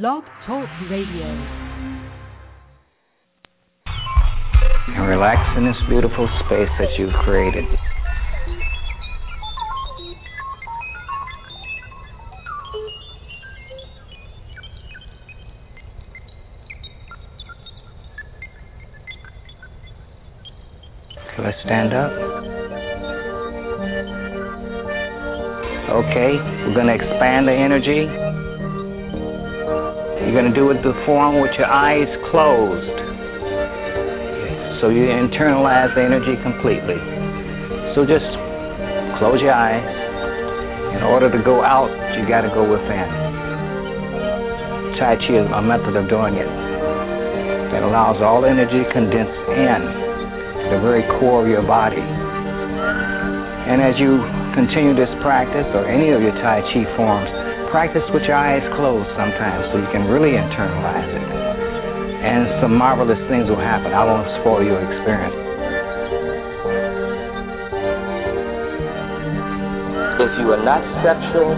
Blog Talk Radio. And relax in this beautiful space that you've created. let's stand up. Okay, we're going to expand the energy. You're going to do it the form with your eyes closed. So you internalize the energy completely. So just close your eyes. In order to go out, you got to go within. Tai Chi is a method of doing it that allows all energy condensed in the very core of your body. And as you continue this practice or any of your Tai Chi forms, practice with your eyes closed sometimes so you can really internalize it. And some marvelous things will happen. I won't spoil your experience. If you are not sexual,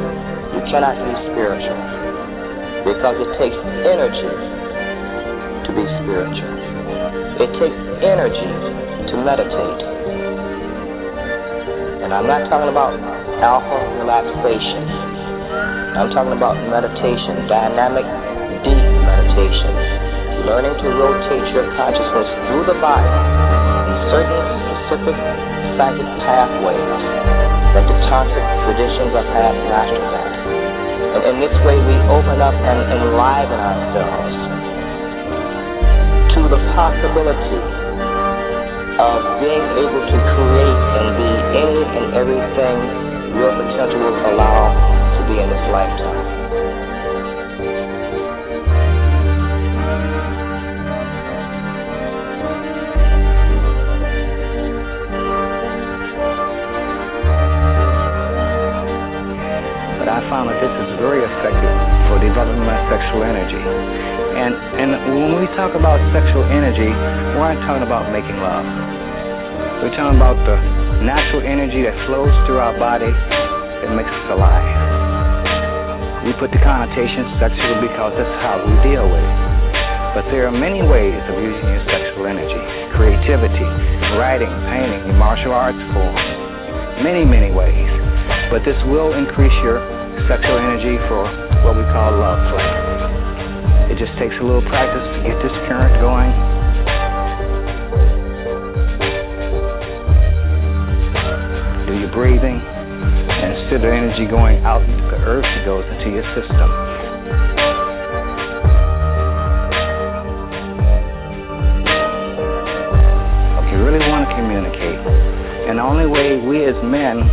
you cannot be spiritual. Because it takes energy to be spiritual. It takes energy to meditate. And I'm not talking about alpha relaxation. I'm talking about meditation, dynamic, deep meditation. Learning to rotate your consciousness through the body in certain specific psychic pathways that the tantric traditions of past masters at. And in this way, we open up and enliven ourselves to the possibility of being able to create and be any and everything your potential will allow be in this lifetime. But I found that this is very effective for developing my sexual energy. And and when we talk about sexual energy, we're not talking about making love. We're talking about the natural energy that flows through our body that makes us alive. We put the connotation sexual because that's how we deal with it. But there are many ways of using your sexual energy. Creativity, writing, painting, martial arts form. Many, many ways. But this will increase your sexual energy for what we call love play. It just takes a little practice to get this current going. Do your breathing, and instead of energy going out earth, goes into your system. If you really want to communicate, and the only way we as men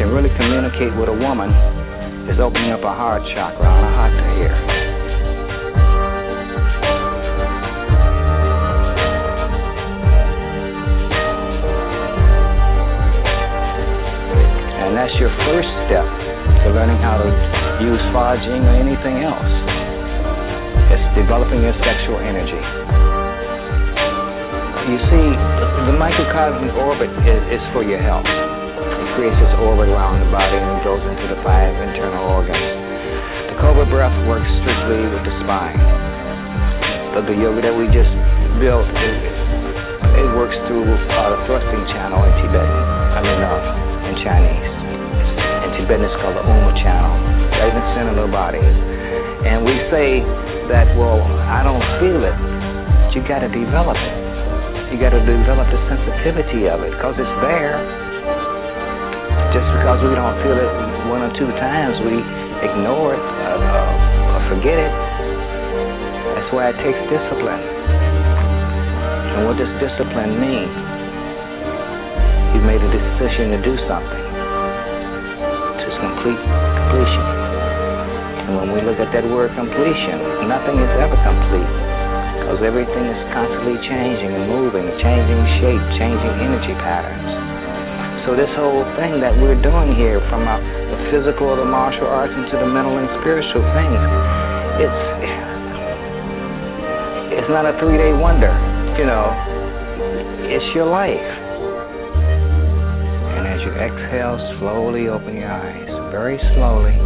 can really communicate with a woman is opening up a heart chakra on a heart to hear. Use Fa or anything else. It's developing your sexual energy. You see, the microcosmic orbit is, is for your health. It creates this orbit around the body and goes into the five internal organs. The Cobra breath works strictly with the spine. But the yoga that we just built, it, it works through uh, thrusting channel in Tibetan. I mean, uh, in Chinese. In Tibetan, it's called the in body. And we say that, well, I don't feel it. But you got to develop it. You got to develop the sensitivity of it because it's there. Just because we don't feel it one or two times, we ignore it uh, uh, or forget it. That's why it takes discipline. And what does discipline mean? You made a decision to do something to complete completion. When we look at that word completion, nothing is ever complete because everything is constantly changing and moving, changing shape, changing energy patterns. So this whole thing that we're doing here, from our, the physical, the martial arts, into the mental and spiritual things, it's it's not a three-day wonder, you know. It's your life. And as you exhale, slowly open your eyes, very slowly.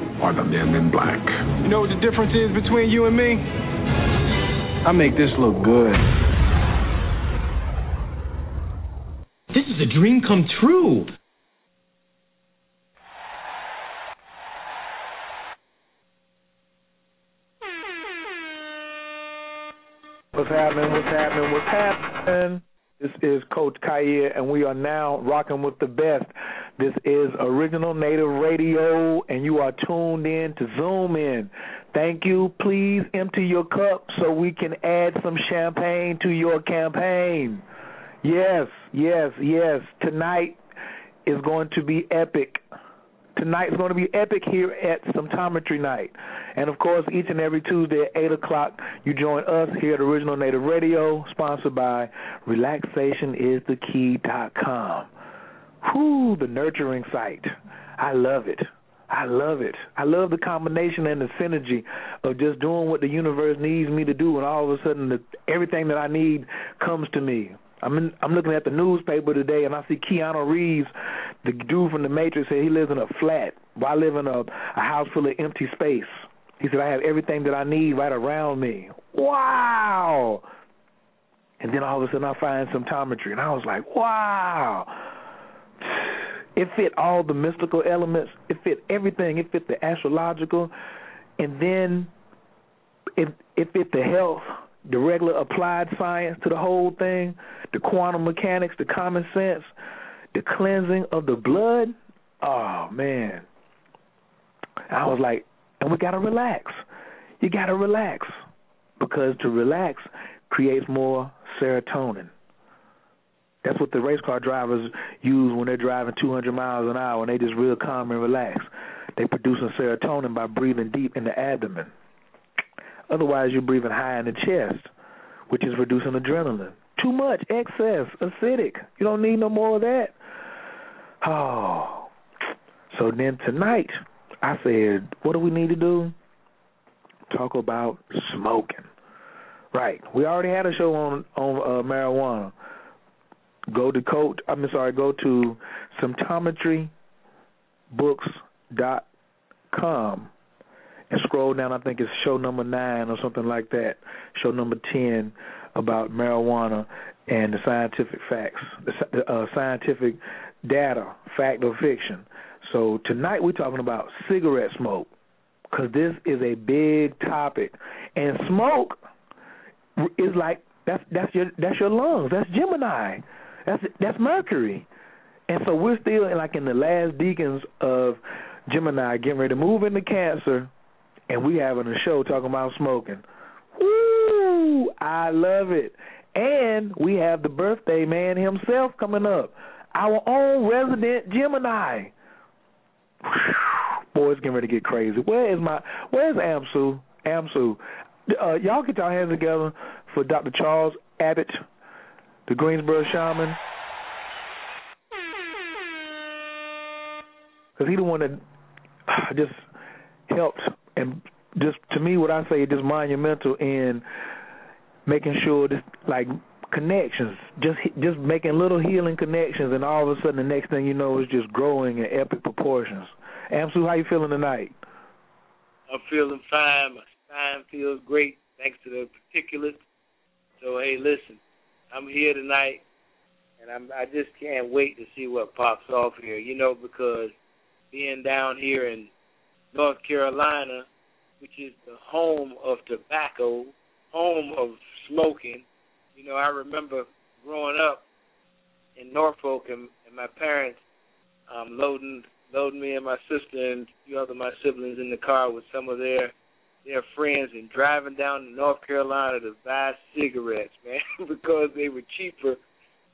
are the men in black. You know what the difference is between you and me? I make this look good. This is a dream come true. What's happening? What's happening? What's happening? This is Coach Khayr, and we are now rocking with the best. This is Original Native Radio, and you are tuned in to Zoom In. Thank you. Please empty your cup so we can add some champagne to your campaign. Yes, yes, yes. Tonight is going to be epic. Tonight is going to be epic here at Symptometry Night. And of course, each and every Tuesday at 8 o'clock, you join us here at Original Native Radio, sponsored by RelaxationIsTheKey.com. Whoo, the nurturing site. I love it. I love it. I love the combination and the synergy of just doing what the universe needs me to do, and all of a sudden, the, everything that I need comes to me. I'm in, I'm looking at the newspaper today, and I see Keanu Reeves, the dude from The Matrix, said he lives in a flat. I live in a, a house full of empty space. He said I have everything that I need right around me. Wow! And then all of a sudden, I find symptometry, and I was like, wow. It fit all the mystical elements. It fit everything. It fit the astrological, and then it it fit the health, the regular applied science to the whole thing, the quantum mechanics, the common sense, the cleansing of the blood. Oh man, I was like, and we gotta relax. You gotta relax because to relax creates more serotonin. That's what the race car drivers use when they're driving 200 miles an hour and they just real calm and relaxed. They producing serotonin by breathing deep in the abdomen. Otherwise, you're breathing high in the chest, which is reducing adrenaline. Too much, excess, acidic. You don't need no more of that. Oh. So then tonight, I said, what do we need to do? Talk about smoking. Right. We already had a show on on uh, marijuana. Go to code. I'm sorry. Go to symptometrybooks.com and scroll down. I think it's show number nine or something like that. Show number ten about marijuana and the scientific facts, the uh, scientific data, fact or fiction. So tonight we're talking about cigarette smoke because this is a big topic, and smoke is like that's that's your that's your lungs. That's Gemini. That's that's Mercury. And so we're still in like in the last decans of Gemini, getting ready to move into Cancer, and we having a show talking about smoking. Woo! I love it. And we have the birthday man himself coming up, our own resident Gemini. Boy, it's getting ready to get crazy. Where is my? Where's Amsu? Amsu, uh, y'all get your hands together for Dr. Charles Abbott, the Greensboro shaman. Because he the one that just helped and just to me what I say is just monumental in making sure this like connections, just just making little healing connections, and all of a sudden the next thing you know is just growing in epic proportions. Amsu, how you feeling tonight? I'm feeling fine. My spine feels great thanks to the particulates. So hey, listen, I'm here tonight, and I'm I just can't wait to see what pops off here. You know, because being down here in North Carolina, which is the home of tobacco, home of smoking. You know, I remember growing up in Norfolk, and, and my parents um, loading loading me and my sister and a few other my siblings in the car with some of their their friends and driving down to North Carolina to buy cigarettes, man, because they were cheaper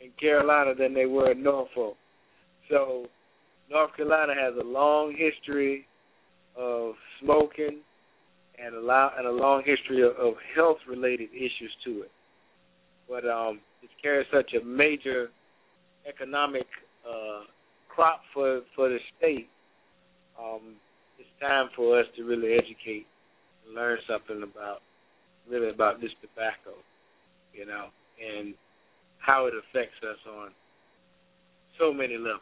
in Carolina than they were in Norfolk. So North Carolina has a long history of smoking and a lot and a long history of, of health related issues to it. But um, it carries such a major economic uh, crop for for the state. Um, it's time for us to really educate and learn something about really about this tobacco, you know, and how it affects us on so many levels.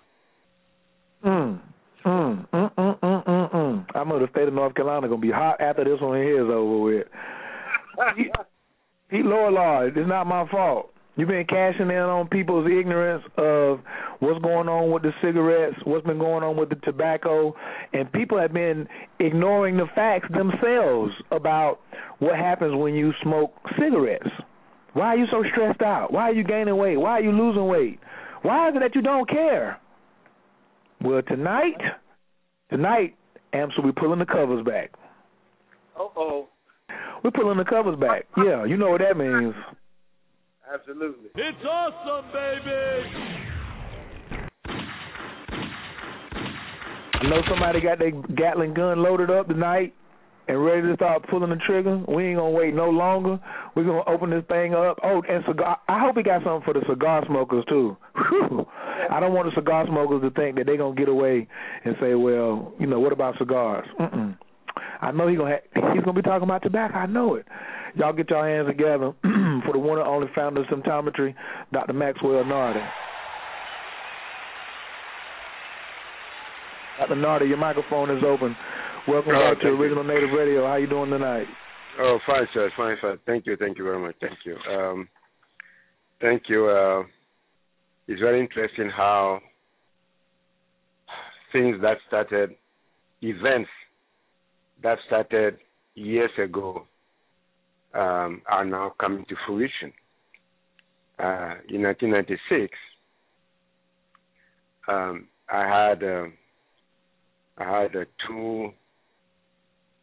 Mm. Mm, mm, mm, mm, mm, mm. I know the state of North Carolina gonna be hot after this one here is over with. Pete Lord, it's not my fault. You've been cashing in on people's ignorance of what's going on with the cigarettes, what's been going on with the tobacco, and people have been ignoring the facts themselves about what happens when you smoke cigarettes. Why are you so stressed out? Why are you gaining weight? Why are you losing weight? Why is it that you don't care? Well, tonight, tonight, Amps will be pulling the covers back. Uh oh. We're pulling the covers back. Yeah, you know what that means. Absolutely. It's awesome, baby. I know somebody got their Gatling gun loaded up tonight and ready to start pulling the trigger. We ain't gonna wait no longer. We're gonna open this thing up. Oh, and cigar. I hope he got something for the cigar smokers too. Whew. I don't want the cigar smokers to think that they're gonna get away and say, well, you know, what about cigars? Mm-mm. I know he gonna ha- he's gonna be talking about tobacco. I know it. Y'all get your hands together for the one and only founder of symptometry, Dr. Maxwell Nartey. Dr. Nartey, your microphone is open. Welcome Oh, back to thank you. Original Native Radio. How you doing tonight? Oh, fine, sir. Fine, fine. Thank you. Thank you very much. Thank you. Um, thank you. Uh, it's very interesting how things that started, events that started years ago, um, are now coming to fruition. Uh, in 1996, um, I had uh, I had uh, two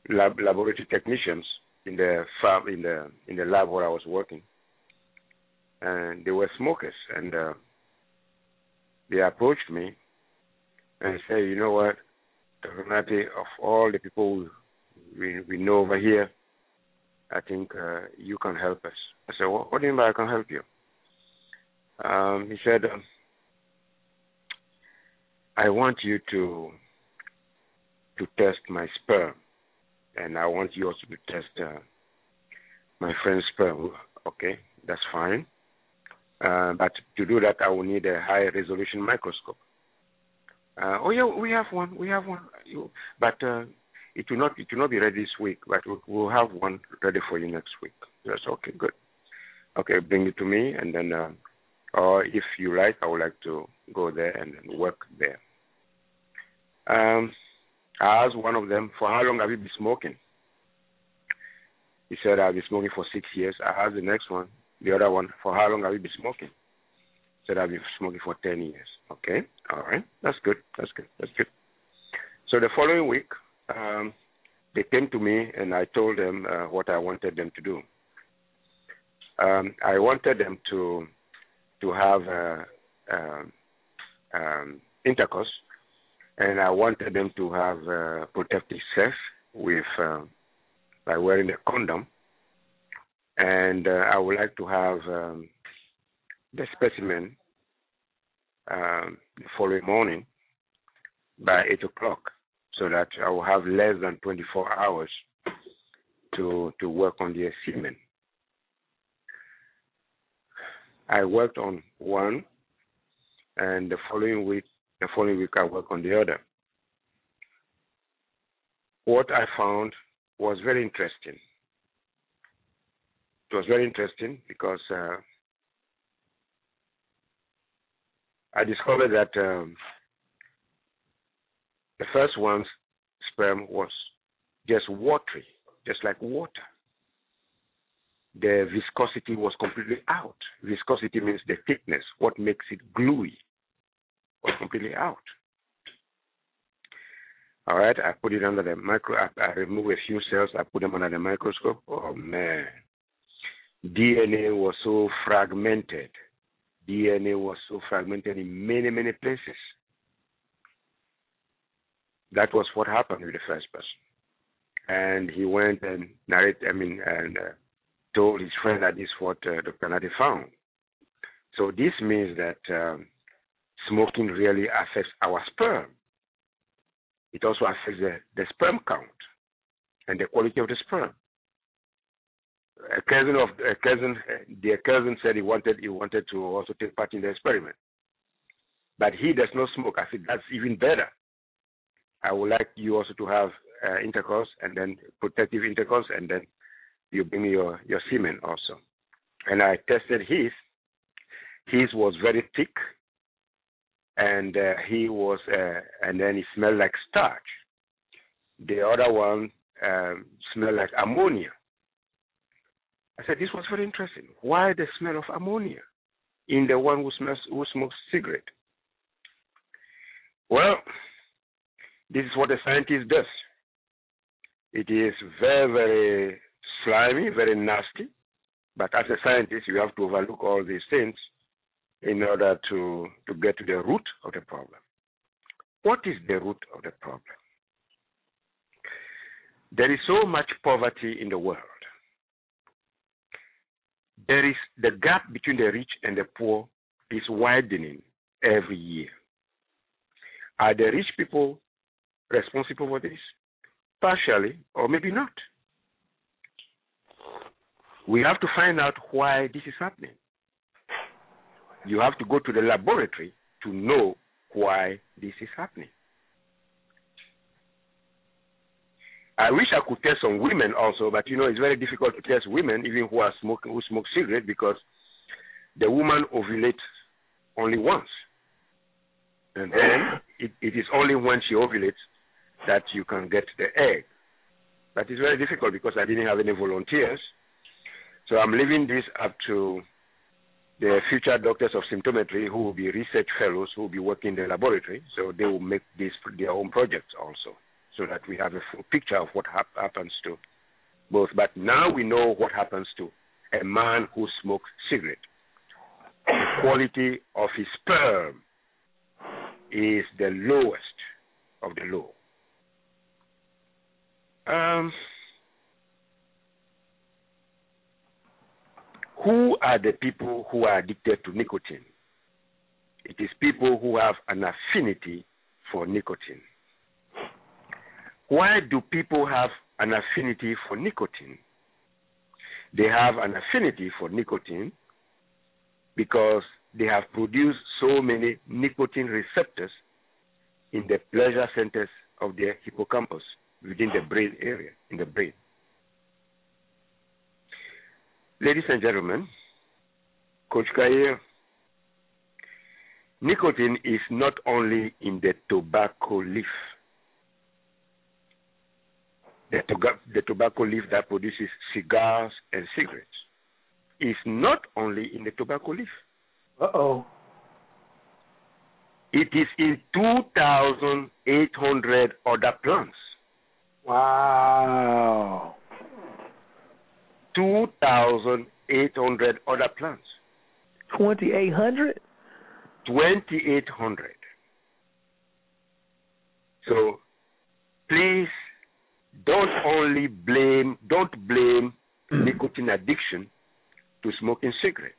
lab, laboratory technicians in the farm in the in the lab where I was working, and they were smokers, and uh, they approached me and said, "You know what, Dr. Nartey, of all the people we we know over here, I think uh, you can help us." I said, "What, what do you mean by I can help you?" Um, he said, um, "I want you to to test my sperm." and I want you also to test uh, my friend's sperm. Okay, that's fine. Uh, but to do that, I will need a high resolution microscope. Uh, oh yeah, we have one. We have one. But uh, it will not. It will not be ready this week. But we'll, have one ready for you next week. Yes. Okay. Good. Okay. Bring it to me, and then, uh, or if you like, I would like to go there and work there. Um, I asked one of them, for how long have you been smoking? He said, I've been smoking for six years. I asked the next one, the other one, for how long have you been smoking? He said, I've been smoking for 10 years. Okay, all right, that's good, that's good, that's good. So the following week, um, they came to me and I told them uh, what I wanted them to do. Um, I wanted them to to have uh, um, um, intercourse and I wanted them to have uh, protective sex with uh, by wearing a condom, and uh, I would like to have um, the specimen um, the following morning by eight o'clock, so that I will have less than 24 hours to to work on the semen. I worked on one, and the following week the following week I work on the other. What I found was very interesting. It was very interesting because uh, I discovered that um, the first one's sperm was just watery, just like water. The viscosity was completely out. Viscosity means the thickness, what makes it gluey was completely out. All right, I put it under the micro. I, I remove a few cells. I put them under the microscope. Oh man, DNA was so fragmented. DNA was so fragmented in many many places. That was what happened with the first person. And he went and narrated, I mean, and uh, told his friend that this is what uh, Dr. Nartey found. So this means that um, smoking really affects our sperm. It also affects the, the sperm count and the quality of the sperm. A cousin of a cousin, their cousin said he wanted he wanted to also take part in the experiment, but he does not smoke. I said that's even better. I would like you also to have uh, intercourse and then protective intercourse, and then you bring your your semen also. And I tested his. His was very thick, and uh, he was, uh, and then he smelled like starch. The other one um, smelled like ammonia. I said this was very interesting. Why the smell of ammonia in the one who smells who smokes cigarette? Well, this is what a scientist does. It is very, very slimy, very nasty. But as a scientist, you have to overlook all these things in order to, to get to the root of the problem. What is the root of the problem? There is so much poverty in the world. There is the gap between the rich and the poor is widening every year. Are the rich people responsible for this? Partially, or maybe not. We have to find out why this is happening. You have to go to the laboratory to know why this is happening. I wish I could test some women also, but you know it's very difficult to test women even who are smoking who smoke cigarette because the woman ovulates only once, and then it, it is only when she ovulates that you can get the egg. But it's very difficult because I didn't have any volunteers, so I'm leaving this up to the future doctors of symptometry who will be research fellows who will be working in the laboratory. So they will make this their own projects also so that we have a full picture of what hap- happens to both. But now we know what happens to a man who smokes cigarette. The quality of his sperm is the lowest of the low. Um, who are the people who are addicted to nicotine? It is people who have an affinity for nicotine. Why do people have an affinity for nicotine? They have an affinity for nicotine because they have produced so many nicotine receptors in the pleasure centers of their hippocampus within the brain area, in the brain. Ladies and gentlemen, Coach Khayr, nicotine is not only in the tobacco leaf. The, to- the tobacco leaf that produces cigars and cigarettes is not only in the tobacco leaf. Uh oh. It is in 2,800 other plants. Wow. 2,800 other plants. 2,800? 2,800. So please don't only blame, don't blame mm. nicotine addiction to smoking cigarette.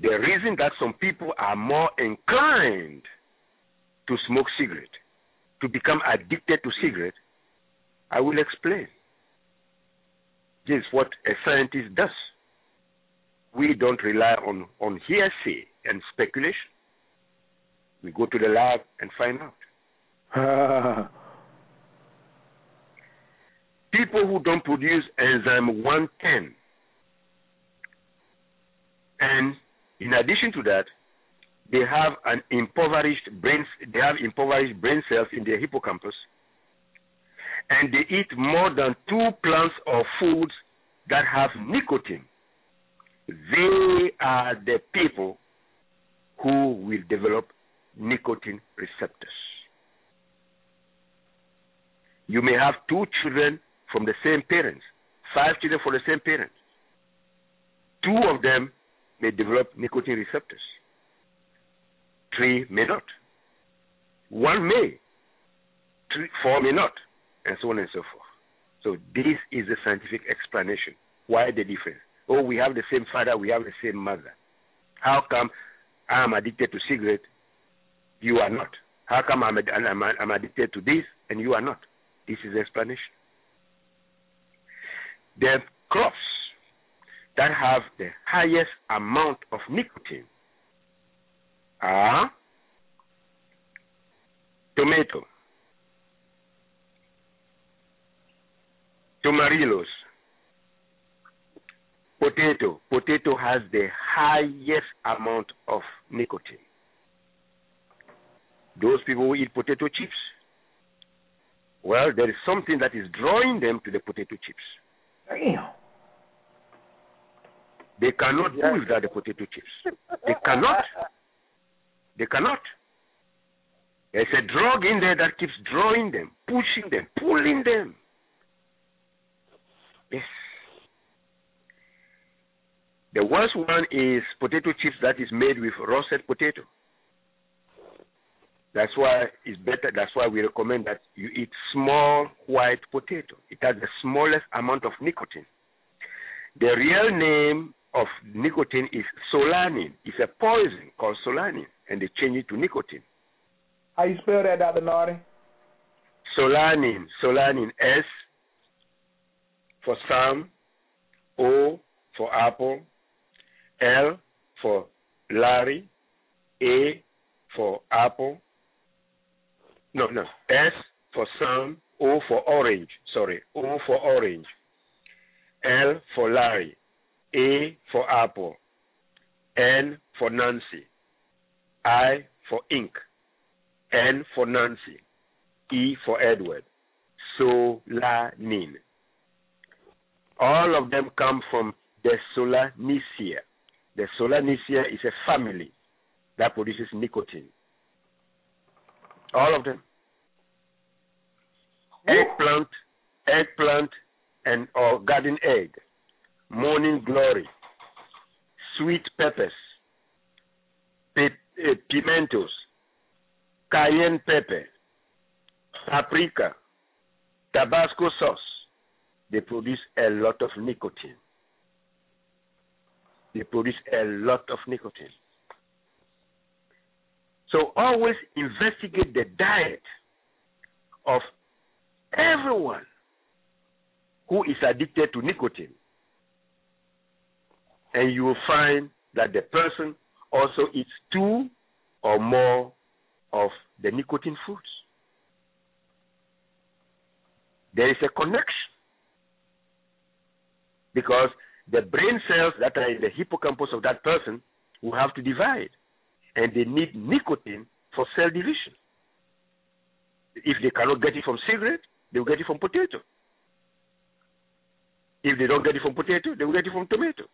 The reason that some people are more inclined to smoke cigarette, to become addicted to cigarette, I will explain. This is what a scientist does. We don't rely on, on hearsay and speculation. We go to the lab and find out. People who don't produce enzyme 110, and in addition to that, they have an impoverished brain. They have impoverished brain cells in their hippocampus, and they eat more than two plants or foods that have nicotine. They are the people who will develop nicotine receptors. You may have two children from the same parents, five children from the same parents. Two of them may develop nicotine receptors. Three may not. One may, three, four may not, and so on and so forth. So this is the scientific explanation. Why the difference? Oh, we have the same father, we have the same mother. How come I'm addicted to cigarette, you are not? How come I'm, I'm, I'm addicted to this and you are not? This is the explanation. The crops that have the highest amount of nicotine are tomato, tamarillos, potato. Potato has the highest amount of nicotine. Those people who eat potato chips, well, there is something that is drawing them to the potato chips. Damn. They cannot do without the potato chips. They cannot. They cannot. There's a drug in there that keeps drawing them, pushing them, pulling them. Yes. The worst one is potato chips that is made with roasted potato. That's why it's better. That's why we recommend that you eat small white potato. It has the smallest amount of nicotine. The real name of nicotine is solanine. It's a poison called solanine, and they change it to nicotine. How you spell that, Dr. Nartey? Solanine. Solanine. S for Sam. O for Apple. L for Larry. A for Apple. No, no. S for Sam. O for Orange. Sorry. O for Orange. L for Larry. A for Apple. N for Nancy. I for ink. N for Nancy. E for Edward. Solanine. All of them come from the Solanaceae. The Solanaceae is a family that produces nicotine. All of them. Eggplant, eggplant, and or garden egg, morning glory, sweet peppers, uh, pimentos, cayenne pepper, paprika, Tabasco sauce, they produce a lot of nicotine. They produce a lot of nicotine. So always investigate the diet of everyone who is addicted to nicotine. And you will find that the person also eats two or more of the nicotine foods. There is a connection because the brain cells that are in the hippocampus of that person will have to divide, and they need nicotine for cell division. If they cannot get it from cigarette, they will get it from potato. If they don't get it from potato, they will get it from tomato.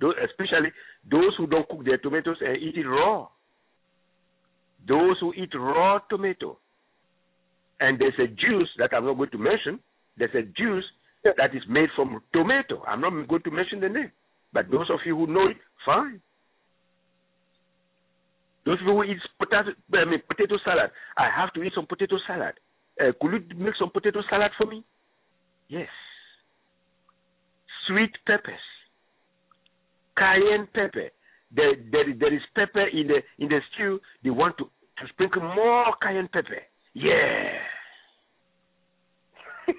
Those, especially those who don't cook their tomatoes and eat it raw. Those who eat raw tomato. And there's a juice that I'm not going to mention. There's a juice that is made from tomato. I'm not going to mention the name. But those of you who know it, fine. Those people who eat potato, I mean, potato salad, I have to eat some potato salad. Uh, could you make some potato salad for me? Yes. Sweet peppers, cayenne pepper. There, there, there is pepper in the in the stew. They want to, to sprinkle more cayenne pepper. Yeah.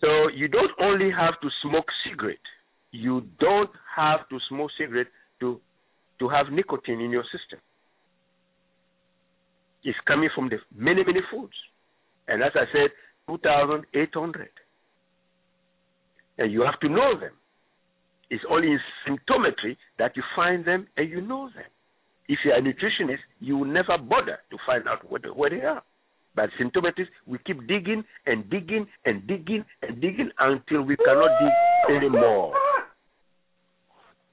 so you don't only have to smoke cigarette. You don't have to smoke cigarette to to have nicotine in your system. It's coming from the many many foods, and as I said, two thousand eight hundred. And you have to know them. It's only in symptometry that you find them and you know them. If you're a nutritionist, you will never bother to find out where, where they are. But symptometrists, we keep digging and digging and digging and digging until we cannot dig anymore.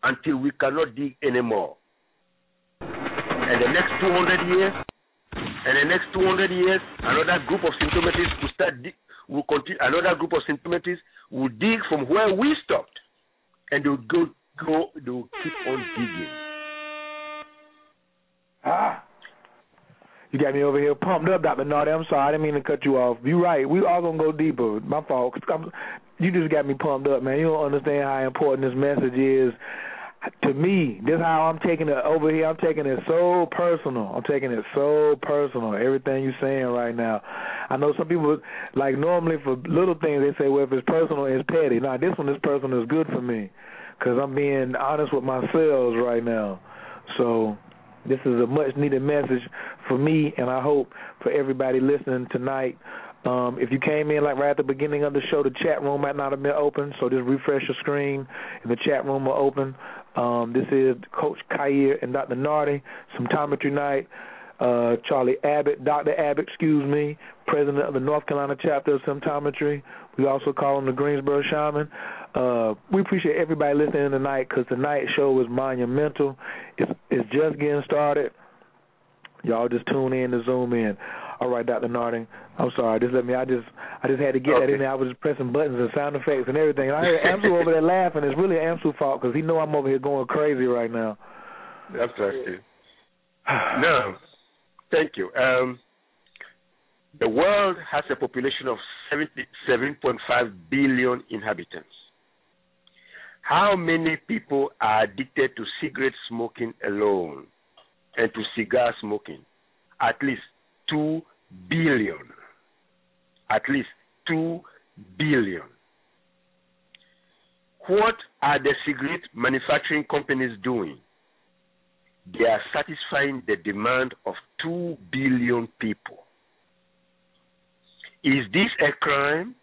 Until we cannot dig anymore. And the next 200 years, and the next 200 years, another group of symptometrists will start, dig, will continue, another group of symptometrists will dig from where we stopped. And they'll go, go, they'll keep on digging Ah. You got me over here pumped up, Dr. Nartey. I'm sorry, I didn't mean to cut you off. You're right. We all gonna go deeper. My fault. I'm, you just got me pumped up, man. You don't understand how important this message is to me. This is how I'm taking it over here. I'm taking it so personal. I'm taking it so personal. Everything you're saying right now. I know some people like normally for little things they say, well, if it's personal, it's petty. Now this one is personal. Is good for me because I'm being honest with myself right now. So this is a much needed message for me, and I hope for everybody listening tonight. Um, if you came in like right at the beginning of the show, the chat room might not have been open, so just refresh your screen and the chat room will open. Um, this is Coach Khayr and Dr. Nartey, Symptometry Night. Uh, Charlie Abbott, Dr. Abbott, excuse me, president of the North Carolina chapter of Symptometry. We also call him the Greensboro Shaman. Uh, we appreciate everybody listening tonight because tonight's show is monumental. It's, it's just getting started. Y'all just tune in to zoom in. All right, Dr. Nartey. I'm sorry. Just let me. I just I just had to get okay. that in there. I was just pressing buttons and sound effects and everything. And I heard Amsu over there laughing. It's really Amsu's fault because he know I'm over here going crazy right now. That's right. no, thank you. Um, the world has a population of 77.5 billion inhabitants. How many people are addicted to cigarette smoking alone and to cigar smoking? At least 2 billion. At least 2 billion. What are the cigarette manufacturing companies doing? They are satisfying the demand of 2 billion people. Is this a crime?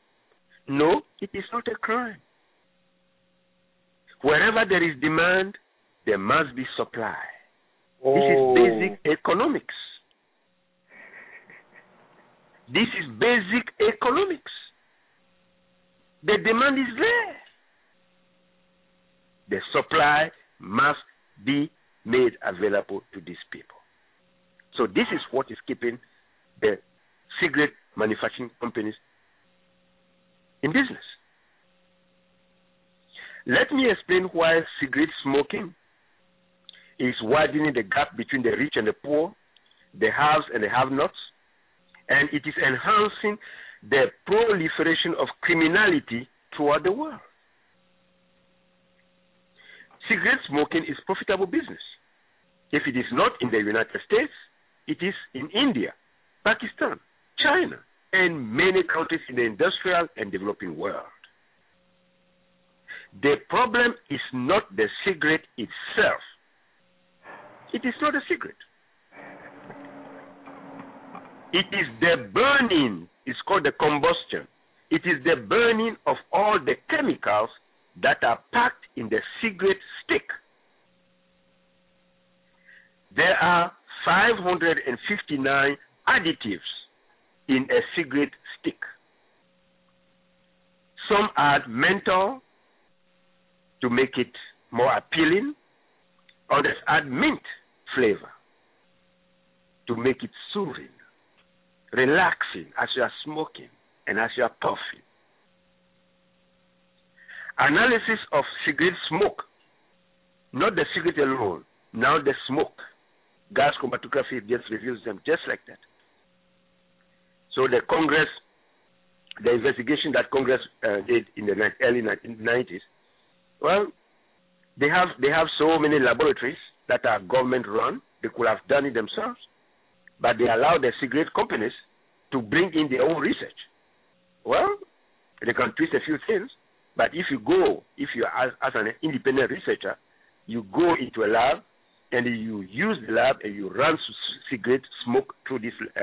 No, it is not a crime. Wherever there is demand, there must be supply. Oh. This is oh. basic economics. This is basic economics. The demand is there. The supply must be made available to these people. So this is what is keeping the cigarette manufacturing companies in business. Let me explain why cigarette smoking is widening the gap between the rich and the poor, the haves and the have-nots, and it is enhancing the proliferation of criminality throughout the world. Cigarette smoking is profitable business. If it is not in the United States, it is in India, Pakistan, China, and many countries in the industrial and developing world. The problem is not the cigarette itself. It is not a cigarette. It is the burning, it's called the combustion. It is the burning of all the chemicals that are packed in the cigarette stick. There are 559 additives in a cigarette stick. Some add menthol, to make it more appealing. Others add mint flavor to make it soothing, relaxing as you are smoking and as you are puffing. Analysis of cigarette smoke, not the cigarette alone, now the smoke. Gas chromatography just reveals them just like that. So the Congress, the investigation that Congress uh, did in the early 1990s well, they have they have so many laboratories that are government run. They could have done it themselves, but they allow the cigarette companies to bring in their own research. Well, they can twist a few things, but if you go, if you as, as an independent researcher, you go into a lab and you use the lab and you run cigarette smoke through this uh,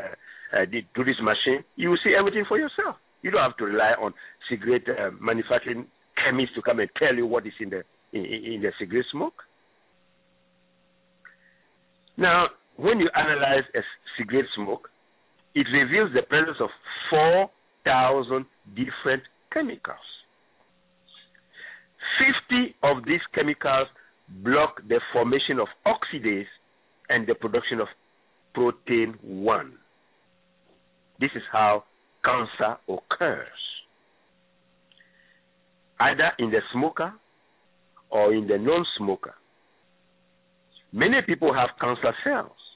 uh, through this machine, you will see everything for yourself. You don't have to rely on cigarette uh, manufacturing chemists to come and tell you what is in the in, in the cigarette smoke. Now, when you analyze a cigarette smoke, it reveals the presence of 4,000 different chemicals. 50 of these chemicals block the formation of oxidase and the production of protein 1. This is how cancer occurs either in the smoker or in the non smoker. Many people have cancer cells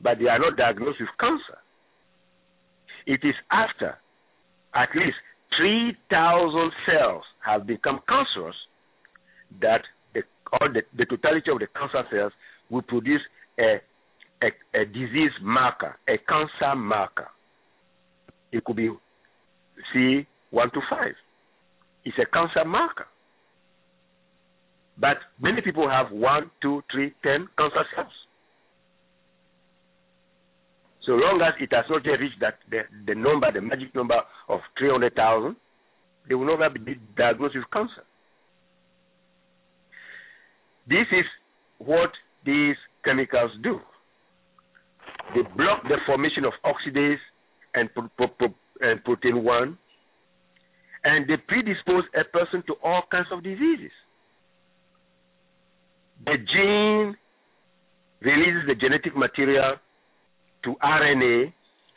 but they are not diagnosed with cancer. It is after at least 3,000 cells have become cancerous that the, or the, the totality of the cancer cells will produce a, a, a disease marker, a cancer marker. It could be C1 to 5. It's a cancer marker. But many people have one, two, three, ten cancer cells. So long as it has not reached that the, the number, the magic number of 300,000, they will never be diagnosed with cancer. This is what these chemicals do. They block the formation of oxidase and, pro- pro- and protein 1, and they predispose a person to all kinds of diseases. The gene releases the genetic material to RNA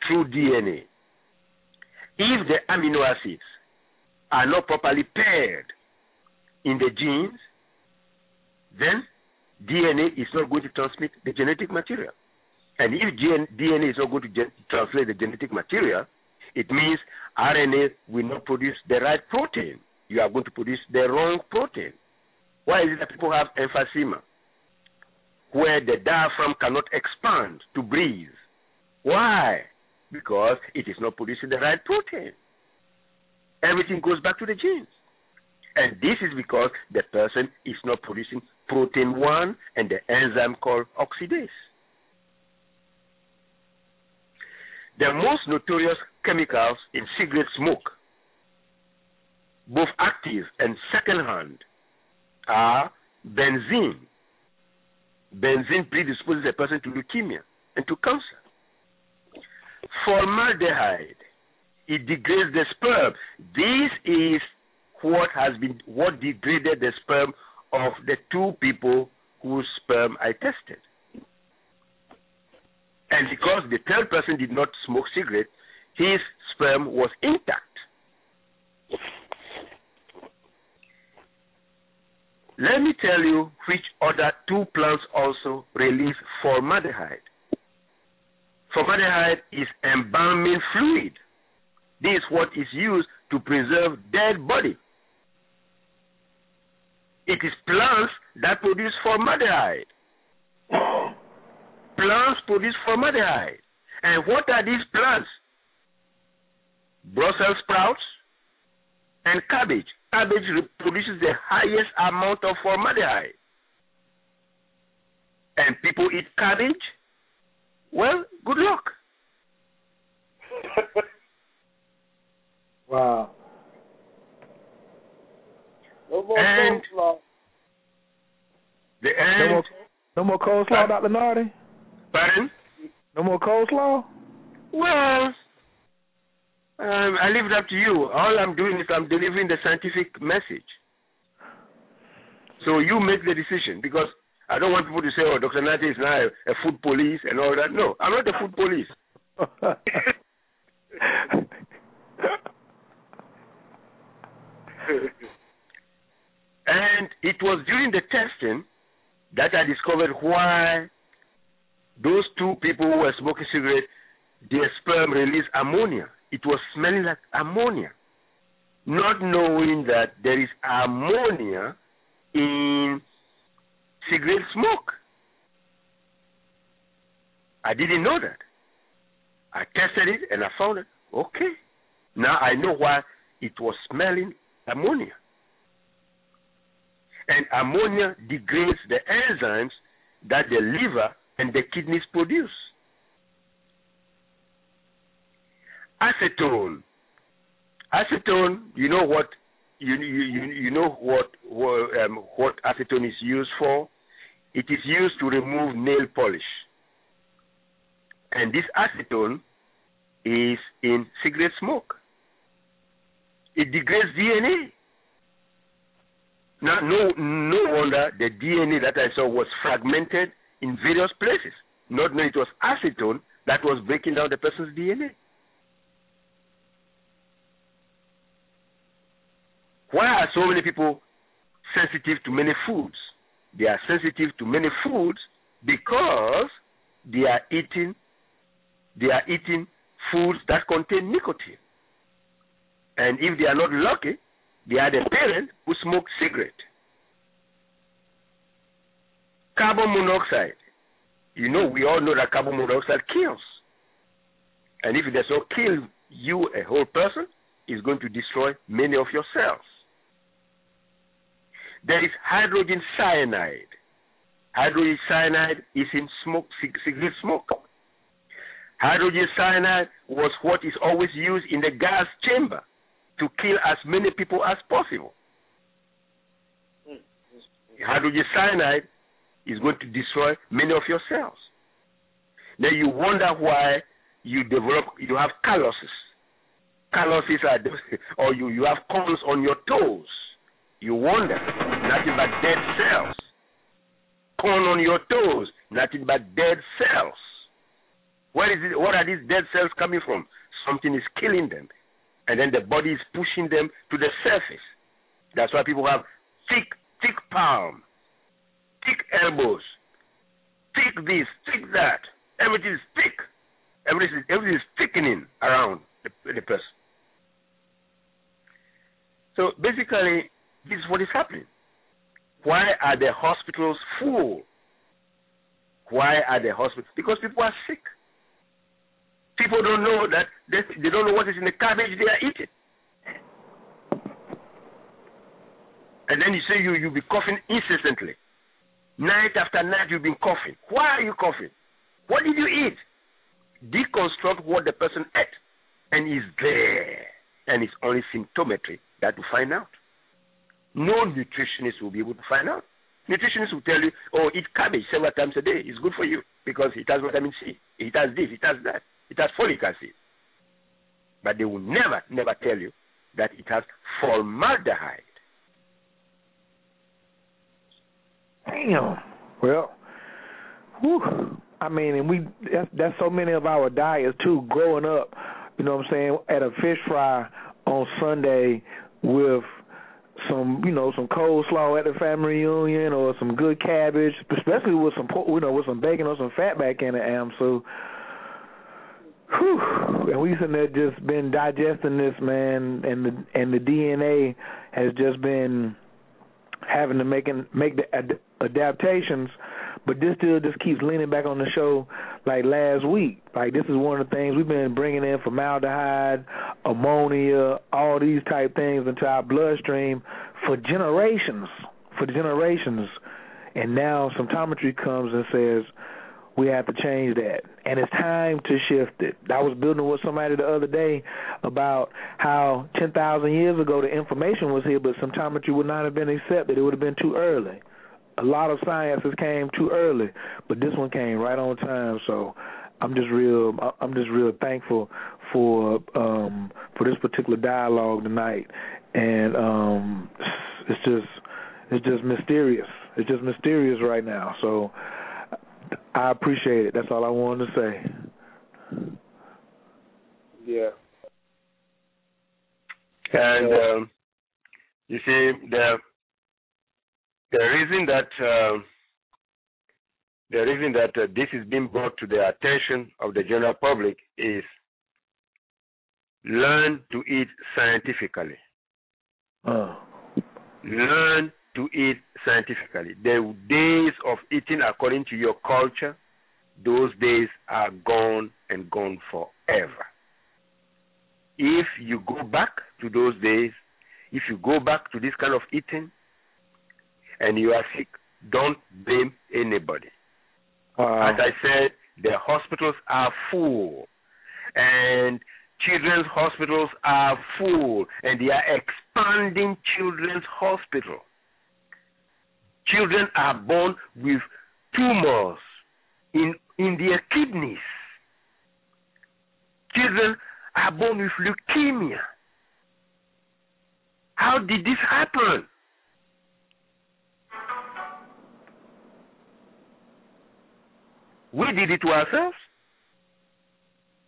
through DNA. If the amino acids are not properly paired in the genes, then DNA is not going to transmit the genetic material. And if DNA is not going to gen- translate the genetic material, it means RNA will not produce the right protein. You are going to produce the wrong protein. Why is it that people have emphysema? Where the diaphragm cannot expand to breathe. Why? Because it is not producing the right protein. Everything goes back to the genes. And this is because the person is not producing protein 1 and the enzyme called oxidase. The most notorious chemicals in cigarette smoke, both active and secondhand, are benzene. Benzene predisposes a person to leukemia and to cancer. Formaldehyde, it degrades the sperm. This is what has been what degraded the sperm of the two people whose sperm I tested. And because the third person did not smoke cigarette, his sperm was intact. Let me tell you which other two plants also release formaldehyde. Formaldehyde is embalming fluid. This is what is used to preserve dead body. It is plants that produce formaldehyde. plants produce formaldehyde. And what are these plants? Brussels sprouts and cabbage. Cabbage produces the highest amount of formaldehyde. And people eat cabbage? Well, good luck. wow. No more And- coleslaw. The No end. more, no more coleslaw, Dr. Nartey? Pardon? No more coleslaw? Well, um, I leave it up to you. All I'm doing is I'm delivering the scientific message. So you make the decision because I don't want people to say, "Oh, Dr. Nartey is now a, a food police and all that." No, I'm not a food police. and it was during the testing that I discovered why those two people who were smoking cigarettes, their sperm released ammonia. It was smelling like ammonia, not knowing that there is ammonia in cigarette smoke. I didn't know that. I tested it and I found it. Okay. Now I know why it was smelling ammonia. And ammonia degrades the enzymes that the liver and the kidneys produce. Acetone. Acetone, you know what you you you, know what what, um, what acetone is used for? It is used to remove nail polish. And this acetone is in cigarette smoke. It degrades DNA. Now, no, no wonder the DNA that I saw was fragmented in various places. Not knowing it was acetone that was breaking down the person's DNA. Why are so many people sensitive to many foods? They are sensitive to many foods because they are eating they are eating foods that contain nicotine. And if they are not lucky, they are the parent who smoke cigarette. Carbon monoxide. You know, we all know that carbon monoxide kills. And if it does not kill you, a whole person, it's going to destroy many of your cells. There is hydrogen cyanide. Hydrogen cyanide is in smoke, cigarette smoke. Hydrogen cyanide was what is always used in the gas chamber to kill as many people as possible. Hmm. Hydrogen cyanide is going to destroy many of your cells. Then you wonder why you develop, you have calluses. Calluses are, or you, you have corns on your toes. You wonder, nothing but dead cells. Corn on your toes, nothing but dead cells. Where is it, what are these dead cells coming from? Something is killing them. And then the body is pushing them to the surface. That's why people have thick, thick palm, thick elbows, thick this, thick that. Everything is thick. Everything is, everything is thickening around the, the person. So basically, this is what is happening. Why are the hospitals full? Why are the hospitals? Because people are sick. People don't know that they, they don't know what is in the cabbage they are eating. And then you say you you'll be coughing incessantly. Night after night you've been coughing. Why are you coughing? What did you eat? Deconstruct what the person ate. And is there. And it's only symptometry that to find out. No nutritionist will be able to find out. Nutritionists will tell you, oh, eat cabbage several times a day. It's good for you because it has vitamin C. It has this, it has that. It has folic acid. But they will never, never tell you that it has formaldehyde. Damn. Well, whew. I mean, and we that's, that's so many of our diets too. Growing up, you know what I'm saying, at a fish fry on Sunday with some, you know, some coleslaw at the family reunion or some good cabbage, especially with some, you know, with some bacon or some fat back in the am. So, whew, and we sitting there just been digesting this, man, and the and the DNA has just been having to make make the ad- adaptations but this still just keeps leaning back on the show like last week. Like this is one of the things we've been bringing in formaldehyde, ammonia, all these type things into our bloodstream for generations, for generations. And now symptometry comes and says we have to change that. And it's time to shift it. I was building with somebody the other day about how 10,000 years ago the information was here, but symptometry would not have been accepted. It would have been too early a lot of sciences came too early, but this one came right on time. So I'm just real I'm just real thankful for um for this particular dialogue tonight. And um it's just it's just mysterious. It's just mysterious right now. So I appreciate it. That's all I wanted to say. Yeah. And um, you see the the reason that uh, the reason that uh, this is being brought to the attention of the general public is learn to eat scientifically. Oh. Learn to eat scientifically. The days of eating according to your culture, those days are gone and gone forever. If you go back to those days, if you go back to this kind of eating, and you are sick, don't blame anybody. Uh, As I said, the hospitals are full, and children's hospitals are full, and they are expanding children's hospital. Children are born with tumors in in their kidneys. Children are born with leukemia. How did this happen? We did it to ourselves.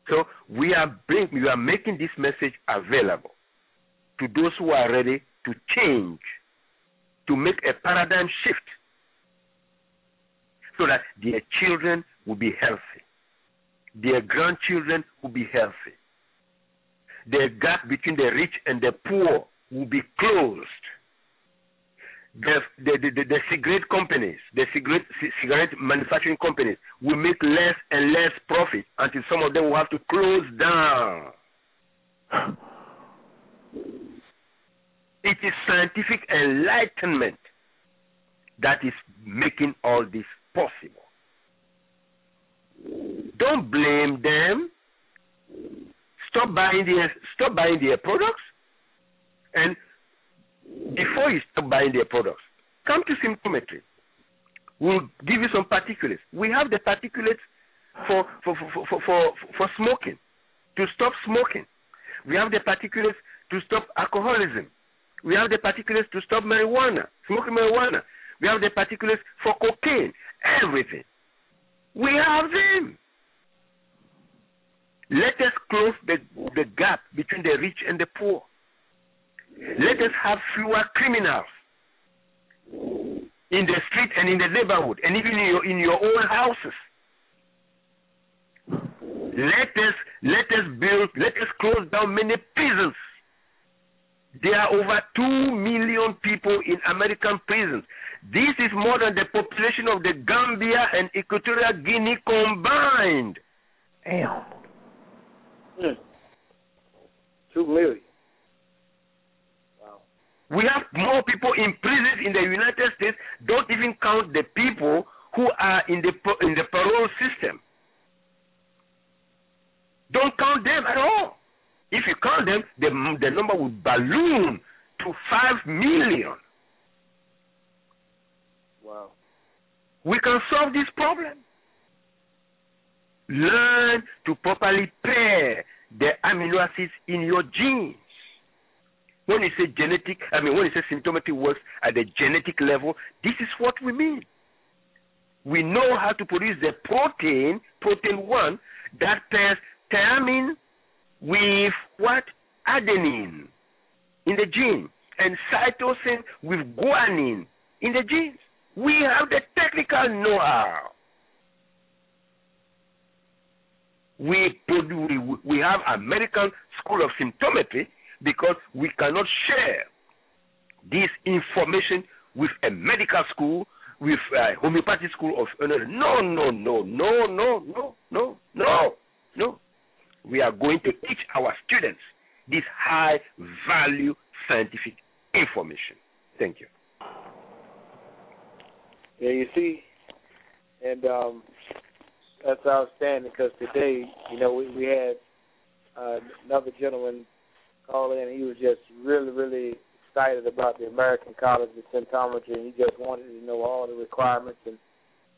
So we are bring, we are making this message available to those who are ready to change, to make a paradigm shift, so that their children will be healthy. Their grandchildren will be healthy. The gap between the rich and the poor will be closed. The, the, the, the, cigarette companies, the cigarette, cigarette manufacturing companies will make less and less profit until some of them will have to close down. It is scientific enlightenment that is making all this possible. Don't blame them. Stop buying their stop buying their products, and before you stop buying their products, come to symptometry. We'll give you some particulates. We have the particulates for for for for for, for smoking to stop smoking. We have the particulates to stop alcoholism. We have the particulates to stop marijuana, smoking marijuana. We have the particulates for cocaine, everything. We have them. Let us close the, the gap between the rich and the poor. Let us have fewer criminals in the street and in the neighborhood and even in your, in your own houses. Let us let us build let us close down many prisons. There are over two million people in American prisons. This is more than the population of the Gambia and Equatorial Guinea combined. Damn. Mm. Two million. We have more people in prisons in the United States. Don't even count the people who are in the in the parole system. Don't count them at all. If you count them, the the number would balloon to five million. Wow. We can solve this problem. Learn to properly pair the amino acids in your genes. When you say genetic, I mean, when you say symptometry works at the genetic level, this is what we mean. We know how to produce the protein, protein 1, that pairs thiamine with what? Adenine in the gene, and cytosine with guanine in the genes. We have the technical know how. We, we, we have American School of Symptometry because we cannot share this information with a medical school, with a homeopathic school of no, no, no, no, no, no, no, no, no. We are going to teach our students this high value scientific information. Thank you. Yeah, you see, and um, that's outstanding because today, you know, we, we had uh, another gentleman call in. He was just really, really excited about the American College of Symptometry, and he just wanted to know all the requirements. And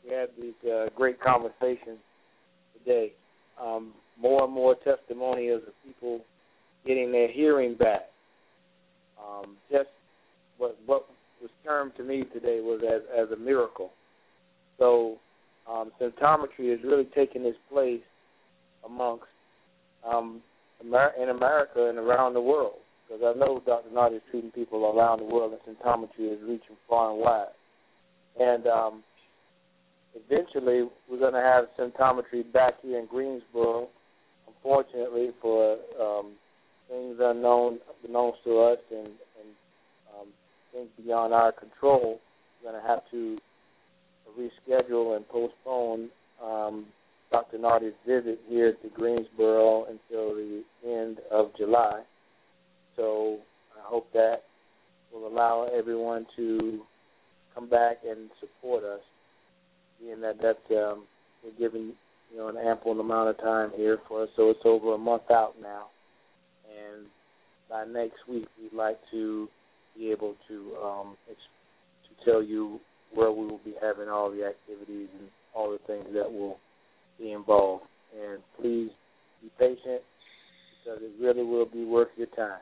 we had these uh, great conversations today. Um, more and more testimonials of people getting their hearing back. Um, just what what was termed to me today was as as a miracle. So um, symptometry is really taking its place amongst um, In America and around the world. Because I know Dr. Nartey is treating people around the world, and symptometry is reaching far and wide. And um, eventually, we're going to have symptometry back here in Greensboro. Unfortunately, for um, things unknown known to us and, and um, things beyond our control, we're going to have to reschedule and postpone um, Dr. Nartey's visit here to Greensboro until the end of July. So I hope that will allow everyone to come back and support us, being that that's um, we're giving you know an ample amount of time here for us. So it's over a month out now, and by next week we'd like to be able to um, to tell you where we will be having all the activities and all the things that will be involved. And please be patient because it really will be worth your time.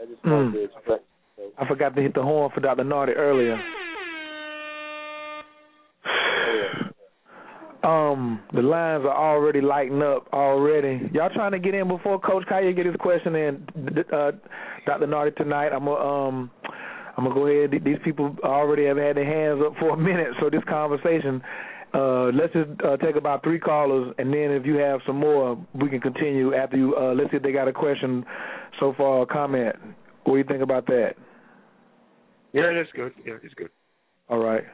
I just wanted Mm. to express. So, I forgot to hit the horn for Dr. Nartey earlier. Um, the lines are already lighting up already. Y'all trying to get in before Coach Khayr get his question in, uh, Dr. Nartey tonight. I'm gonna um, I'm gonna go ahead. These people already have had their hands up for a minute, so this conversation. Uh, let's just uh, take about three callers, and then if you have some more, we can continue after you. Uh, let's see if they got a question so far or comment. What do you think about that? Yeah, that's good. Yeah, it's good. All right.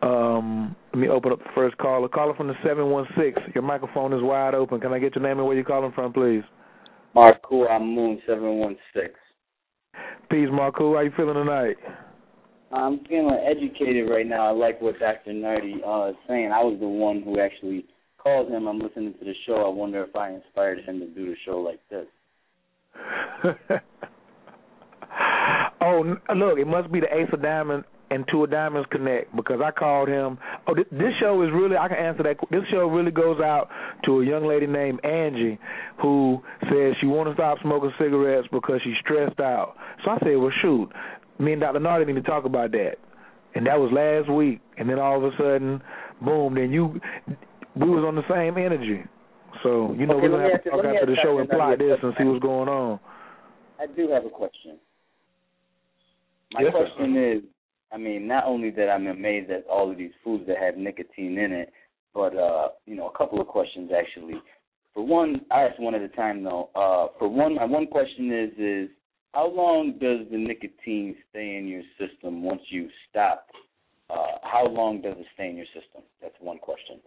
Um, let me open up the first caller. Caller from the seven one six. Your microphone is wide open. Can I get your name and where you're calling from, please? Marku Moon seven one six. Peace, Marku. How you feeling tonight? I'm feeling educated right now. I like what Dr. Nartey uh, is saying. I was the one who actually called him. I'm listening to the show. I wonder if I inspired him to do the show like this. oh, look, it must be the Ace of Diamonds and Two of Diamonds connect because I called him. Oh, th- this show is really I can answer that. This show really goes out to a young lady named Angie who says she want to stop smoking cigarettes because she's stressed out. So I said, well, shoot, me and Dr. Nartey need to talk about that. And that was last week, and then all of a sudden, boom! Then you, we was on the same energy. So you know okay, we're gonna have to talk after the show and plot this and see what's going on. I do have a question. My yes, question sir. is, I mean, not only that I'm amazed at all of these foods that have nicotine in it, but uh, you know, a couple of questions actually. For one, I ask one at a time though. Uh, for one, my one question is is how long does the nicotine stay in your system once you stop? Uh, how long does it stay in your system? That's one question.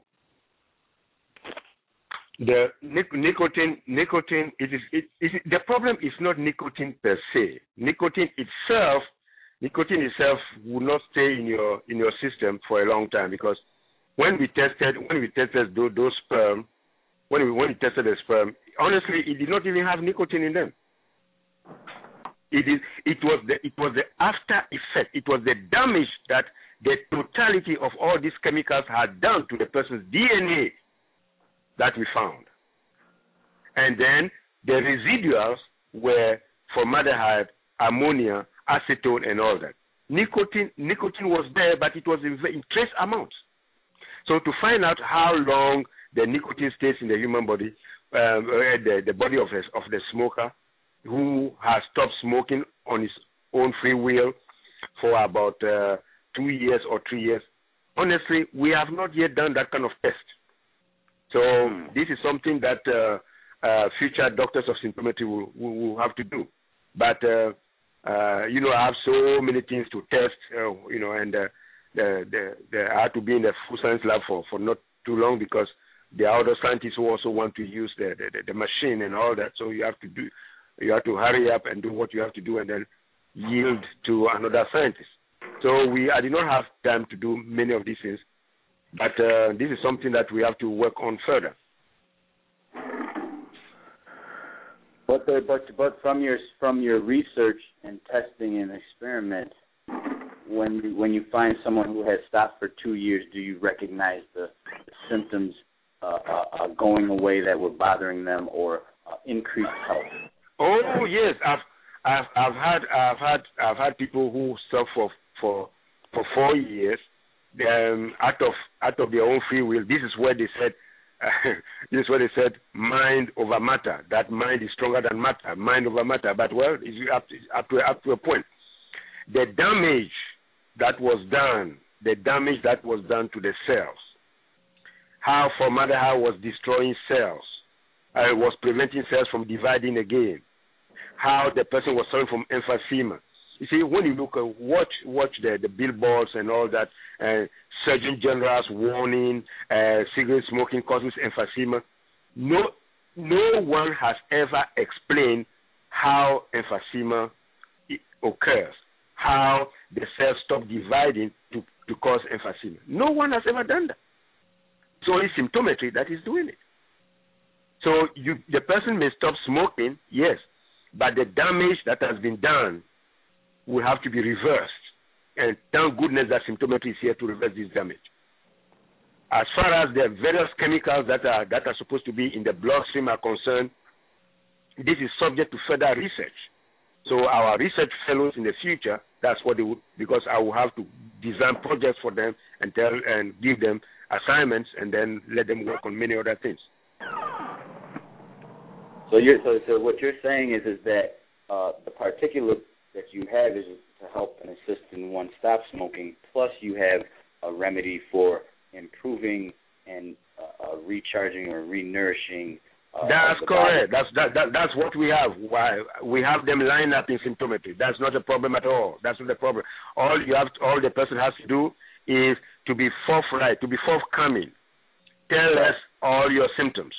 The nic- nicotine, nicotine, it is, it, it, the problem is not nicotine per se. Nicotine itself, nicotine itself will not stay in your in your system for a long time because when we tested when we tested those, those sperm, when we when we tested the sperm, honestly, it did not even have nicotine in them. It is it was the it was the after effect. It was the damage that the totality of all these chemicals had done to the person's DNA that we found. And then the residuals were formaldehyde, ammonia, acetone, and all that. Nicotine, nicotine was there, but it was in, in trace amounts. So to find out how long the nicotine stays in the human body, um, the, the body of the, of the smoker who has stopped smoking on his own free will for about uh, two years or three years, honestly, we have not yet done that kind of test. So this is something that uh, uh, future doctors of symptometry will, will, will, have to do. But uh, uh, you know, I have so many things to test. Uh, you know, and uh, the, the, the, I had to be in the full science lab for, for not too long because there are other scientists who also want to use the, the, the machine and all that. So you have to do, you have to hurry up and do what you have to do, and then yield to another scientist. So we, I did not have time to do many of these things. But uh, this is something that we have to work on further. But the, but but from your from your research and testing and experiment, when when you find someone who has stopped for two years, do you recognize the, symptoms uh, uh, going away that were bothering them or uh, increased health? Oh yes, I've I've I've had I've had I've had people who suffer for for for four years um, out of out of their own free will. This is where they said, uh, this is where they said, mind over matter. That mind is stronger than matter. Mind over matter. But well, it's up to, up to up to a point. The damage that was done, the damage that was done to the cells, how formaldehyde was destroying cells, uh, was preventing cells from dividing again, how the person was suffering from emphysema you see, when you look at watch watch the the billboards and all that, uh, Surgeon General's warning, uh, cigarette smoking causes emphysema. No, no one has ever explained how emphysema occurs, how the cells stop dividing to to cause emphysema. No one has ever done that. So It's symptometry that is doing it. So you, the person may stop smoking, yes, but the damage that has been done will have to be reversed. And thank goodness that symptometry is here to reverse this damage. As far as the various chemicals that are that are supposed to be in the bloodstream are concerned, this is subject to further research. So our research fellows in the future, that's what they would because I will have to design projects for them and tell and give them assignments and then let them work on many other things. So you're so so what you're saying is is that uh, the particulate that you have is to help and assist in one stop smoking. Plus, you have a remedy for improving and uh, uh, recharging or renourishing. Uh, that's correct. Body. That's that, that that's what we have. Why we have them lined up in symptometry. That's not a problem at all. That's not a problem. All you have, to, all the person has to do is to be forthright, to be forthcoming. Tell us all your symptoms.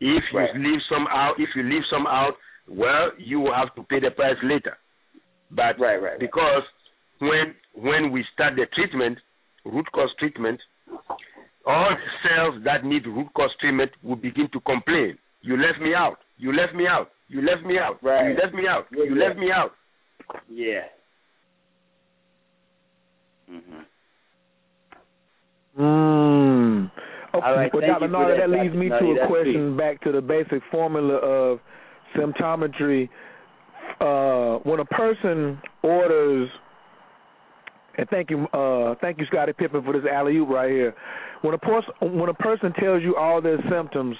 If you Right. leave some out, if you leave some out, well, you will have to pay the price later. But Right, right, right. because when when we start the treatment, root cause treatment, all the cells that need root cause treatment will begin to complain. You left me out. You left me out. You left me out. Right. You left me out. Yeah, you yeah. left me out. Yeah. Mhm. Mm. Okay, All right, well, Dr. you that, that leads me to a question back to the basic formula of symptometry. Uh, when a person orders, and thank you, uh, thank you, Scottie Pippen, for this alley oop right here. When a person when a person tells you all their symptoms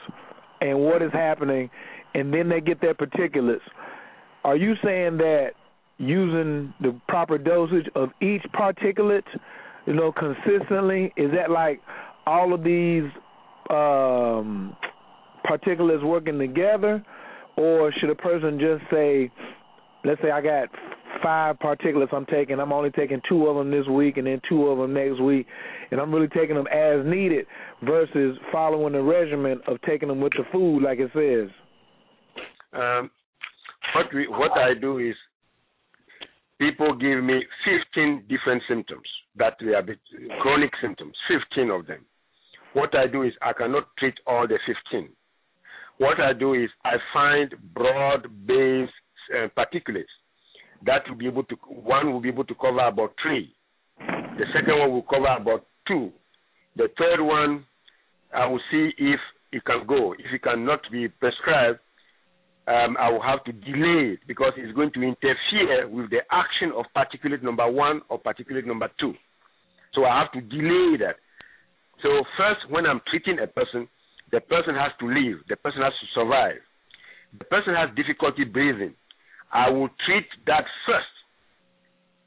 and what is happening, and then they get their particulars, are you saying that using the proper dosage of each particulate, you know, consistently, is that like all of these um, particulates working together, or should a person just say, let's say I got five particulates I'm taking, I'm only taking two of them this week and then two of them next week, and I'm really taking them as needed versus following the regimen of taking them with the food like it says. Um, what we, what I do is people give me 15 different symptoms that they bit- chronic symptoms, 15 of them. What I do is I cannot treat all the 15. What I do is I find broad-based uh, particulates that will be able to one will be able to cover about three. The second one will cover about two. The third one I will see if it can go. If it cannot be prescribed, um, I will have to delay it because it's going to interfere with the action of particulate number one or particulate number two. So I have to delay that. So first, when I'm treating a person, the person has to live. The person has to survive. The person has difficulty breathing. I will treat that first,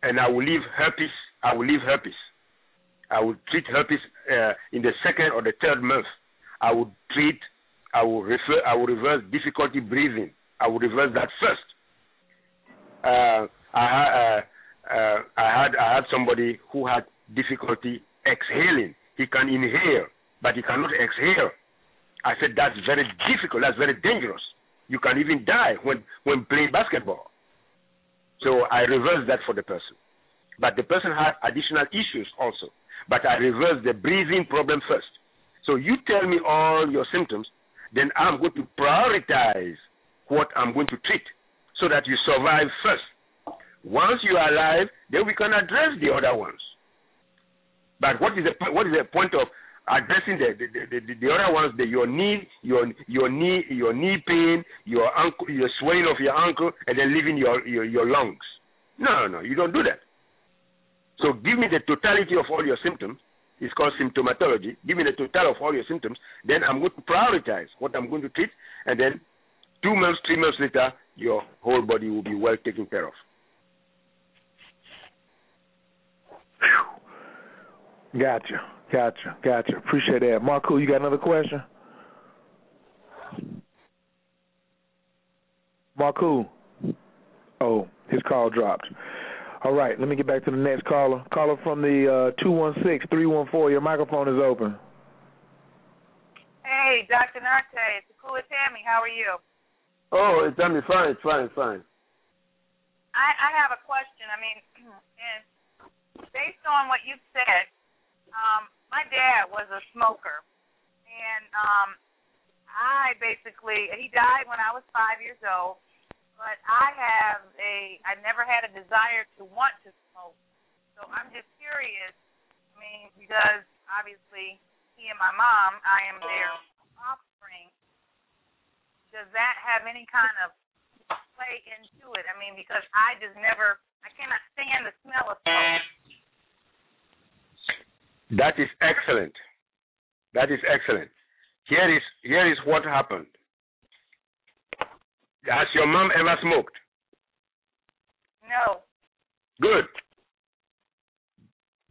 and I will leave herpes. I will leave herpes. I will treat herpes uh, in the second or the third month. I will treat. I will refer. I will reverse difficulty breathing. I will reverse that first. Uh, I, uh, uh, I had I had somebody who had difficulty exhaling. He can inhale, but he cannot exhale. I said that's very difficult. That's very dangerous. You can even die when when playing basketball. So I reversed that for the person. But the person had additional issues also. But I reversed the breathing problem first. So you tell me all your symptoms, then I'm going to prioritize what I'm going to treat so that you survive first. Once you are alive, then we can address the other ones. But what is the what is the point of addressing the the, the, the, the other ones? The, your knee, your your knee, your knee pain, your ankle, your swelling of your ankle, and then leaving your, your your lungs. No, no, you don't do that. So give me the totality of all your symptoms. It's called symptomatology. Give me the total of all your symptoms. Then I'm going to prioritize what I'm going to treat, and then two months, three months later, your whole body will be well taken care of. Gotcha, gotcha, gotcha. Appreciate that. Marco, you got another question? Marco. Oh, his call dropped. All right, let me get back to the next caller. Caller from the uh, 216-314. Your microphone is open. Hey, Dr. Nartey, it's Akula Tammy. How are you? Oh, it's fine, fine, fine, fine. I, I have a question. I mean, and based on what you've said, um, my dad was a smoker, and um, I basically he died when I was five years old. But I have a I never had a desire to want to smoke, so I'm just curious. I mean, because obviously he and my mom, I am their offspring. Does that have any kind of play into it? I mean, because I just never, I cannot stand the smell of smoke. That is excellent. That is excellent. Here is here is what happened. Has your mom ever smoked? No. Good.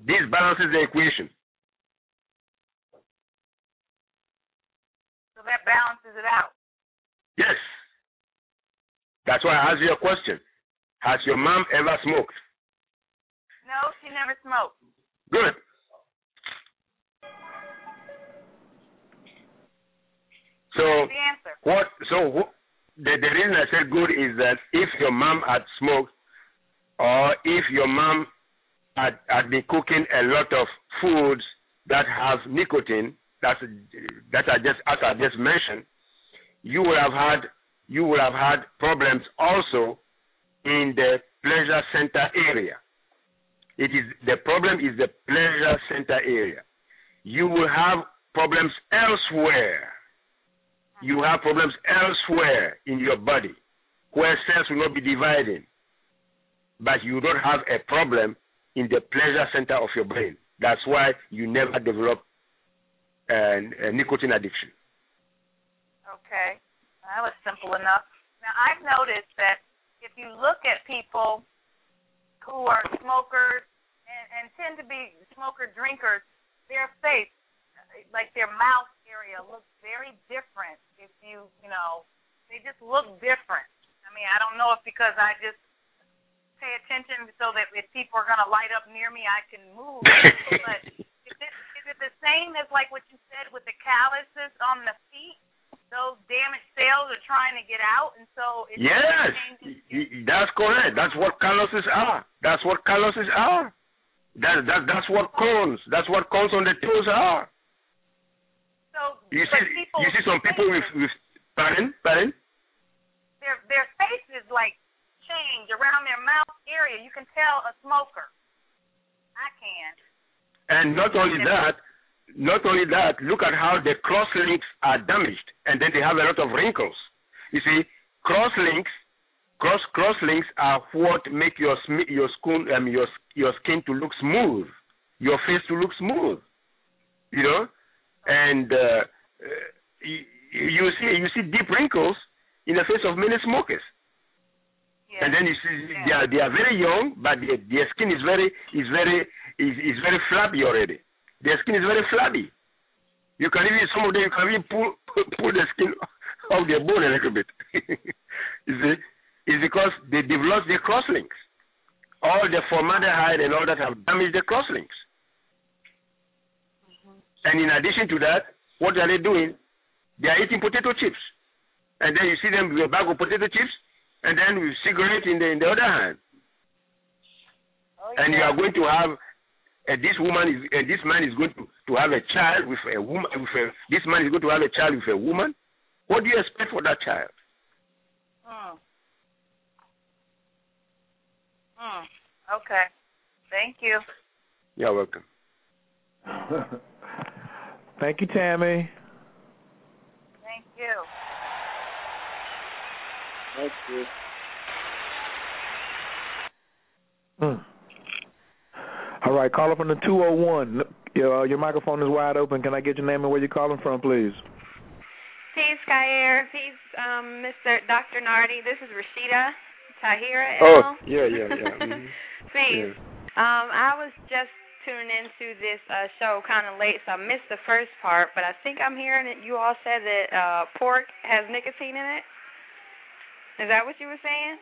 This balances the equation. So that balances it out. Yes. That's why I asked you a question. Has your mom ever smoked? No, she never smoked. Good. So the what? So wh- the the reason I said good is that if your mom had smoked, or if your mom had had been cooking a lot of foods that have nicotine, that's that I just as I just mentioned, you would have had you would have had problems also in the pleasure center area. It is the problem is the pleasure center area. You will have problems elsewhere. You have problems elsewhere in your body where cells will not be dividing. But you don't have a problem in the pleasure center of your brain. That's why you never develop a, a nicotine addiction. Okay. That was simple enough. Now, I've noticed that if you look at people who are smokers and, and tend to be smoker drinkers, their face, like their mouth area, looks very different. If you, you know, they just look different. I mean, I don't know if because I just pay attention so that if people are going to light up near me, I can move. but is it, is it the same as like what you said with the calluses on the feet? Those damaged cells are trying to get out, and so it yes, that's correct. That's what calluses are. That's what calluses are. That that that's what cones. That's what cones on the toes are. So you see, you see some people with with pardon, pardon. Their their faces like change around their mouth area. You can tell a smoker. I can. And not only that, not only that, look at how the cross links are damaged, and then they have a lot of wrinkles. You see, cross links, cross cross links are what make your your skin um, your your skin to look smooth, your face to look smooth. You know, and uh, you, you see you see deep wrinkles in the face of many smokers. Yeah. And then you see yeah. they are they are very young, but their, their skin is very is very is is very flabby already. Their skin is very flabby. You can even some of them you can even pull pull the skin off their bone a little bit. you see, it's because they developed their crosslinks. All the formaldehyde and all that have damaged the crosslinks. And in addition to that, what are they doing? They are eating potato chips. And then you see them with a bag of potato chips and then with cigarette in the in the other hand. Oh, and you are going to have and this woman is and this man is going to, to have a child with a woman with a, this man is going to have a child with a woman. What do you expect for that child? Hmm. Hmm. Okay. Thank you. You're welcome. Thank you, Tammy. Thank you. Thank you. Hmm. All right, caller from the 201. Your, uh, your microphone is wide open. Can I get your name and where you're calling from, please? Peace, Khayr. Peace, um, Mr. Dr. Nartey. This is Rashida Tahira. Oh, yeah, yeah, yeah. Mm-hmm. Peace. Yeah. Um, I was just tuning into this uh, show kind of late, so I missed the first part. But I think I'm hearing that you all said that uh, pork has nicotine in it. Is that what you were saying?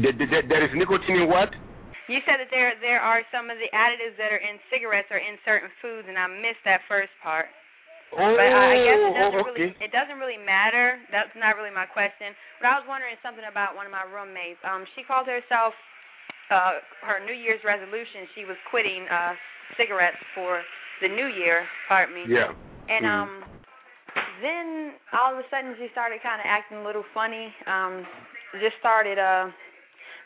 There, there, there is nicotine in what? You said that there there are some of the additives that are in cigarettes or in certain foods, and I missed that first part. Oh, but I, I guess it doesn't okay. really it doesn't really matter. That's not really my question. But I was wondering something about one of my roommates. Um, she called herself uh her New Year's resolution. She was quitting uh cigarettes for the new year. Pardon me. Yeah. And Mhm. um, then all of a sudden she started kind of acting a little funny. Um, just started uh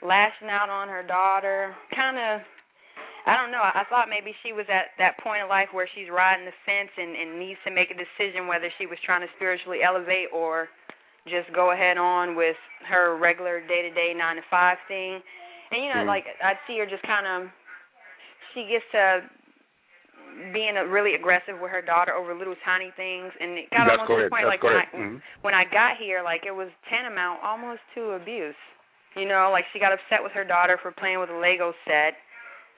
lashing out on her daughter. Kind of I don't know. I thought maybe she was at that point of life where she's riding the fence and, and needs to make a decision whether she was trying to spiritually elevate or just go ahead on with her regular day to day nine to five thing. And you know, Mm. like I'd see her just kind of she gets to being a really aggressive with her daughter over little tiny things, and it got That's almost to the point That's like when I. Mhm. when I got here, like it was tantamount almost to abuse. You know, like she got upset with her daughter for playing with a Lego set,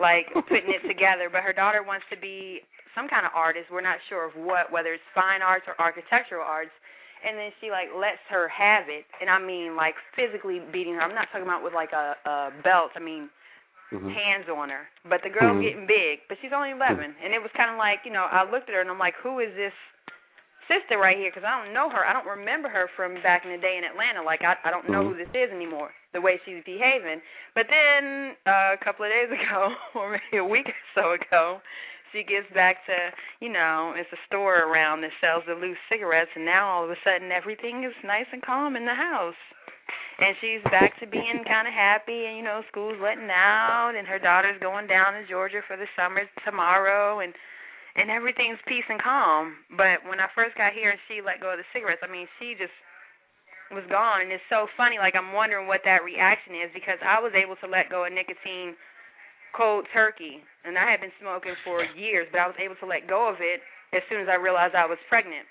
like putting it together. But her daughter wants to be some kind of artist. We're not sure of what, whether it's fine arts or architectural arts. And then she like lets her have it, and I mean like physically beating her. I'm not talking about with like a, a belt. I mean Mm-hmm. hands on her. But the girl's Mhm. getting big, but she's only 11, and it was kind of like you know I looked at her and I'm like, who is this sister right here? Because I don't know her. I don't remember her from back in the day in Atlanta. Like I I don't know who this is anymore. The way she's behaving. But then uh, a couple of days ago, or maybe a week or so ago. She gets back to, you know, it's a store around that sells the loose cigarettes, and now all of a sudden everything is nice and calm in the house. And she's back to being kind of happy and you know school's letting out and her daughter's going down to Georgia for the summer tomorrow and and everything's peace and calm. But when I first got here and she let go of the cigarettes I mean she just was gone. And it's so funny like I'm wondering what that reaction is because I was able to let go of nicotine cold turkey and I had been smoking for years but I was able to let go of it as soon as I realized I was pregnant.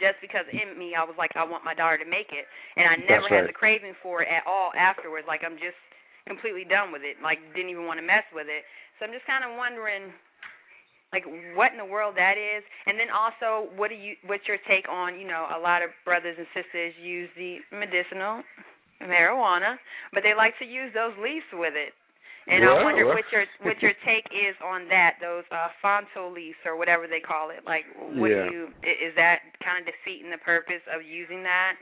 Just because in me I was like I want my daughter to make it and I never That's had right. the craving for it at all afterwards. Like I'm just completely done with it. Like didn't even want to mess with it. So I'm just kind of wondering like what in the world that is? And then also what do you what's your take on you know a lot of brothers and sisters use the medicinal marijuana but they like to use those leaves with it and I wonder well. what your what your take is on that, those uh Fronto leaves or whatever they call it. Like what Yeah. do you is that kind of defeating the purpose of using that?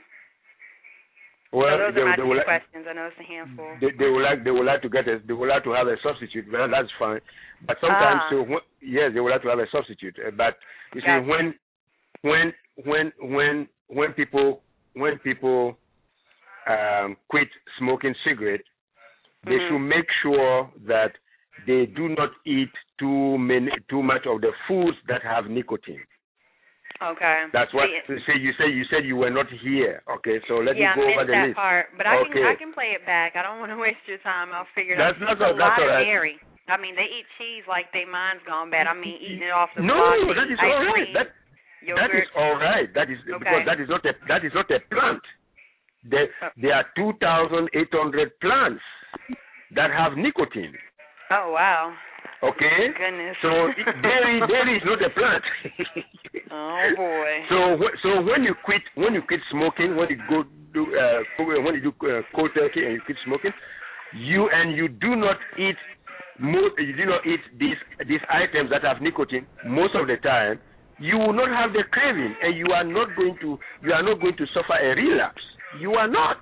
Well, so those they, are my they two will, questions. I know it's a handful. they, they would like they would like to get a they would like to have a substitute. Well, that's fine. But sometimes, Ah. so when, yes, they would like to have a substitute. Uh, But you see, when when when when when people when people um, quit smoking cigarette, they Mhm. should make sure that they do not eat too many too much of the foods that have nicotine. Okay. That's what See, you say. You said you said you were not here. Okay, so let yeah, me go I over the that list. part, but I can I can play it back. I don't want to waste your time. I'll figure it That's- out. that's It's a lot of dairy. I mean, they eat cheese like they mind's gone bad. I mean, eating it off the No, block. that is all right. cream, That yogurt. that is all right. That is Okay. because that is not a that is not a plant. There Oh. there are two thousand eight hundred plants that have nicotine. Oh wow. Okay. Goodness. So dairy dairy is not a plant. oh boy. So so when you quit when you quit smoking when you go do uh, when you do uh, cold turkey and you quit smoking, you and you do not eat most you do not eat these these items that have nicotine most of the time. You will not have the craving, and you are not going to you are not going to suffer a relapse. You are not.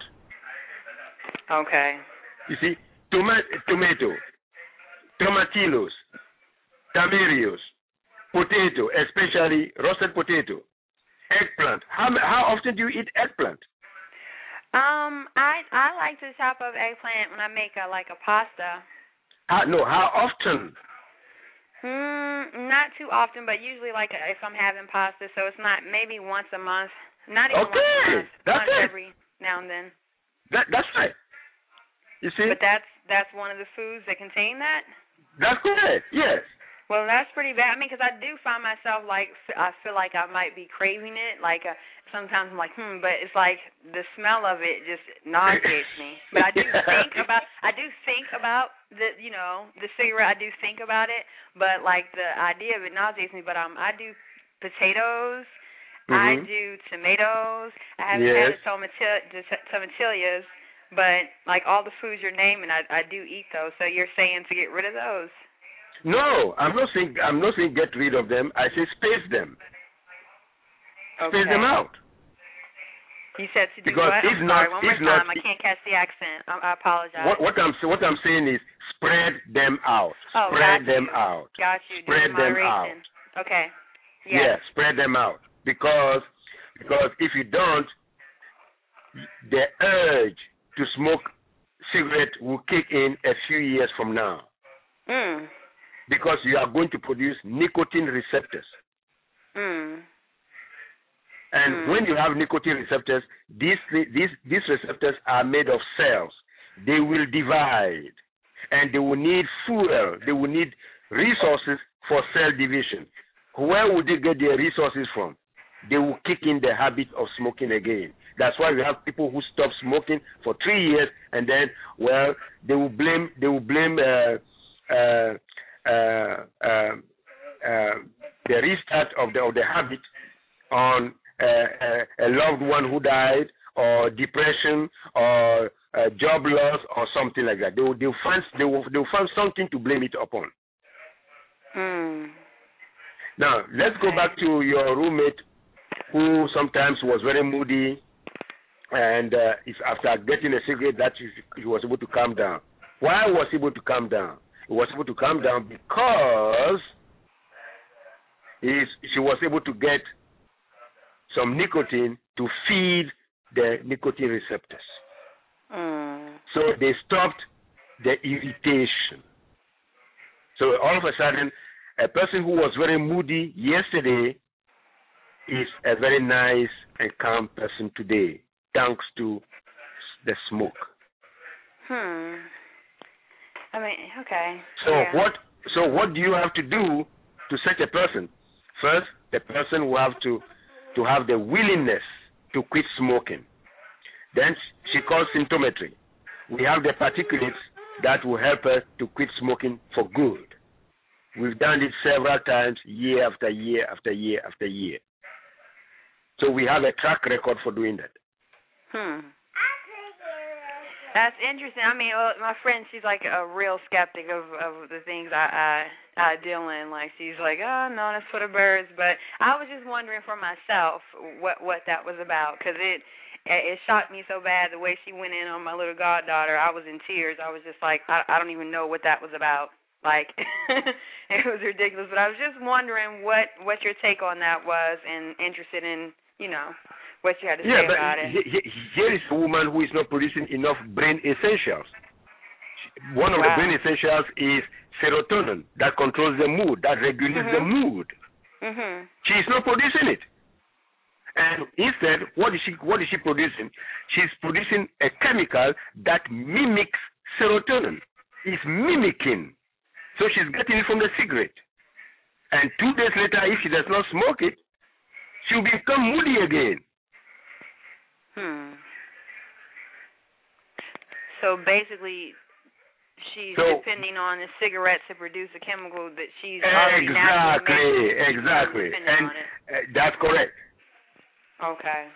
Okay. You see, toma- tomato, tomatillos, tamarillos, potato, especially roasted potato, eggplant. How how often do you eat eggplant? Um, I I like to chop up eggplant when I make a like a pasta. How, no, how often? Hmm, not too often, but usually like if I'm having pasta, so it's not maybe once a month. Not even once a month. that's once it. every now and then. That that's right. You see, But that's that's one of the foods that contain that. that's correct. Yes. Well, that's pretty bad. I mean, because I do find myself like f- I feel like I might be craving it. Like uh, sometimes I'm like, hmm, but it's like the smell of it just nauseates me. But I do think about I do think about the you know the cigarette. I do think about it, but like the idea of it nauseates me. But um, I do potatoes. I Mhm. do tomatoes. I haven't had Yes. the tomatil- the t- tomatillas, but like all the foods you're naming, I I do eat those. So you're saying to get rid of those? No, I'm not saying I'm not saying get rid of them. I say space them. Okay. Space them out. You said to do Because what? I'm not- sorry, one more if not- time. I can't catch the accent. I, I apologize. What what I'm what I'm saying is spread them out. Oh, spread them you. out. Got you. Spread them moderation. Okay. Yeah, Yes. spread them out because because if you don't, the urge to smoke cigarette will kick in a few years from now Mm. because you are going to produce nicotine receptors. Mm. And Mm. when you have nicotine receptors, these these these receptors are made of cells. They will divide, and they will need fuel. They will need resources for cell division. Where would they get their resources from? They will kick in the habit of smoking again. That's why we have people who stop smoking for three years and then well they will blame they will blame uh, uh, uh, uh, uh, the restart of the of the habit on uh, a, a loved one who died or depression or job loss or something like that. They will, they will find they will, they will find something to blame it upon. Hmm. Now let's go back to your roommate, who sometimes was very moody, and uh, if after getting a cigarette that he, he was able to calm down. Why was he able to calm down? He was able to calm down because is she was able to get some nicotine to feed the nicotine receptors. Mm. So they stopped the irritation. So all of a sudden, a person who was very moody yesterday is a very nice and calm person today, thanks to the smoke. Hmm. I mean, okay. So yeah. what? So what do you have to do to such a person? First, the person will have to to have the willingness to quit smoking. Then she calls symptometry. We have the particulates that will help her to quit smoking for good. We've done it several times, year after year after year after year. So we have a track record for doing that. Hmm. That's interesting. I mean, well, my friend, she's like a real skeptic of of the things I I, I deal in. Like she's like, oh no, that's for the birds. But I was just wondering for myself what what that was about because it it shocked me so bad the way she went in on my little goddaughter. I was in tears. I was just like, I I don't even know what that was about. Like it was ridiculous. But I was just wondering what what your take on that was and interested in you know what you had to yeah, say about it. he- he- here is a woman who is not producing enough brain essentials. One of the brain essentials is serotonin that controls the mood, that regulates the Mhm. mood. Mhm. She is not producing it. And instead, what is she what is she producing? She's producing a chemical that mimics serotonin. It's mimicking. So she's getting it from the cigarette. And two days later, if she does not smoke it, she'll become moody again. Hmm. So basically, she's So- depending on the cigarettes to produce a chemical that she's already Exactly, exactly. And uh, that's correct. Okay.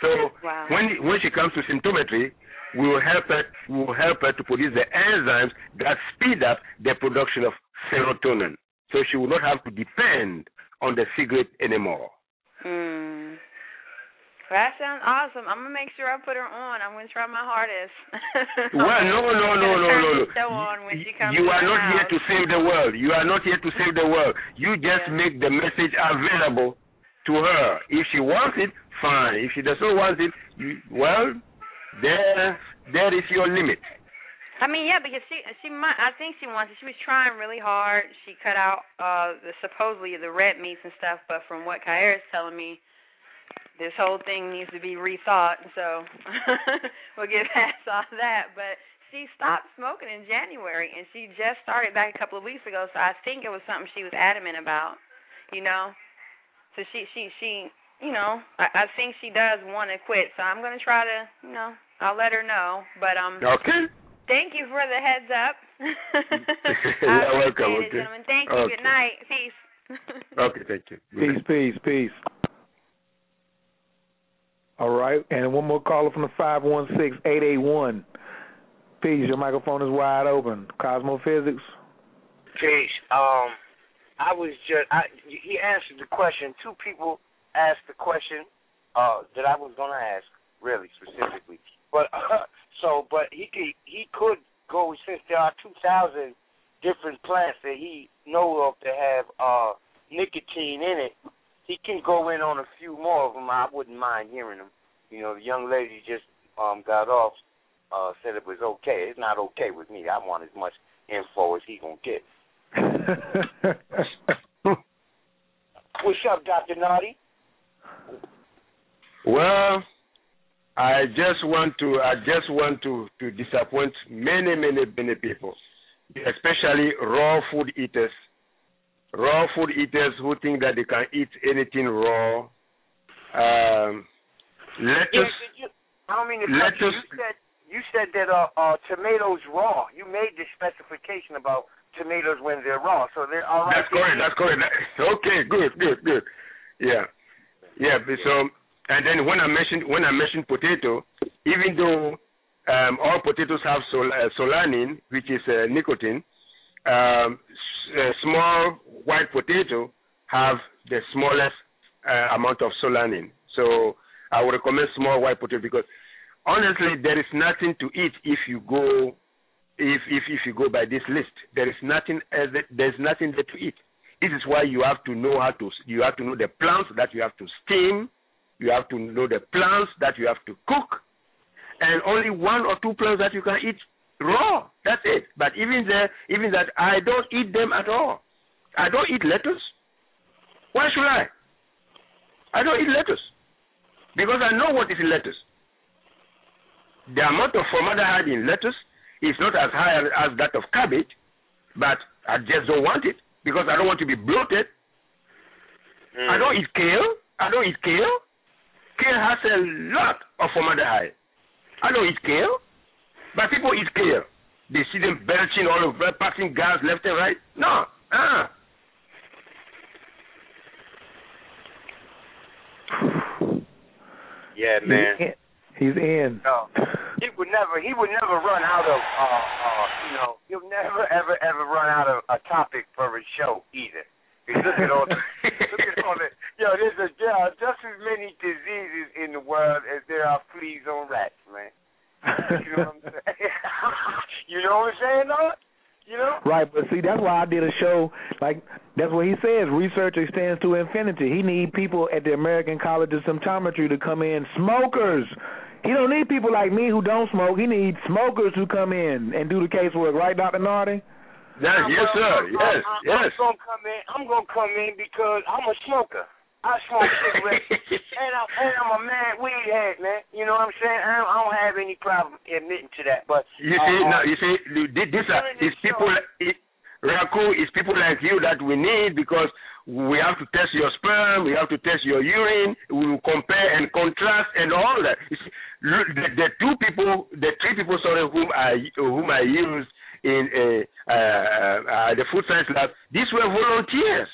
So Wow. when when she comes to symptometry, we will help her we will help her to produce the enzymes that speed up the production of serotonin. So she will not have to depend on the cigarette anymore. Hmm. That sounds awesome. I'm gonna make sure I put her on. I'm gonna try my hardest. Well, no, no, no, no, no, no, on when she comes You are not house. here to save the world. You are not here to save the world. You just Yeah. make the message available to her. If she wants it, fine. If she does not want it, you, well, there, there is your limit. I mean, yeah, because she she might. I think she wants. She was trying really hard. She cut out uh the supposedly the red meats and stuff, but from what Khayr's telling me, this whole thing needs to be rethought. So we'll get past all that. But she stopped smoking in January, and she just started back a couple of weeks ago. So I think it was something she was adamant about. You know, so she she she. You know, I, I think she does want to quit, so I'm gonna try to, you know, I'll let her know. But um, Okay. Thank you for the heads up. You're I welcome, it, okay. gentlemen. Thank you. Okay. Good night. Peace. Okay, thank you. Peace, peace, peace. All right, and one more caller from the five one six eight eight one. Peace. Your microphone is wide open. Cosmophysics. Peace. Um, I was just I he answered the question. Two people asked the question uh that I was gonna ask, really specifically. But uh, so, but he could he could go since there are two thousand different plants that he know of that have uh nicotine in it. He can go in on a few more of them. I wouldn't mind hearing them. You know, the young lady just um got off. Uh, said it was okay. It's not okay with me. I want as much info as he gonna get. What's up, Doctor Nartey? Well, I just want to I just want to to disappoint many many many people, especially raw food eaters. Raw food eaters who think that they can eat anything raw. Um, Yeah, lettuce. did you, I don't mean to lettuce- you. You said you said that uh, uh, tomatoes raw. You made the specification about tomatoes when they're raw, so they're all right. That's correct. That's correct. Okay, good, good, good. Yeah, yeah. So, and then when I mentioned when I mentioned potato, even though um, all potatoes have sol- uh, solanine, which is uh, nicotine, um, s- small white potato have the smallest uh, amount of solanine. So I would recommend small white potato because honestly, there is nothing to eat if you go if if if you go by this list. There is nothing that, there's nothing there to eat. This is why you have to know how to you have to know the plants that you have to steam, you have to know the plants that you have to cook, and only one or two plants that you can eat raw. That's it. But even there, even that, I don't eat them at all. I don't eat lettuce. Why should I? I don't eat lettuce because I know what is in lettuce. The amount of formaldehyde in lettuce is not as high as that of cabbage, but I just don't want it because I don't want to be bloated. Mm. I don't eat kale. I don't eat kale. Kale has a lot of formaldehyde. I don't eat kale, but people eat kale. They see them belching all over, passing gas left and right. No, ah. Yeah, man. He's in. He's in. No, he would never. He would never run out of. Uh, uh, you know, he'll never, ever, ever run out of a topic for his show either. Look at all the. Yo, there's a there just as many diseases in the world as there are fleas on rats, man. You know what I'm saying? you know what I'm saying, though? You know? Right, but see, that's why I did a show. Like that's what he says. Research extends to infinity. He need people at the American College of Symptometry to come in, smokers. He don't need people like me who don't smoke. He needs smokers who come in and do the casework. Right, Doctor Nartey? Yes, yes, sir. Yes, I'm, yes. I'm gonna come in. I'm gonna come in because I'm a smoker. I smoke cigarettes, and I'm and I'm a man weed head, man. You know what I'm saying? I don't, I don't have any problem admitting to that. But You see, uh, now you see, this are is people. It, Raku is people like you that we need because we have to test your sperm, we have to test your urine, we will compare and contrast and all that. See, the, the two people, the three people, sorry, whom I whom I used in uh, uh, uh, the food science lab, these were volunteers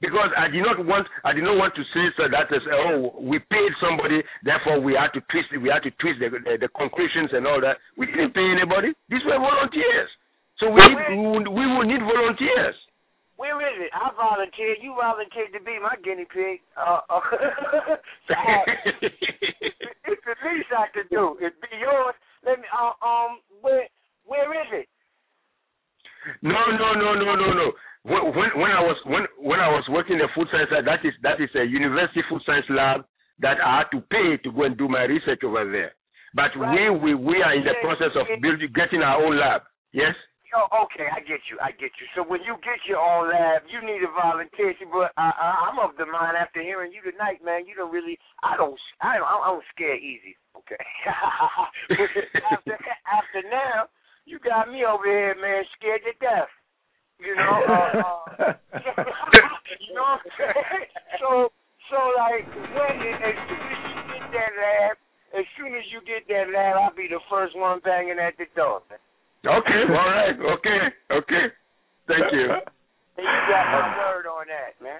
because I did not want I did not want to say so that is oh we paid somebody therefore we had to twist we had to twist the, the the conclusions and all that. We didn't pay anybody. These were volunteers. So we need, we will, need volunteers. Where is it? I volunteered. You volunteered to be my guinea pig. Uh, uh, it's the least I could do. It be yours. Let me. Uh, um. Where Where is it? No, no, no, no, no, no. When when, I was when when I was working in the food science lab, that is that is a university food science lab that I had to pay to go and do my research over there. But Right. we we we are in the process of building getting our own lab. Yes. Oh, okay, I get you. I get you. So when you get your own lab, you need a volunteer. But I, I, I'm of the mind after hearing you tonight, man. You don't really. I don't. I don't. I don't scare easy. Okay. after after now, you got me over here, man, scared to death. You know. Uh, uh, you know what I'm saying? So so like when as soon as you get that lab, as soon as you get that lab, I'll be the first one banging at the door. Man. Okay. All right. Okay. Okay. Thank you. And you got my word on that, man.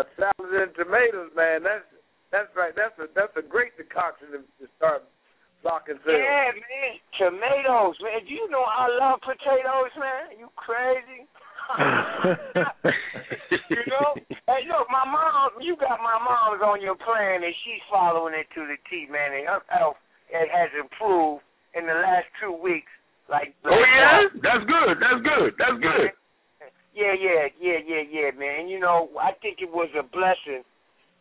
A salad and tomatoes, man. That's that's right. That's a that's a great decoction to, to start sales. Yeah, man. Tomatoes, man. Do you know I love potatoes, man? You crazy? you know? Hey, look, my mom, you got my mom's on your plan, and she's following it to the T, man. And her health it has improved in the last two weeks. Like, Oh yeah, that's good. That's good. That's good. Yeah, yeah, yeah, yeah, yeah, man. You know, I think it was a blessing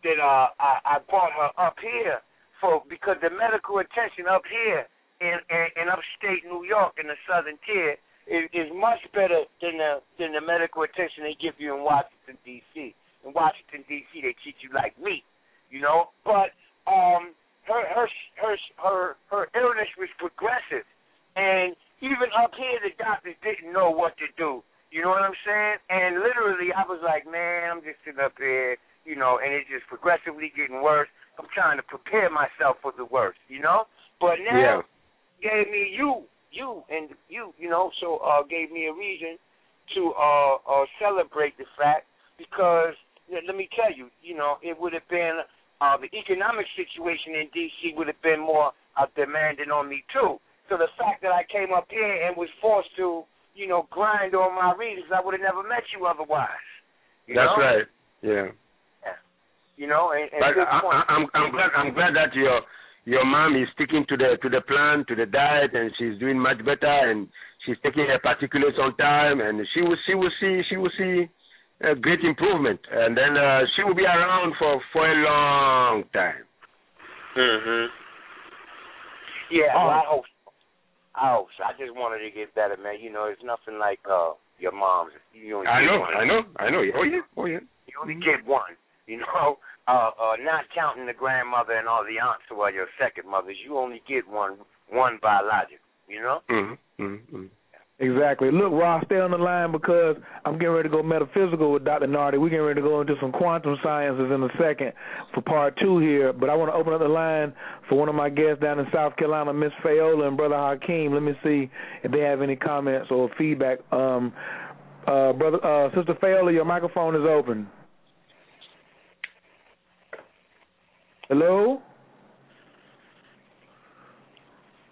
that uh I, I brought her up here for because the medical attention up here in, in in upstate New York in the southern tier is, is much better than the than the medical attention they give you in Washington D.C. In Washington D.C. they treat you like meat, you know. But um, her her her her her illness was progressive, and even up here the doctors didn't know what to do. You know what I'm saying? And literally, I was like, man, I'm just sitting up here, you know, and it's just progressively getting worse. I'm trying to prepare myself for the worst, you know. But now, Yeah. gave me you, you, and you, you know, so uh, gave me a reason to uh, uh, celebrate the fact because let me tell you, you know, it would have been uh, the economic situation in D.C. would have been more uh, demanding on me too. So the fact that I came up here and was forced to, you know, grind on my readings, I would have never met you otherwise. You That's know? right. Yeah. Yeah. You know, and, and But I, I, I'm I'm glad I'm glad that your your mom is sticking to the to the plan to the diet and she's doing much better and she's taking her particulates on time and she will she will see she will see a great improvement and then uh, she will be around for for a long time. Mhm. Yeah, well, I hope. So. I hope so. I just wanted to get better, man. You know, it's nothing like uh your mom's. You only I know, one. I know, I know. Oh yeah, oh yeah. You only get one. You know, uh, uh, not counting the grandmother and all the aunts who are your second mothers. You only get one, one biological. You know. Mm-hmm. Mm-hmm. Exactly. Look, Ross, stay on the line because I'm getting ready to go metaphysical with Dr. Nartey. We're getting ready to go into some quantum sciences in a second for part two here. But I want to open up the line for one of my guests down in South Carolina, Miss Fayola and Brother Hakeem. Let me see if they have any comments or feedback. Um, uh, brother, uh, Sister Fayola, your microphone is open. Hello.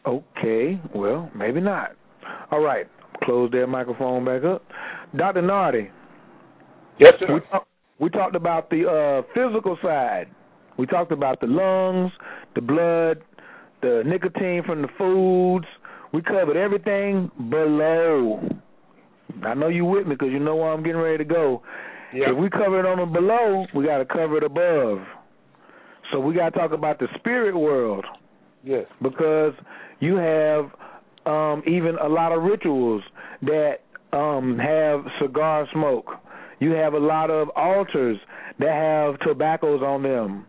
Okay. Well, maybe not. All right. Close that microphone back up. Dr. Nartey. Yes, sir. We, talk, we talked about the uh, physical side. We talked about the lungs, the blood, the nicotine from the foods. We covered everything below. I know you with me because you know where I'm getting ready to go. Yeah. If we cover it on the below, we got to cover it above. So we got to talk about the spirit world Yes. because you have um, even a lot of rituals that um, have cigar smoke. You have a lot of altars that have tobaccos on them.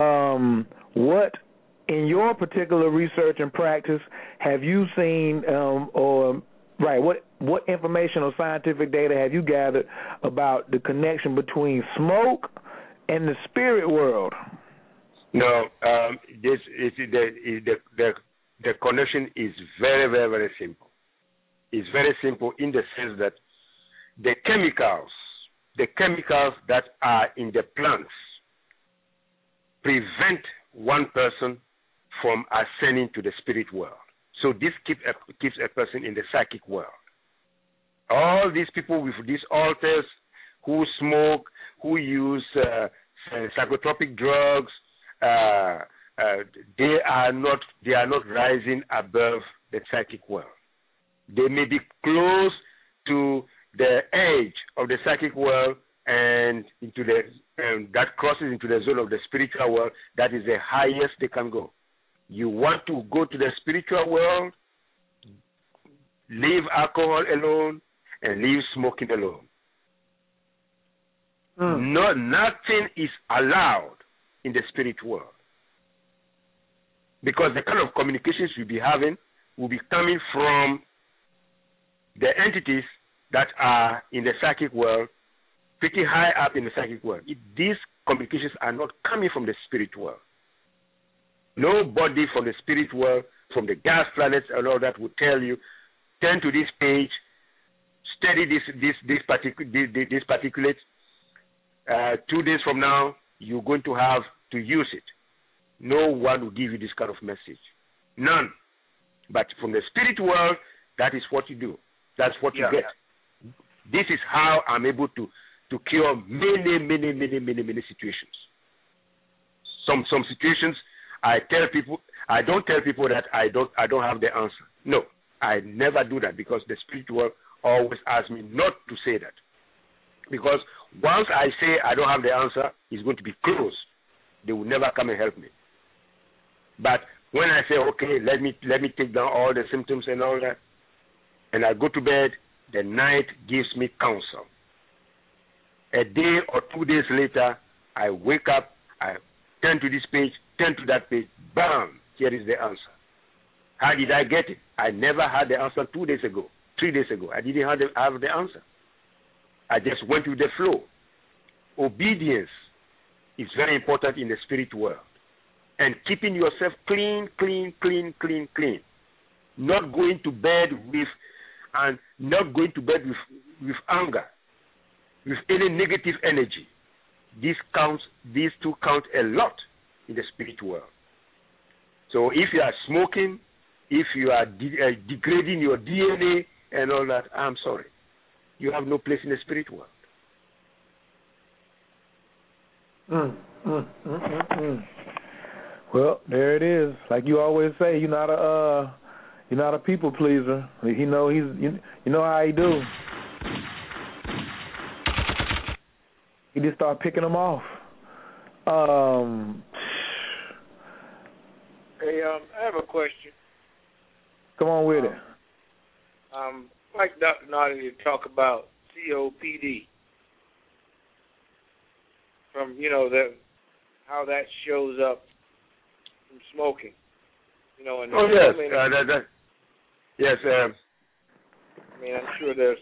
Um, what in your particular research and practice have you seen, um, or right? What what information or scientific data have you gathered about the connection between smoke and the spirit world? No, um, this is the, the the the connection is very very very simple. It's very simple in the sense that the chemicals, the chemicals that are in the plants, prevent one person from ascending to the spirit world. So this keep a, keeps a person in the psychic world. All these people with these altars who smoke, who use uh, psychotropic drugs, uh, uh, they are not they are not rising above the psychic world. They may be close to the edge of the psychic world and into the um, that crosses into the zone of the spiritual world. That is the highest they can go. You want to go to the spiritual world, leave alcohol alone and leave smoking alone. Hmm. No, nothing is allowed in the spirit world. Because the kind of communications you'll be having will be coming from the entities that are in the psychic world, pretty high up in the psychic world. These communications are not coming from the spirit world. Nobody from the spirit world, from the gas planets and all that will tell you, turn to this page, study this this this particular this, this particulate. Uh, two days from now, you're going to have to use it. No one will give you this kind of message. None. But from the spirit world, that is what you do. That's what you Yeah, get. This is how I'm able to to cure many, many, many, many, many situations. Some some situations I tell people I don't tell people that I don't I don't have the answer. No, I never do that because the spirit world always asks me not to say that. Because once I say I don't have the answer, it's going to be closed. They will never come and help me. But when I say, okay, let me let me take down all the symptoms and all that, and I go to bed, the night gives me counsel. A day or two days later, I wake up, I turn to this page, turn to that page, bam, here is the answer. How did I get it? I never had the answer two days ago, three days ago. I didn't have the, have the answer. I just went with the flow. Obedience is very important in the spirit world. And keeping yourself clean, clean, clean, clean, clean. not going to bed with and not going to bed with with anger, with any negative energy. This counts. These two count a lot in the spirit world. So if you are smoking, if you are de- uh, degrading your DNA and all that, I'm sorry, you have no place in the spirit world. Mm, mm, mm, mm. Well, there it is. Like you always say, you're not a uh, you're not a people pleaser. You know he's you, you know how he do. He just start picking them off. Um. Hey, um, I have a question. Come on with um, it. Um, I'd like Dr. Nartey to talk about COPD. From you know that how that shows up from smoking. You know, and oh yes, uh, that, that, yes. Uh, I mean, I'm sure there's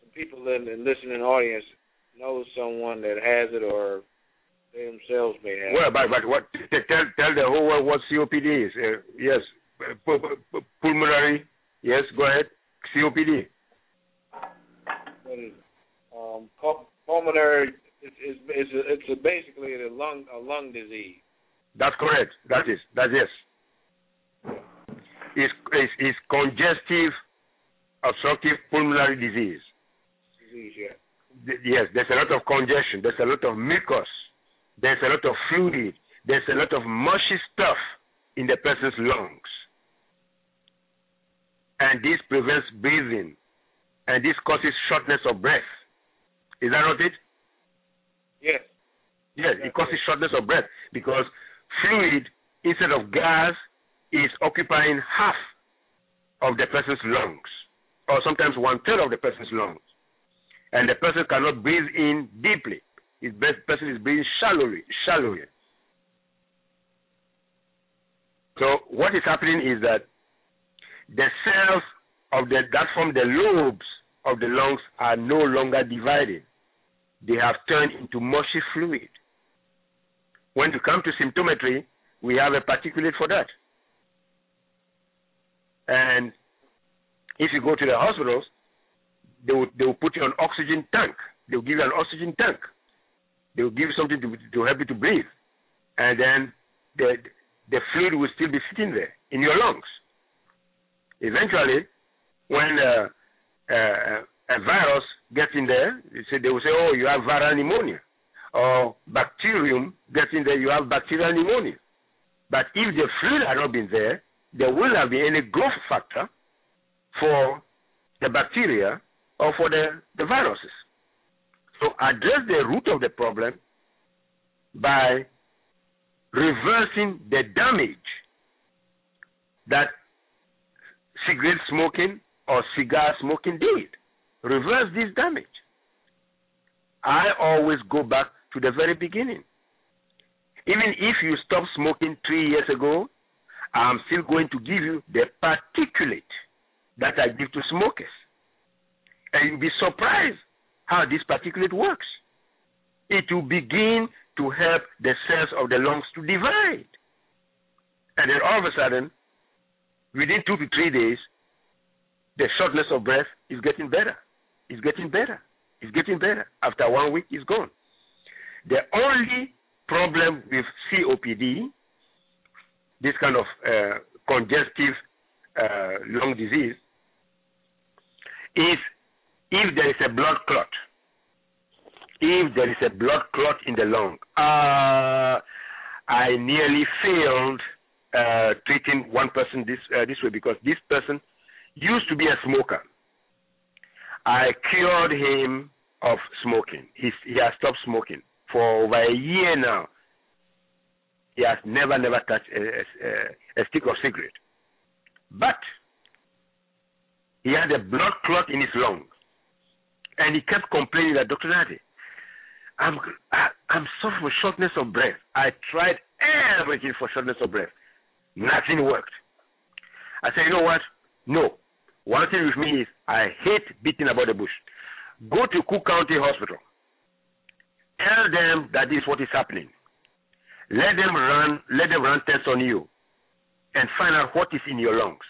some people in the listening audience know someone that has it or they themselves may have. Well, but but what tell tell the whole world what COPD is? Uh, yes, pulmonary. Yes, go ahead. COPD. Um, pulmonary is it's, a, it's a basically a lung a lung disease. That's correct. That is that is. It's, it's, it's congestive obstructive pulmonary disease. Disease, yeah. Yes, there's a lot of congestion. There's a lot of mucus. There's a lot of fluid. There's a lot of mushy stuff in the person's lungs. And this prevents breathing. And this causes shortness of breath. Is that not it? Yes. Yes, it causes shortness of breath because fluid instead of gas is occupying half of the person's lungs, or sometimes one third of the person's lungs. And the person cannot breathe in deeply. The person is breathing shallowly, shallowly. So what is happening is that the cells of the that form the lobes of the lungs are no longer divided. They have turned into mushy fluid. When you come to symptometry, we have a particulate for that. And if you go to the hospitals, they will, they will put you on oxygen tank. They will give you an oxygen tank. They will give you something to, to help you to breathe. And then the, the fluid will still be sitting there in your lungs. Eventually, when uh, uh, a virus gets in there, they, say, they will say, oh, you have viral pneumonia. Or bacterium gets in there, you have bacterial pneumonia. But if the fluid had not been there, there will not be any growth factor for the bacteria or for the, the viruses. So address the root of the problem by reversing the damage that cigarette smoking or cigar smoking did. Reverse this damage. I always go back to the very beginning. Even if you stop smoking three years ago, I'm still going to give you the particulate that I give to smokers. And you'll be surprised how this particulate works. It will begin to help the cells of the lungs to divide. And then all of a sudden, within two to three days, the shortness of breath is getting better. It's getting better. It's getting better. After one week, it's gone. The only problem with COPD, this kind of uh, congestive uh, lung disease, is if there is a blood clot. If there is a blood clot in the lung, uh, I nearly failed uh, treating one person this uh, this way because this person used to be a smoker. I cured him of smoking. He has stopped smoking for over a year now. He has never, never touched a, a, a stick of cigarette. But he had a blood clot in his lung. And he kept complaining that, Dr. Nartey, I'm, I, I'm suffering from shortness of breath. I tried everything for shortness of breath. Nothing worked. I said, you know what? No. One thing with me is I hate beating about the bush. Go to Cook County Hospital. Tell them that this is what is happening. Let them run let them run tests on you and find out what is in your lungs.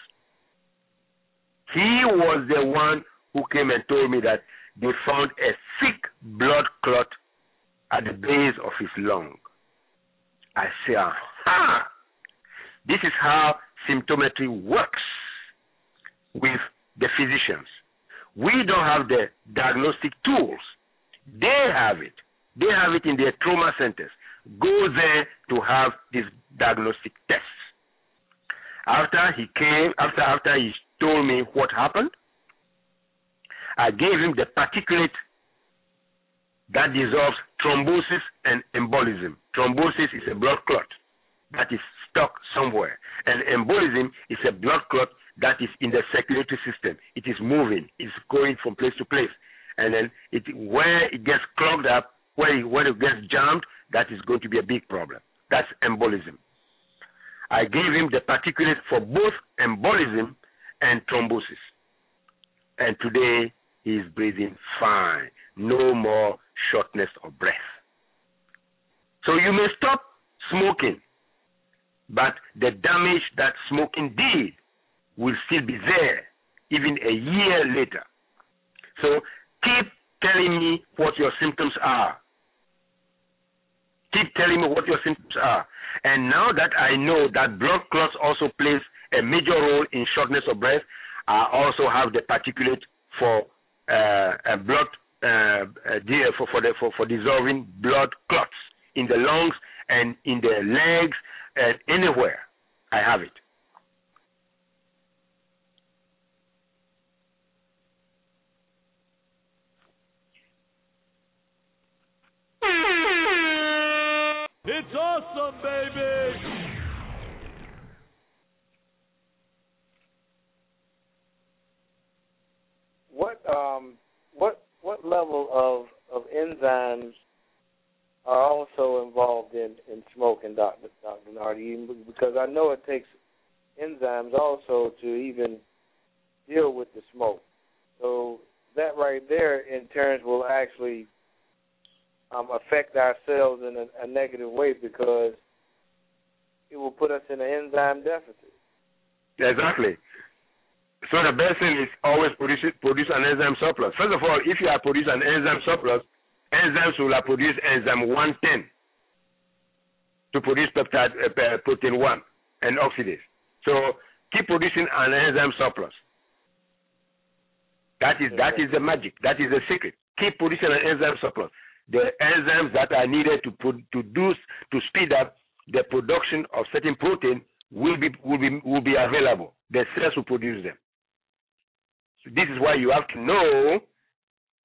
He was the one who came and told me that they found a thick blood clot at the base of his lung. I say, aha! This is how symptometry works with the physicians. We don't have the diagnostic tools. They have it. They have it in their trauma centers. Go there to have these diagnostic tests. After he came, after after he told me what happened, I gave him the particulate that dissolves thrombosis and embolism. Thrombosis is a blood clot that is stuck somewhere, and embolism is a blood clot that is in the circulatory system. It is moving, it's going from place to place, and then it where it gets clogged up, where it, where it gets jammed, that is going to be a big problem. That's embolism. I gave him the particulate for both embolism and thrombosis, and today he is breathing fine. No more shortness of breath. So you may stop smoking, but the damage that smoking did will still be there even a year later. So keep telling me what your symptoms are. Keep telling me what your symptoms are. And now that I know that blood clots also plays a major role in shortness of breath, I also have the particulate for uh, blood uh, for for, the, for for dissolving blood clots in the lungs and in the legs and anywhere. I have it. It's awesome, baby! What um what what level of of enzymes are also involved in in smoking, Doctor Doctor Nartey? Because I know it takes enzymes also to even deal with the smoke. So that right there, in turns, will actually um, affect ourselves in a, a negative way because it will put us in an enzyme deficit. Exactly. So the best thing is always produce produce an enzyme surplus. First of all, if you are producing an enzyme surplus, enzymes will produce enzyme 110 to produce peptide uh, protein 1 and oxidase. So keep producing an enzyme surplus. That is that is the magic. That is the secret. Keep producing an enzyme surplus. The enzymes that are needed to put, to do to speed up the production of certain protein will be will be will be available. The cells will produce them. So This is why you have to know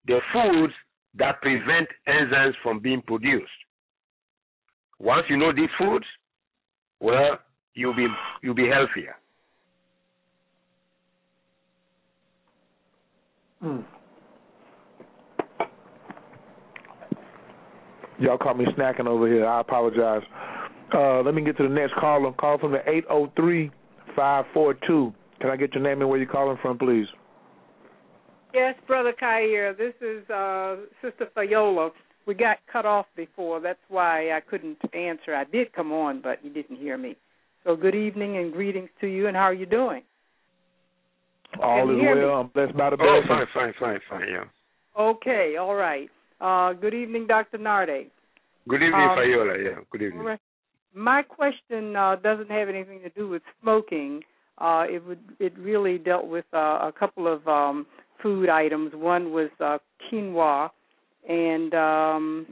the foods that prevent enzymes from being produced. Once you know these foods, well, you'll be you'll be healthier. Mm. Y'all caught me snacking over here. I apologize. Uh, let me get to the next caller. Call from the 803 542. Can I get your name and where you're calling from, please? Yes, Brother Khayr. This is uh, Sister Fayola. We got cut off before. That's why I couldn't answer. I did come on, but you didn't hear me. So good evening and greetings to you, and how are you doing? All is well. Me? I'm blessed by the best. Oh, fine, fine, fine, fine, yeah. Okay, all right. Uh, good evening, Dr. Nartey. Good evening, um, Fayola. Yeah, good evening. My question uh, doesn't have anything to do with smoking. Uh, it would it really dealt with uh, a couple of um, food items. One was uh, quinoa, and um,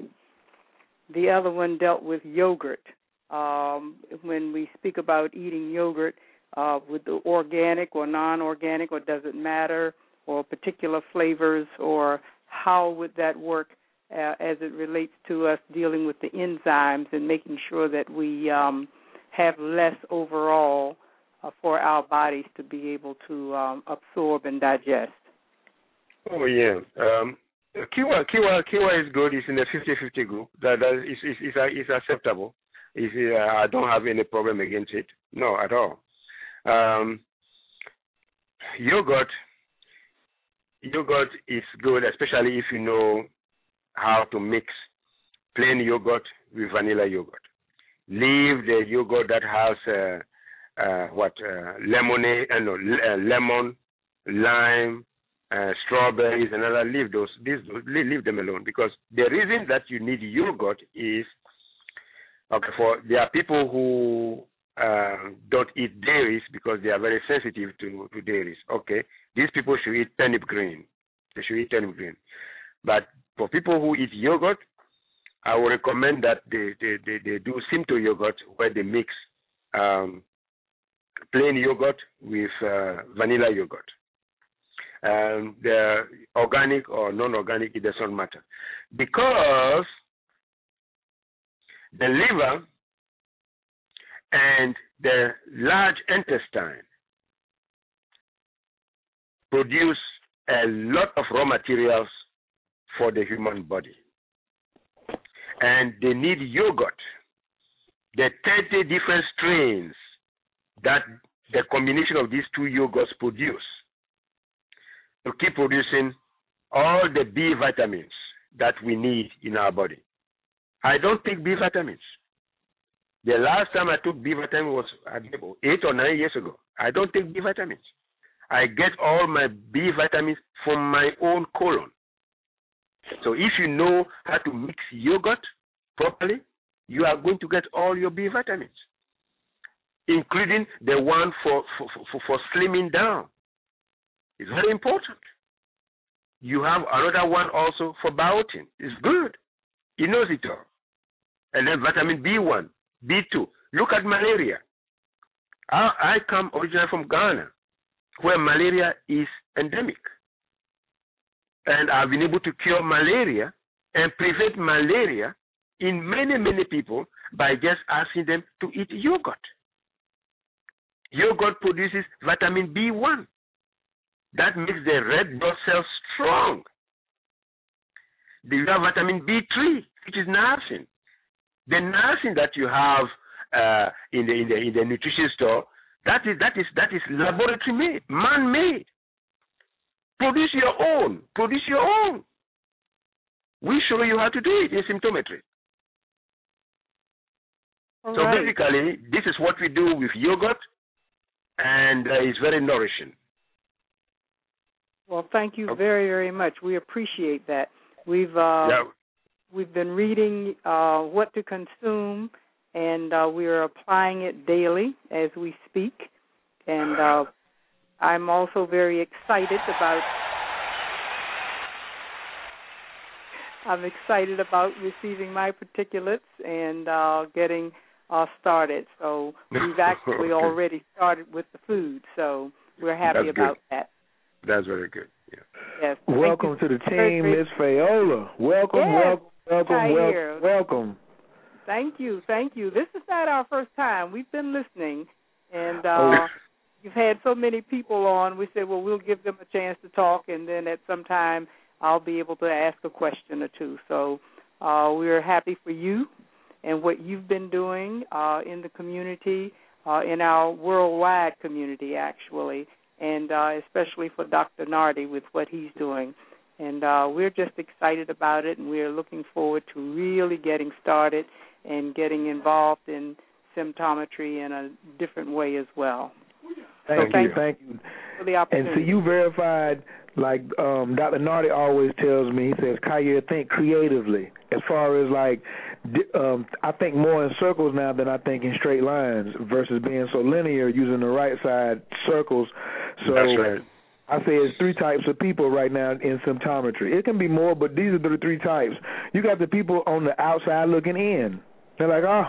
the other one dealt with yogurt. Um, when we speak about eating yogurt, uh, with the organic or non-organic, or does it matter, or particular flavors, or how would that work uh, as it relates to us dealing with the enzymes and making sure that we um, have less overall uh, for our bodies to be able to um, absorb and digest. Oh yeah. Um, Kiwa, Kiwa, Kiwa is good. It's in the 50-50 group. That, that is, is acceptable. Uh, I don't have any problem against it. No, at all. Um, yogurt, yogurt is good, especially if you know how to mix plain yogurt with vanilla yogurt. Leave the yogurt that has uh, uh, what uh, lemonade, uh, no, uh, lemon lime, uh, strawberries, and other. Leave those. These leave, them alone because the reason that you need yogurt is okay. For there are people who uh, don't eat dairies because they are very sensitive to, to dairies. Okay, these people should eat turnip green. They should eat turnip green. But for people who eat yogurt, I would recommend that they they, they, they do simple yogurt where they mix um, plain yogurt with uh, vanilla yogurt. Um, the organic or non-organic, it does not matter because the liver and the large intestine produce a lot of raw materials for the human body. And they need yogurt. The 30 different strains that the combination of these two yogurts produce to keep producing all the B vitamins that we need in our body. I don't take B vitamins. The last time I took B vitamin was eight or nine years ago. I don't take B vitamins. I get all my B vitamins from my own colon. So if you know how to mix yogurt properly, you are going to get all your B vitamins, including the one for, for, for, for slimming down. It's very important. You have another one also for biotin. It's good. He knows it all. And then vitamin B1, B2. Look at malaria. I, I come originally from Ghana, where malaria is endemic. And I've been able to cure malaria and prevent malaria in many, many people by just asking them to eat yogurt. Yogurt produces vitamin B1. That makes the red blood cells strong. You have vitamin B3, which is niacin. The niacin that you have uh, in the in the in the nutrition store, that is that is that is laboratory made, man made. Produce your own. Produce your own. We show you how to do it in symptometry. All so right. basically, this is what we do with yogurt, and uh, it's very nourishing. Well, thank you very, very much. We appreciate that. We've uh, yeah. we've been reading uh, what to consume, and uh, we are applying it daily as we speak. And uh, I'm also very excited about. I'm excited about receiving my particulates and uh, getting uh, started. So we've actually Okay. already started with the food. So we're happy That's about good. that. That's very good. Yeah. Yes. Welcome to the team, very- Miss Fayola. Welcome, Yes, welcome, welcome, hi welcome, here. welcome. Thank you, thank you. This is not our first time. We've been listening, and Oh. uh, you've had so many people on. We said, well, we'll give them a chance to talk, and then at some time I'll be able to ask a question or two. So uh, we're happy for you and what you've been doing uh, in the community, uh, in our worldwide community, actually, and uh, especially for Dr. Nartey with what he's doing. And uh, we're just excited about it, and we're looking forward to really getting started and getting involved in symptometry in a different way as well. Thank, So you, thank thank you. For the opportunity. And so you verified, like um, Dr. Nartey always tells me, he says, Khayr, think creatively. As far as like, di- um, I think more in circles now than I think in straight lines versus being so linear using the right side circles. So That's right. I say it's three types of people right now in symptometry. It can be more, but these are the three types. You got the people on the outside looking in. They're like, oh,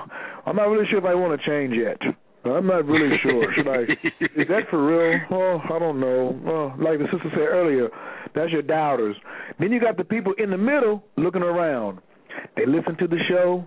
I'm not really sure if I want to change yet. I'm not really sure. Should I? Is that for real? Oh, I don't know. Oh, like the sister said earlier, that's your doubters. Then you got the people in the middle looking around. They listen to the show.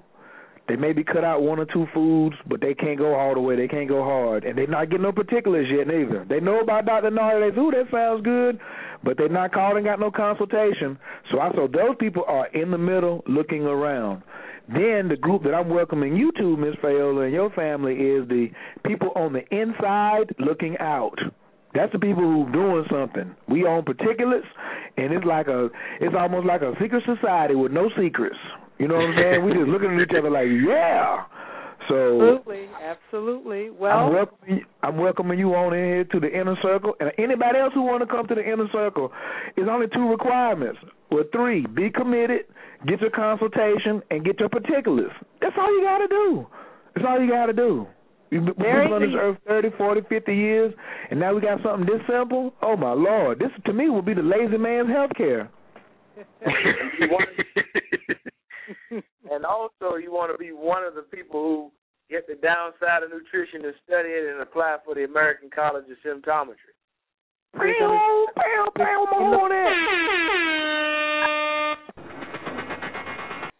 They maybe cut out one or two foods, but they can't go all the way. They can't go hard, and they're not getting no particulars yet neither. They know about Dr. Nartey. They say, "Ooh, that sounds good," but they're not called and got no consultation. So I so those people are in the middle looking around. Then the group that I'm welcoming you to, Miss Fayola, and your family is the people on the inside looking out. That's the people who doing something. We own particulates, and it's like a, it's almost like a secret society with no secrets. You know what I'm saying? we just looking at each other like, yeah. So absolutely, absolutely. Well, I'm welcoming, I'm welcoming you on in here to the inner circle, and anybody else who want to come to the inner circle, is only two requirements. Well, three: be committed, get your consultation, and get your particulars. That's all you got to do. That's all you got to do. We've been on this earth 30, 40, 50 years, and now we got something this simple. Oh my lord, this to me will be the lazy man's health care. and also, you want to be one of the people who get the downside of nutrition and study it and apply for the American College of Symptometry. Pow, pow, pow,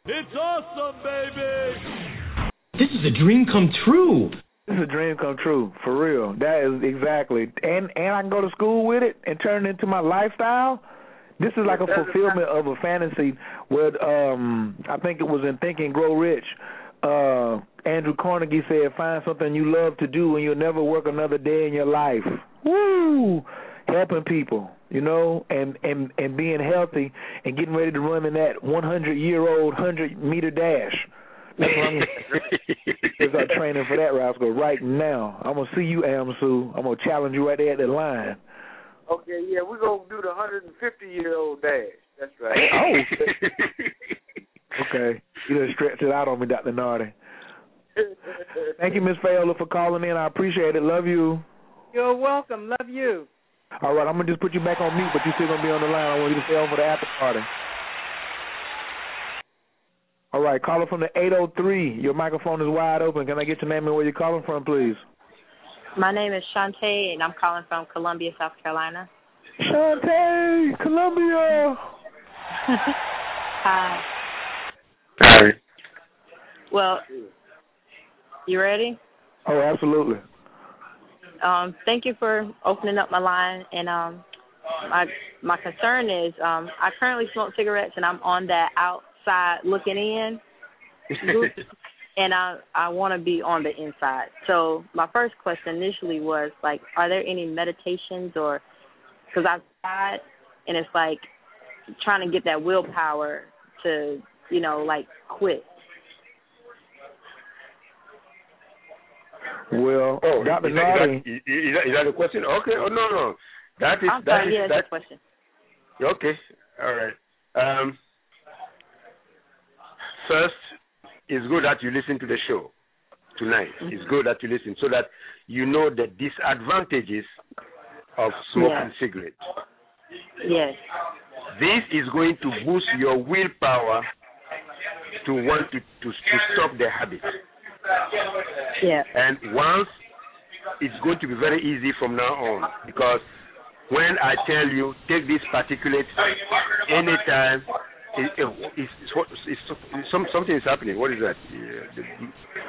It's awesome, baby! This is a dream come true. This is a dream come true, for real. That is exactly, and and I can go to school with it and turn it into my lifestyle. This is like a fulfillment of a fantasy. Where um, I think it was in Think and Grow Rich. Uh, Andrew Carnegie said, "Find something you love to do, and you'll never work another day in your life." Woo! Helping people, you know, and and and being healthy and getting ready to run in that 100 year old 100 meter dash. That's what I'm start training for that, Roscoe, right now. I'm gonna see you, Amsu. I'm gonna challenge you right there at the line. Okay, yeah, we're gonna do the 150 year old dash. That's right. Oh. okay, you done stretched it out on me, Dr. Nartey. Thank you, Miss Fayola, for calling in. I appreciate it. Love you. You're welcome. Love you. All right, I'm gonna just put you back on mute, but you're still gonna be on the line. I want you to stay on for the after party. All right, caller from the 803. Your microphone is wide open. Can I get your name and where you're calling from, please? My name is Shantae, and I'm calling from Columbia, South Carolina. Shantae, Columbia. Hi. Hi. Well, you ready? Oh, absolutely. Um, thank you for opening up my line. And um, my my concern is um, I currently smoke cigarettes, and I'm on that outside looking in group, and I I want to be on the inside. So my first question initially was like, are there any meditations or because I've tried, and it's like trying to get that willpower to you know like quit. Well, oh, Dr. is, Nartey. that, is, is, that, is that a question? Okay. Oh no, no. That is I'm that sorry, is yeah, that. question. Okay. All right. Um, first, it's good that you listen to the show tonight. Mm-hmm. It's good that you listen so that you know the disadvantages of smoking Yeah. cigarettes. Yes. This is going to boost your willpower to want to, to, to stop the habit. Yeah. And once it's going to be very easy from now on because when I tell you take this particulate anytime, it, it, it's, it's, it's, some, something is happening. What is that? Yeah, the,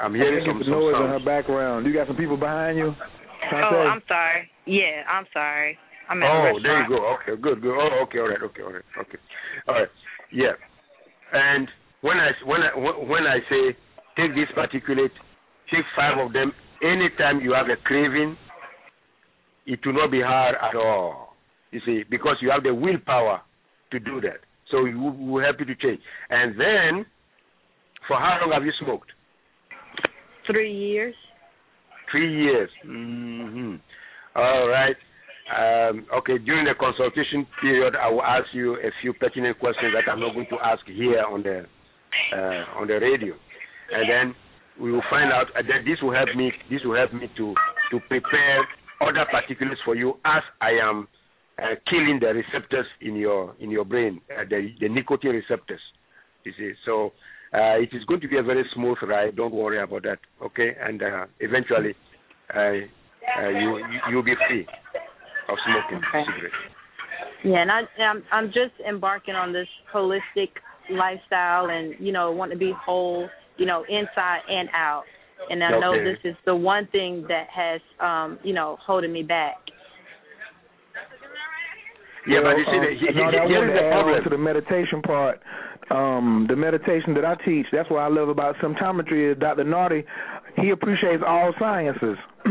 I'm hearing I some, think some the noise in sounds. her background. You got some people behind you? Oh, Shantae? I'm sorry. Yeah, I'm sorry. I'm at a Oh, restaurant. there you go. Okay, good, good. Oh, okay, all right, okay, all right, okay, all right. Yeah, and when I when I when I say take this particulate, take five of them anytime you have a craving. It will not be hard at all. You see, because you have the willpower to do that. So you will- help you to change. And then, for how long have you smoked? Three years. Three years. hmm All right. Um, okay, during the consultation period, I will ask you a few pertinent questions that I'm not going to ask here on the uh, on the radio, and then we will find out uh, that this will help me. This will help me to to prepare other particulars for you as I am uh, killing the receptors in your in your brain, uh, the the nicotine receptors. You see, so uh, it is going to be a very smooth ride. Don't worry about that. Okay, and uh, eventually, uh, uh, you you you'll be free of smoking cigarettes. Yeah, and I, I'm I'm just embarking on this holistic lifestyle, and you know, want to be whole, you know, inside and out. And I know this is the one thing that has, um, you know, holding me back. Yeah, but Well, you see, the, um, he- he- no, I here wanted is to the problem. to the meditation part. Um, the meditation that I teach, that's what I love about symptometry is Dr. Nartey, he appreciates all sciences.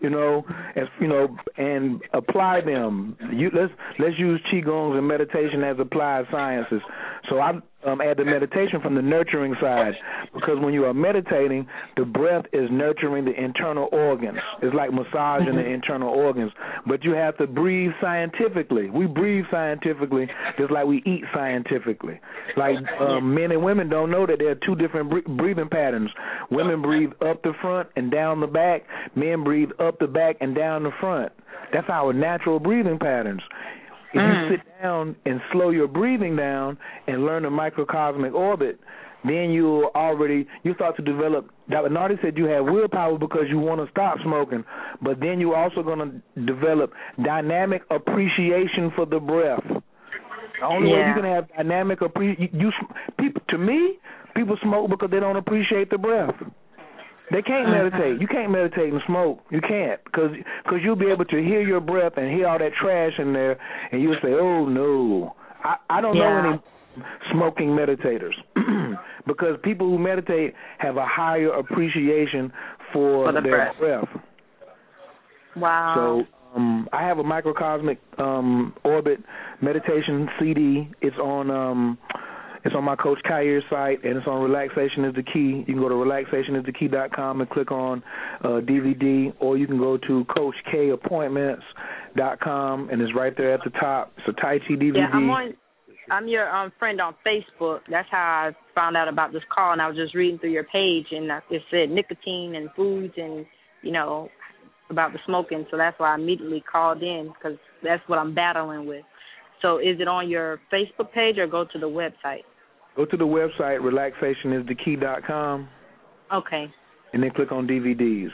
you know, as you know, and apply them. You let's let's use qigongs and meditation as applied sciences. So I um, add the meditation from the nurturing side because when you are meditating, the breath is nurturing the internal organs. It's like massaging the internal organs. But you have to breathe scientifically. We breathe scientifically just like we eat scientifically. Like um, men and women don't know that there are two different breathing patterns. Women breathe up the front and down the back. Men breathe up the back and down the front. That's our natural breathing patterns. If Mm. you sit down and slow your breathing down and learn the microcosmic orbit, then you already you start to develop. Dr. Nartey said you have willpower because you want to stop smoking, but then you're also going to develop dynamic appreciation for the breath. The only way Yeah. you can have dynamic appreciation, you, you people to me, people smoke because they don't appreciate the breath. They can't meditate. You can't meditate and smoke. You can't because cause you'll be able to hear your breath and hear all that trash in there, and you'll say, "Oh no." I I don't know any smoking meditators because people who meditate have a higher appreciation for, For the their breath. Wow. so um, I have a microcosmic um, orbit meditation CD. It's on um, it's on my Coach Khayr site, and it's on Relaxation is the Key. You can go to relaxationisthekey.com and click on uh, DVD, or you can go to CoachKAppointments.com, and it's right there at the top. It's a Tai Chi DVD. Yeah, I'm on. I'm your um friend on Facebook. That's how I found out about this call, and I was just reading through your page, and it said nicotine and foods, and you know about the smoking. So that's why I immediately called in because that's what I'm battling with. So is it on your Facebook page or go to the website? Go to the website relaxationisthekey.com, Okay. and then click on DVDs.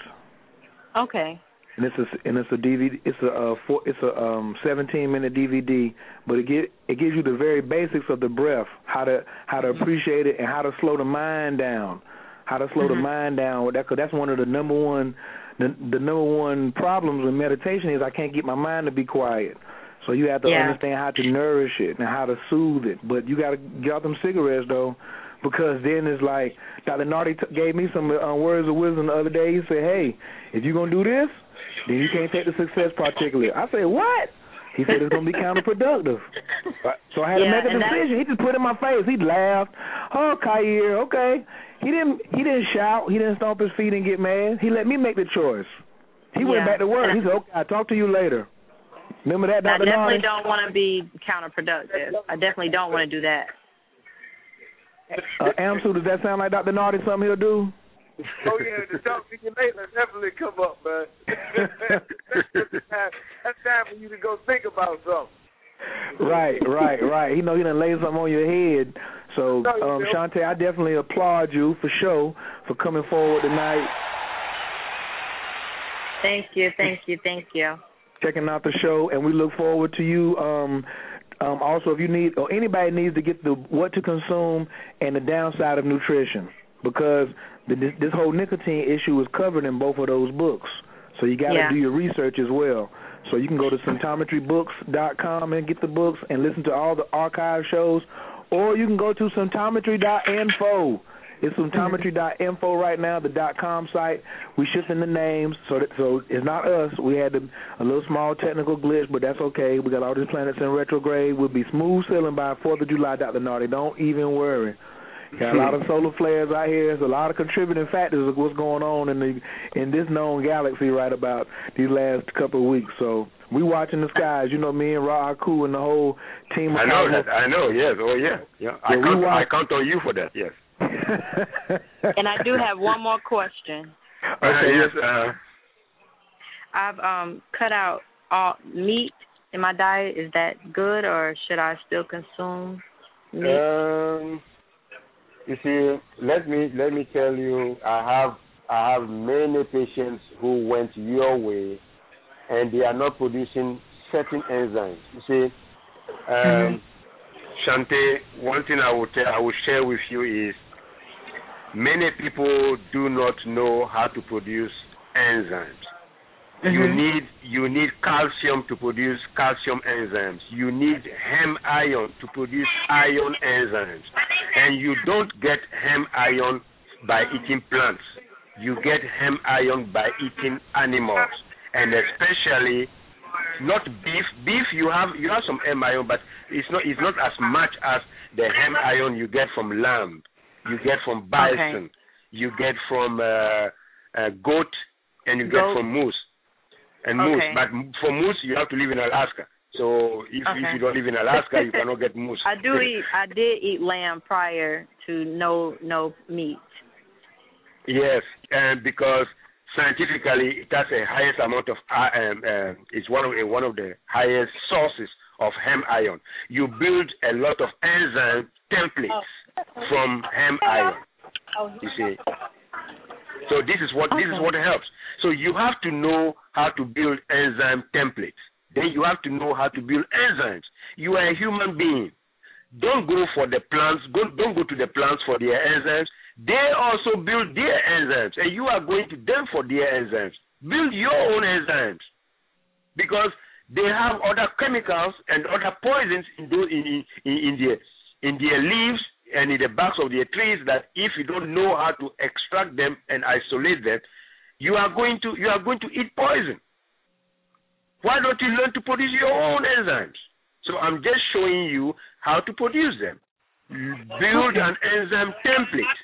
Okay. and it's a and it's a DVD. It's a uh, four, it's a um 17 minute DVD, but it get it gives you the very basics of the breath, how to how to appreciate it, and how to slow the mind down, how to slow the Mhm. mind down. That cause that's one of the number one the the number one problems with meditation is I can't get my mind to be quiet. So you have to Yeah. understand how to nourish it and how to soothe it. But you got to get out them cigarettes though, because then it's like Dr. Nartey t- gave me some uh, words of wisdom the other day. He said, "Hey, if you're gonna do this, then you can't take the success particularly." I said, "What?" He said it's gonna be counterproductive. So I had Yeah, to make a decision. He just put it in my face. He laughed. Oh, Khayr, okay. He didn't. He didn't shout. He didn't stomp his feet and get mad. He let me make the choice. He went back to work. He said, "Okay, I'll talk to you later." Remember that, I definitely Nartey? don't want to be counterproductive. I definitely don't want to do that. Uh, Amsu, does that sound like Dr. Nartey something he'll do? Oh yeah, the talk to you later definitely come up, man. That's time for you to go think about something. Right, right, right. He know he done laid something on your head. So, No, um, don't. Shantae, I definitely applaud you for sure for coming forward tonight, Thank you, thank you, thank you. Checking out the show, and we look forward to you. Um, um, also, if you need or anybody needs to get the what to consume and the downside of nutrition, because the, this, this whole nicotine issue is covered in both of those books. So you got to Yeah. do your research as well. So you can go to symptometrybooks.com and get the books and listen to all the archive shows, or you can go to symptometry.info. It's symptometry.info right now, the dot com site. We shifting the names, so that, so it's not us. We had a, a little small technical glitch, but that's okay. We got all these planets in retrograde. We'll be smooth sailing by Fourth of July, Dr. Nartey. Don't even worry. Got a lot of solar flares out here. There's a lot of contributing factors of what's going on in the in this known galaxy right about these last couple of weeks. So we watching the skies. You know, me and Ra Aku and the whole team. Of I know that. I know. Yes. Oh yeah. Yeah. I Yeah, we count. watch- I count on you for that. Yes. And I do have one more question. Okay. yes. Uh, I've um cut out all meat in my diet. Is that good, or should I still consume meat? Um, you see, let me let me tell you, I have I have many patients who went your way, and they are not producing certain enzymes. You see, um, Shante, one thing I will tell, I will share with you is, many people do not know how to produce enzymes. You Mhm. need you need calcium to produce calcium enzymes. You need hem iron to produce iron enzymes. And you don't get hem iron by eating plants. you get hem iron by eating animals, and especially not beef. Beef you have you have some hem iron, but it's not it's not as much as the hem iron you get from lamb, you get from bison, Okay. you get from uh, uh, goat, and you get from moose and moose. But for moose, you have to live in Alaska. So if, if you don't live in Alaska, you cannot get moose. I do eat. I did eat lamb prior to no no meat. Yes, and because scientifically it has a highest amount of uh, um, uh, it's one of uh, one of the highest sources of hem iron. You build a lot of enzyme templates from heme oh, iron. Oh, you see. So this is what this is what helps. So you have to know how to build enzyme templates. Then you have to know how to build enzymes. You are a human being. Don't go for the plants. Go, don't go to the plants for their enzymes. They also build their enzymes, and you are going to them for their enzymes. Build your own enzymes because they have other chemicals and other poisons in those, in, in, in, in their in their leaves and in the backs of their trees that if you don't know how to extract them and isolate them, you are going to you are going to eat poison. Why don't you learn to produce your own enzymes? So I'm just showing you how to produce them. Build an enzyme template.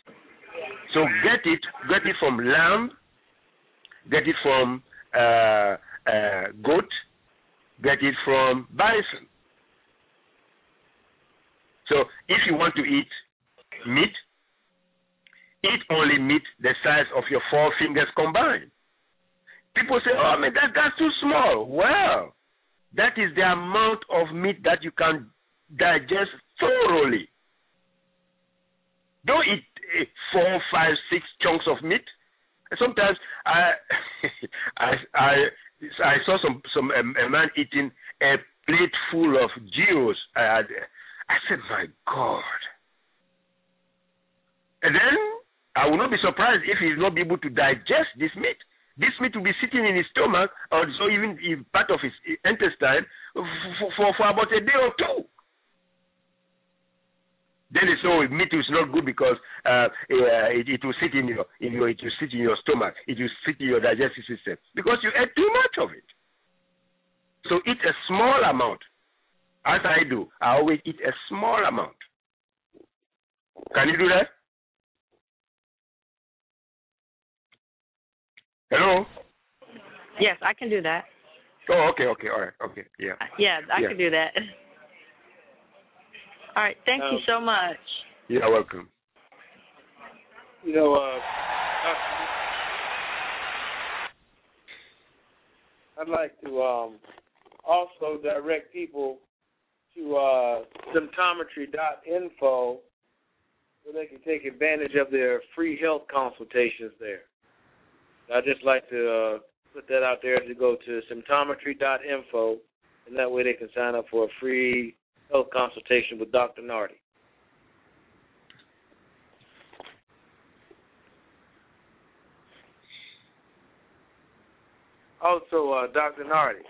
So get it get it from lamb, get it from uh, uh, goat, get it from bison. So if you want to eat meat, eat only meat the size of your four fingers combined. People say, "Oh, man, that that's too small." Well, that is the amount of meat that you can digest thoroughly. Don't eat eh, four, five, six chunks of meat. Sometimes I, I, I, I saw some some um, a man eating a plate full of gyros. I, had, I said, "My God!" And then I will not be surprised if he will not be able to digest this meat. This meat will be sitting in his stomach, or so even in part of his intestine, for, for, for about a day or two. Then they say, oh, meat is not good because uh, uh, it, it will sit in your, in your, it will sit in your stomach, it will sit in your digestive system because you ate too much of it. So eat a small amount, as I do. I always eat a small amount. Can you do that? Hello. Yes, I can do that. Oh, okay, okay, all right, okay, yeah. Yeah, I Yeah. can do that. All right. Thank you Um, so much. You're welcome. You know, uh, I'd like to um, also direct people to uh, symptometry.info so they can take advantage of their free health consultations there. I'd just like to uh, put that out there to go to symptometry.info, and that way they can sign up for a free health consultation with Dr. Nartey. Also, uh, Dr. Nartey,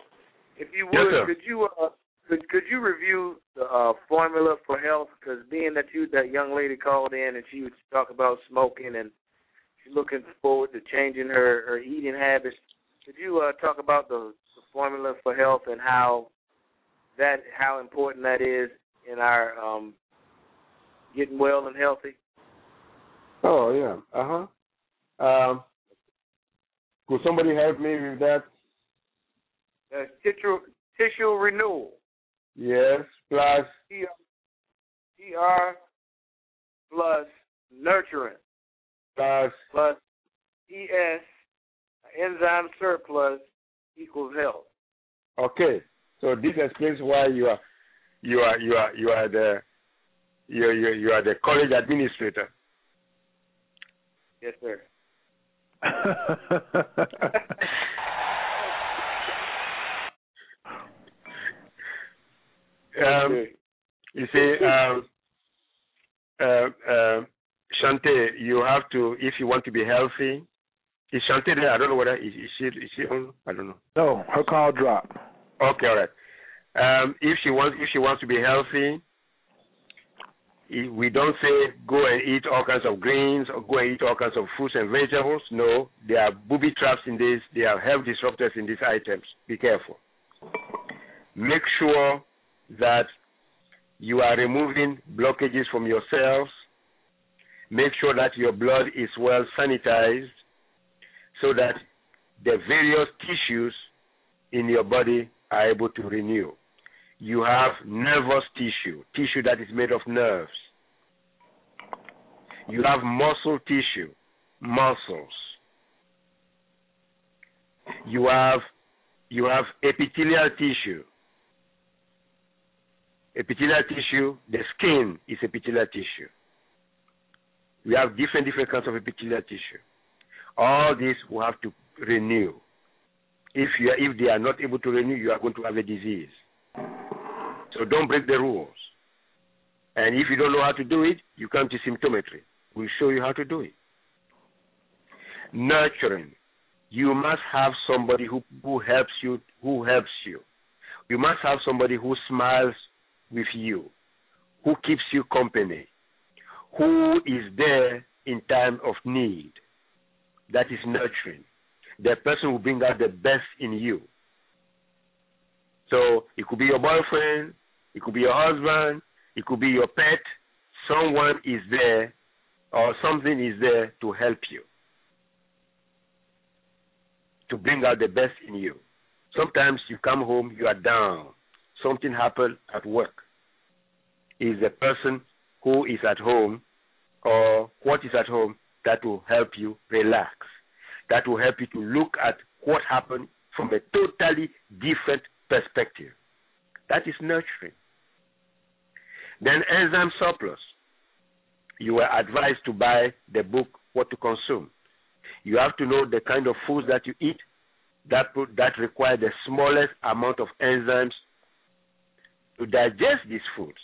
if you would, Yes, could you uh, could could you review the uh, formula for health? Because being that you that young lady called in and she would talk about smoking and she's looking forward to changing her her eating habits, could you uh, talk about the, the formula for health and how that how important that is in our um, getting well and healthy? Oh yeah. Uh huh. Um, could somebody help me with that? Uh, tissue tissue renewal. Yes. Plus. T- TR plus nurturing Plus. plus ES enzyme surplus equals health. Okay. So this explains why you are you are you are you are the you you you are the college administrator. Yes, sir. Um, you see, um, uh, uh, Shante, you have to if you want to be healthy. Is Shante there? I don't know whether is, is she is she on? I don't know. No, her call dropped. Okay, all right. Um, if she wants if she wants to be healthy, we don't say go and eat all kinds of greens or go and eat all kinds of fruits and vegetables. No, there are booby traps in this. There are health disruptors in these items. Be careful. Make sure that you are removing blockages from your cells. Make sure that your blood is well sanitized so that the various tissues in your body are able to renew. You have nervous tissue, tissue that is made of nerves. You have muscle tissue, muscles. You have you have epithelial tissue. Epithelial tissue, the skin is epithelial tissue. We have different different kinds of epithelial tissue. All this will have to renew. If you if they are not able to renew, you are going to have a disease. So don't break the rules. And if you don't know how to do it, you come to symptometry. We'll show you how to do it. Nurturing. You must have somebody who, who helps you who helps you. You must have somebody who smiles with you, who keeps you company, who is there in time of need. That is nurturing. The person will bring out the best in you. So it could be your boyfriend, it could be your husband, it could be your pet. Someone is there or something is there to help you, to bring out the best in you. Sometimes you come home, you are down. Something happened at work. Is the person who is at home or what is at home that will help you relax. That will help you to look at what happened from a totally different perspective. That is nurturing. Then enzyme surplus. You were advised to buy the book What to Consume. You have to know the kind of foods that you eat that that require the smallest amount of enzymes to digest these foods.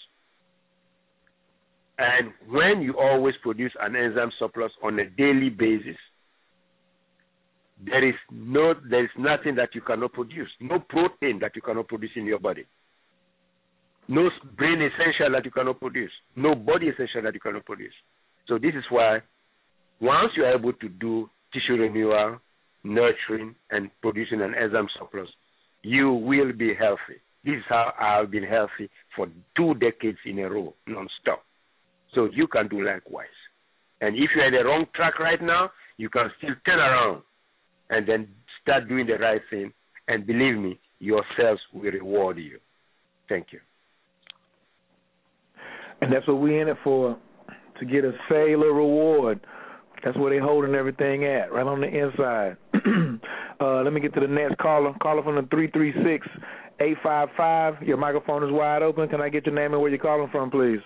And when you always produce an enzyme surplus on a daily basis, there is no there is nothing that you cannot produce, no protein that you cannot produce in your body, no brain essential that you cannot produce, no body essential that you cannot produce. So this is why once you are able to do tissue renewal, nurturing, and producing an enzyme surplus, you will be healthy. This is how I've been healthy for two decades in a row, non-stop. So you can do likewise. And if you're in the wrong track right now, you can still turn around and then start doing the right thing. And believe me, yourselves will reward you. Thank you. And that's what we're in it for, to get a cellular reward. That's where they're holding everything at, right on the inside. uh, let me get to the next caller. Caller from the 336 855. Your microphone is wide open. Can I get your name and where you're calling from, please?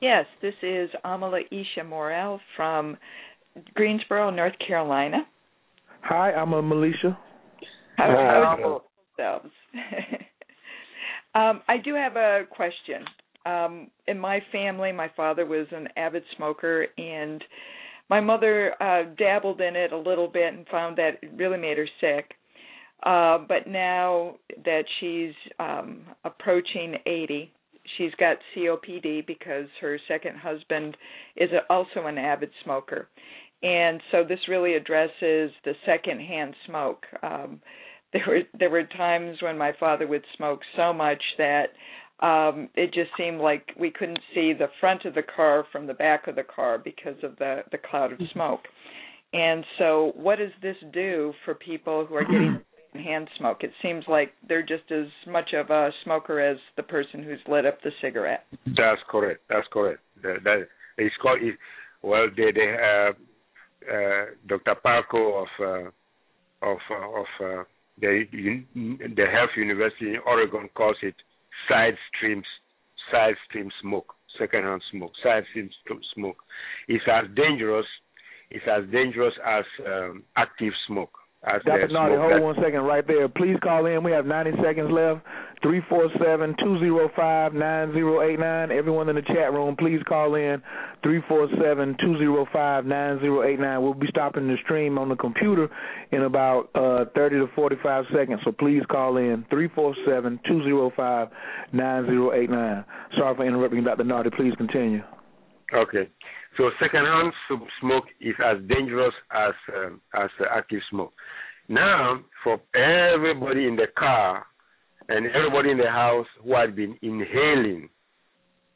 Yes, this is Amala Isha Morel from Greensboro, North Carolina. Hi, I'm a Militia. How are um, I do have a question. Um, in my family, my father was an avid smoker, and my mother uh, dabbled in it a little bit and found that it really made her sick. Uh, but now that she's um, approaching 80, she's got COPD because her second husband is also an avid smoker, and so this really addresses the secondhand smoke. Um, there were there were times when my father would smoke so much that um it just seemed like we couldn't see the front of the car from the back of the car because of the the cloud of smoke. And so what does this do for people who are getting hand smoke. It seems like they're just as much of a smoker as the person who's lit up the cigarette. That's correct. That's correct. That, that it's called. It, well, they they uh, uh, Dr. Parko of uh, of uh, of uh, the the Health University in Oregon calls it side streams side stream smoke, secondhand smoke, side stream smoke. It's as dangerous. It's as dangerous as um, active smoke. Dr. Nartey, hold one second right there. Please call in. We have 90 seconds left. 347-205-9089. Everyone in the chat room, please call in. 347-205-9089. We'll be stopping the stream on the computer in about uh, 30 to 45 seconds, so please call in. 347-205-9089. Sorry for interrupting, Dr. Nartey. Please continue. Okay. So secondhand smoke is as dangerous as uh, as active smoke. Now, for everybody in the car and everybody in the house who had been inhaling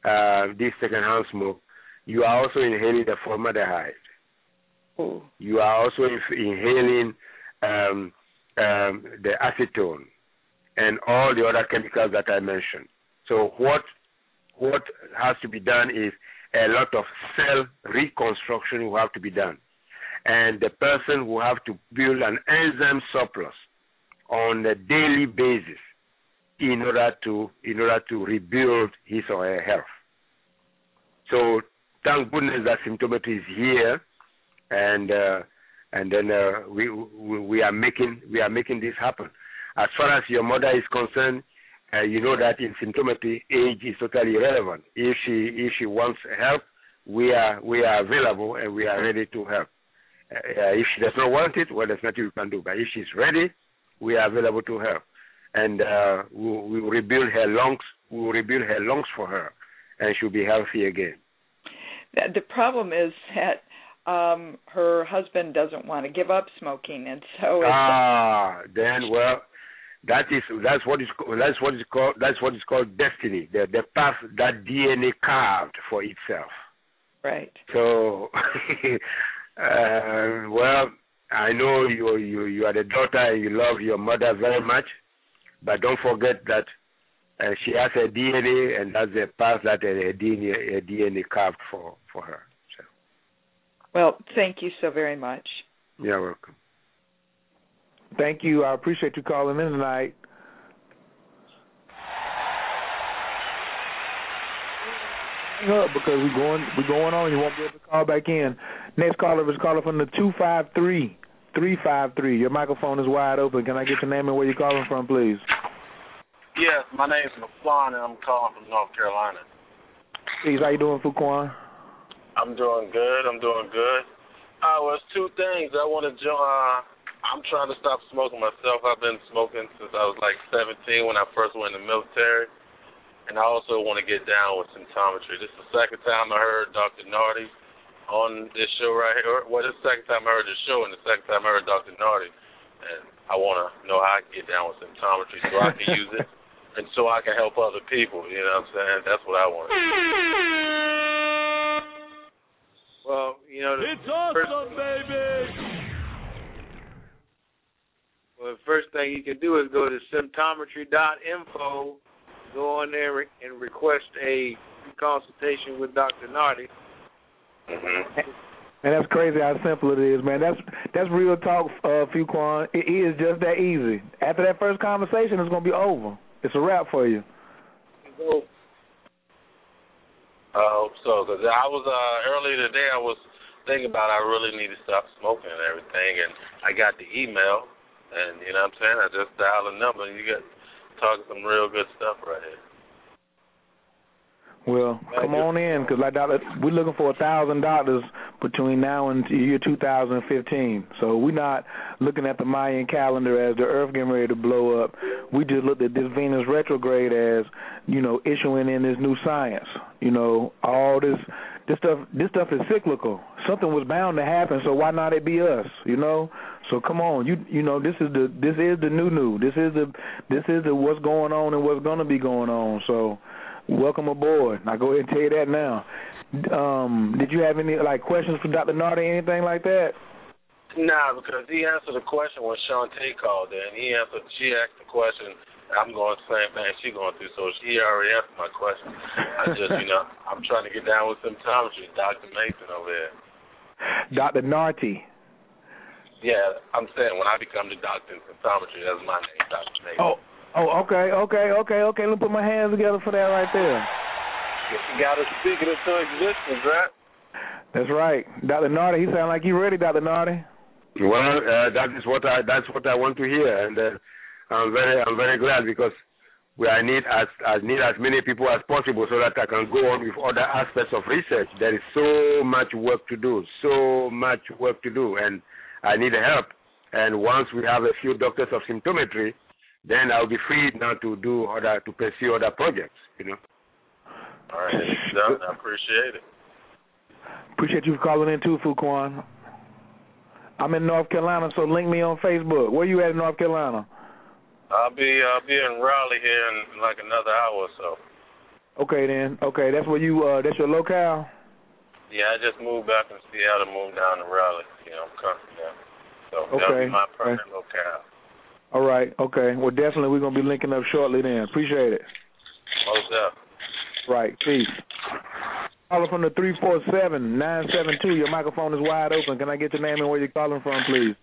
uh, this secondhand smoke, you are also inhaling the formaldehyde. Oh. You are also inhaling um, um, the acetone and all the other chemicals that I mentioned. So what what has to be done is a lot of cell reconstruction will have to be done, and the person will have to build an enzyme surplus on a daily basis in order to in order to rebuild his or her health. So thank goodness that symptometry is here, and uh, and then uh, we, we we are making we are making this happen. As far as your mother is concerned, uh, you know that in symptometry, age is totally irrelevant. If she if she wants help, we are we are available and we are ready to help. Uh, uh if she does not want it, well, there's nothing we can do. But if she's ready, we are available to help, and uh, we we will rebuild her lungs. We will rebuild her lungs for her, and she'll be healthy again. The problem is that um her husband doesn't want to give up smoking and so it's ah then well that is that's what is that's what is called that's what is called destiny. The the path that dna carved for itself. Right. So uh, well i know you you you are the daughter and you love your mother very much but don't forget that uh, she has a dna and that's the path that a dna a dna carved for for her. So. Well thank you so very much. You're welcome Thank you. I appreciate you calling in tonight. Hang up because we're going we're going on. You won't be able to call back in. Next caller is caller from the two five three three five three. Your microphone is wide open. Can I get your name and where you're calling from, please? Yes, my name is Maflan and I'm calling from North Carolina. Please, how you doing, Fuquan? I'm doing good. I'm doing good. Uh, well, it's two things. I want to join. Uh, I'm trying to stop smoking myself. I've been smoking since I was like 17 when I first went in the military. And I also want to get down with symptometry. This is the second time I heard Dr. Nartey on this show right here. Well, this is the second time I heard this show, and the second time I heard Dr. Nartey. And I want to know how I can get down with symptometry so I can use it and so I can help other people. You know what I'm saying? That's what I want. Well, you know, the it's awesome, baby. Well, the first thing you can do is go to symptometry.info, go on there and request a consultation with Dr. Nartey. Mm-hmm. And that's crazy how simple it is, man. That's that's real talk, uh, Fuquan. It is just that easy. After that first conversation, it's gonna be over. It's a wrap for you. I hope so, because I was uh, earlier today. I was thinking about I really need to stop smoking and everything, and I got the email and you know what I'm saying? I just dial a number and you got talking some real good stuff right here. Well, come on in, because like we're looking for a thousand dollars between now and year 2015. So we're not looking at the Mayan calendar as the Earth getting ready to blow up. We just looked at this Venus retrograde as, you know, issuing in this new science. You know, all this this stuff this stuff is cyclical. Something was bound to happen, so why not it be us? You know. So come on, you you know this is the this is the new new. This is the this is the what's going on and what's gonna be going on. So welcome aboard. I go ahead and tell you that now. Um, did you have any like questions for Dr. Nartey, anything like that? Nah, because he answered the question when Shantae called in. He answered. She asked the question. I'm going the same thing she going through, so she already answered my question. I just, you know, I'm trying to get down with some time symptometry. Dr. Mason over there. Dr. Nartey. Yeah, I'm saying when I become the doctor in symptometry, that's my name, Dr. Mason. Oh, oh, okay, okay, okay, okay. Let me put my hands together for that right there. You got to speak it into existence, right? That's right, Dr. Nartey. He sound like you ready, Dr. Nartey. Well, uh, that is what I that's what I want to hear, and uh, I'm very I'm very glad because we I need as I need as many people as possible so that I can go on with other aspects of research. There is so much work to do, so much work to do, and I need help. And once we have a few doctors of symptometry, then I'll be free now to do other to pursue other projects. You know. All right, it's done. I appreciate it. Appreciate you for calling in too, Fuquan. I'm in North Carolina, so link me on Facebook. Where you at in North Carolina? I'll be I'll be in Raleigh here in like another hour or so. Okay then. Okay, that's where you uh that's your locale? Yeah, I just moved back from Seattle, moved down to Raleigh. You know, I'm coming down. So Okay, that'll be my okay. locale. All right, okay. Well definitely we're gonna be linking up shortly then. Appreciate it. Most up. Right, peace. Caller from the three four seven nine seven two. Your microphone is wide open. Can I get your name and where you're calling from, please?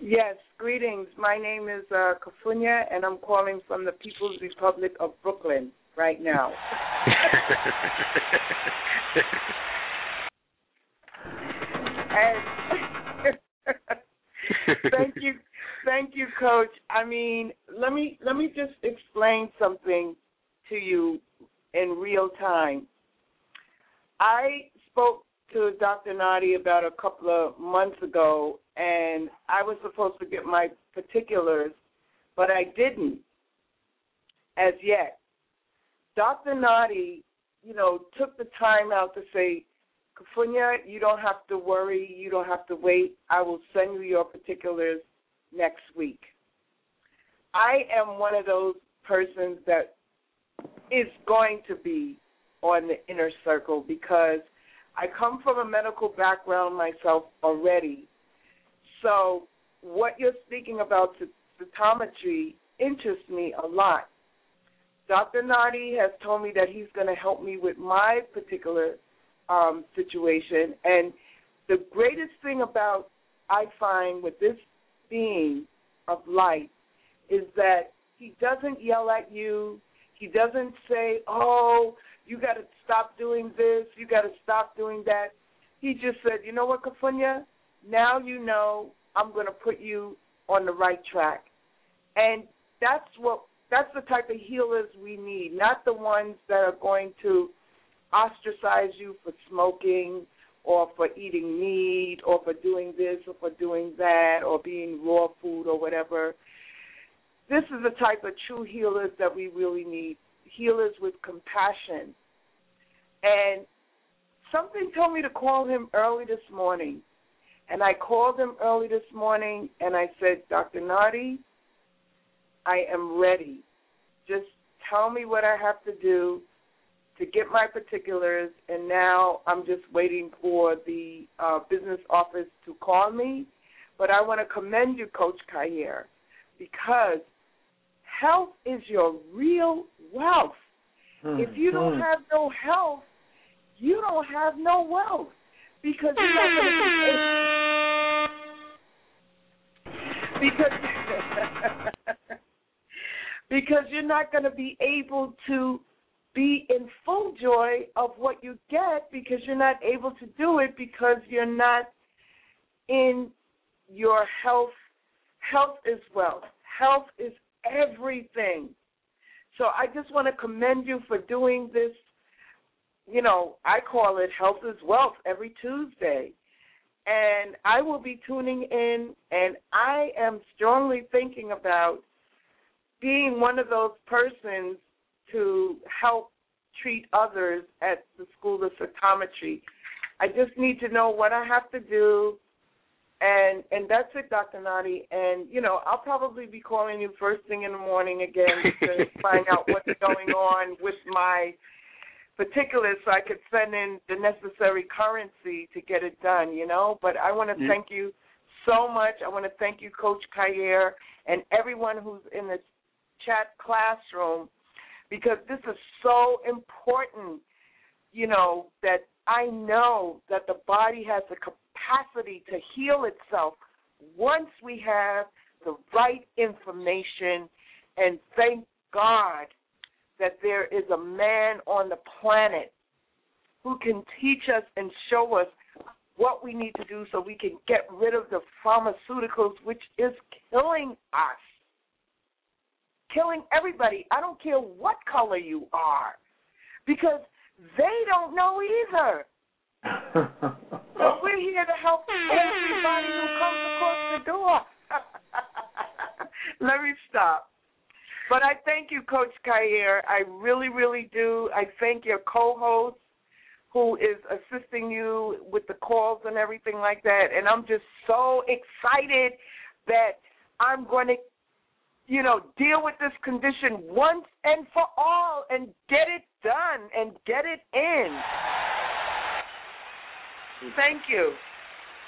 Yes, greetings. My name is uh, Kafunya, and I'm calling from the People's Republic of Brooklyn right now. and thank you, thank you, Coach. I mean, let me let me just explain something to you in real time. I spoke to Dr. Nartey about a couple of months ago, and I was supposed to get my particulars, but I didn't as yet. Dr. Nartey, you know, took the time out to say, Kafunya, you don't have to worry, you don't have to wait. I will send you your particulars next week. I am one of those persons that is going to be on the inner circle because I come from a medical background myself already. So what you're speaking about symptometry interests me a lot. Dr. Nartey has told me that he's going to help me with my particular um, situation. And the greatest thing about I find with this being of light is that he doesn't yell at you. He doesn't say, "Oh, you got to stop doing this. You got to stop doing that." He just said, "You know what, Kafunya? Now you know I'm going to put you on the right track." And that's what that's the type of healers we need, not the ones that are going to ostracize you for smoking or for eating meat or for doing this or for doing that or being raw food or whatever. This is the type of true healers that we really need healers with compassion. And something told me to call him early this morning. And I called him early this morning and I said, Dr. Nartey, I am ready. Just tell me what I have to do to get my particulars, and now I'm just waiting for the uh, business office to call me. But I want to commend you, Coach Khayr, because health is your real wealth. If you don't Hmm. have no health, you don't have no wealth because you're not going to be because because you're not going to be able to be in full joy of what you get because you're not able to do it because you're not in your health. Health is wealth. Health is everything. So I just want to commend you for doing this. You know, I call it Health is Wealth every Tuesday. And I will be tuning in, and I am strongly thinking about being one of those persons to help treat others at the School of Symptometry. I just need to know what I have to do, and and that's it, Dr. Nartey. And you know, I'll probably be calling you first thing in the morning again to find out what's going on with my particulars, so I could send in the necessary currency to get it done. You know, but I want to mm. Yeah. thank you so much. I want to thank you, Coach Khayr, and everyone who's in the chat classroom because this is so important, you know, that I know that the body has the capacity to heal itself once we have the right information. And thank God that there is a man on the planet who can teach us and show us what we need to do so we can get rid of the pharmaceuticals, which is killing us killing everybody. I don't care what color you are, because they don't know either. so we're here to help everybody who comes across the door. Let me stop. But I thank you, Coach Khayr. I really, really do. I thank your co-host who is assisting you with the calls and everything like that. And I'm just so excited that I'm going to, you know, deal with this condition once and for all and get it done and get it in. Thank you.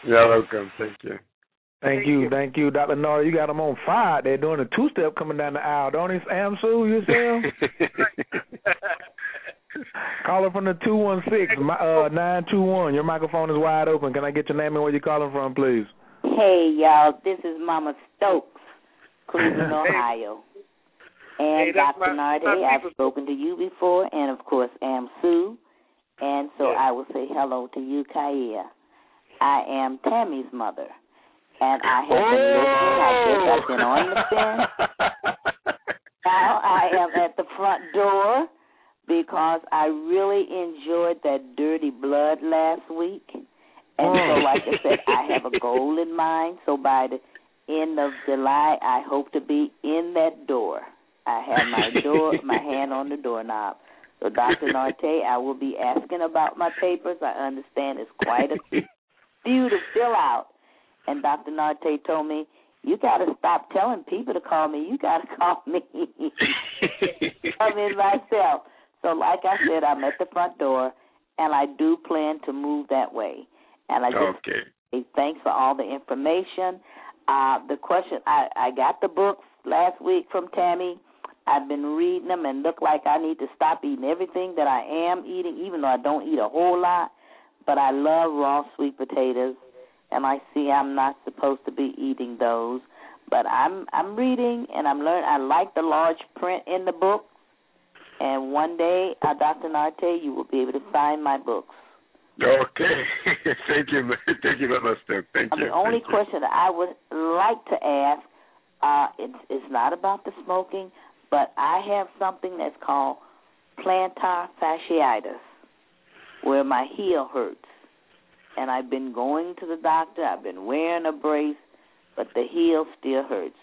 You're welcome. Thank you. Thank, Thank you, you. thank you, Dr. Nora. You got them on fire. They're doing a two step coming down the aisle, don't they, Am Sue? You see 'em? Caller from the two one six uh nine two one. Your microphone is wide open. Can I get your name and where you're calling from, please? Hey, y'all. This is Mama Stokes, Cleveland, Ohio. And Hey, Dr. Nartey, I've spoken to you before, and of course, Am Sue. And so Yes. I will say hello to you, Khayr. I am Tammy's mother. And I have been listening. I guess I've been on the fence. Now I am at the front door because I really enjoyed that dirty blood last week. And so, like I said, I have a goal in mind. So by the end of July, I hope to be in that door. I have my door, my hand on the doorknob. So, Dr. Nartey, I will be asking about my papers. I understand it's quite a few to fill out. And Dr. Nartey told me, you got to stop telling people to call me. You got to call me. Come in myself. So, like I said, I'm at the front door, and I do plan to move that way. And I just Okay. say thanks for all the information. Uh, the question, I, I got the books last week from Tammy. I've been reading them and look like I need to stop eating everything that I am eating, even though I don't eat a whole lot. But I love raw sweet potatoes, and I see I'm not supposed to be eating those. But I'm I'm reading and I'm learning. I like the large print in the book, and one day, uh, Dr. Nartey, you will be able to sign my books. Okay. Thank you. Thank you, Mama Stokes. Thank Uh, you. the only Thank question that I would like to ask, uh, it's, it's not about the smoking, but I have something that's called plantar fasciitis, where my heel hurts. And I've been going to the doctor, I've been wearing a brace, but the heel still hurts.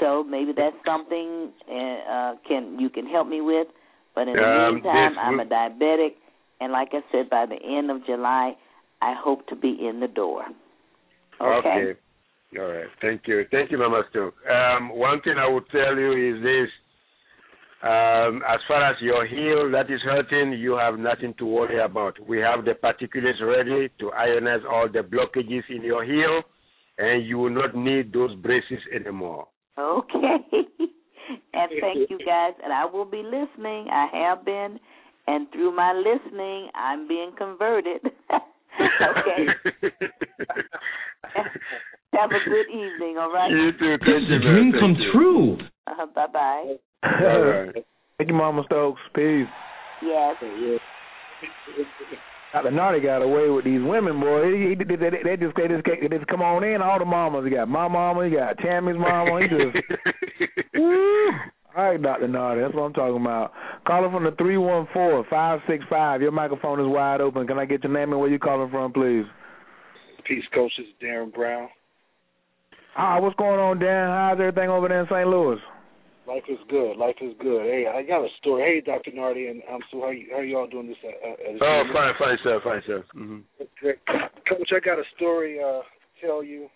So maybe that's something uh, uh, can you can help me with. But in the Um, meantime, I'm a diabetic, and like I said, by the end of July, I hope to be in the door. Okay. All right. Thank you. Thank you, Mama Stokes. Um, one thing I would tell you is this. Um, as far as your heel that is hurting, you have nothing to worry about. We have the particulates ready to ionize all the blockages in your heel, and you will not need those braces anymore. Okay. and thank you guys. And I will be listening. I have been. And through my listening, I'm being converted. okay. Have a good evening, all right? You too. This is a dream come true. Uh, bye bye. All right. Thank you, Mama Stokes. Peace. Yes. Dr. Nartey got away with these women, boy. He, he, they, they, they just they just, they just come on in. All the mamas. He got my mama. He got Tammy's mama. He just. Woo. All right, Dr. Nartey. That's what I'm talking about. Calling from the three one four five six five. Your microphone is wide open. Can I get your name and where you calling from, please? Peace, Coach. Is Darren Brown. Ah, what's going on, Dan? How's everything over there in St. Louis? Life is good. Life is good. Hey, I got a story. Hey, Dr. Nartey, and um, so how you, how you all doing this? Uh, uh, Oh, fine, fine, sir, fine, sir. hmm Great. Coach, I got a story uh, to tell you,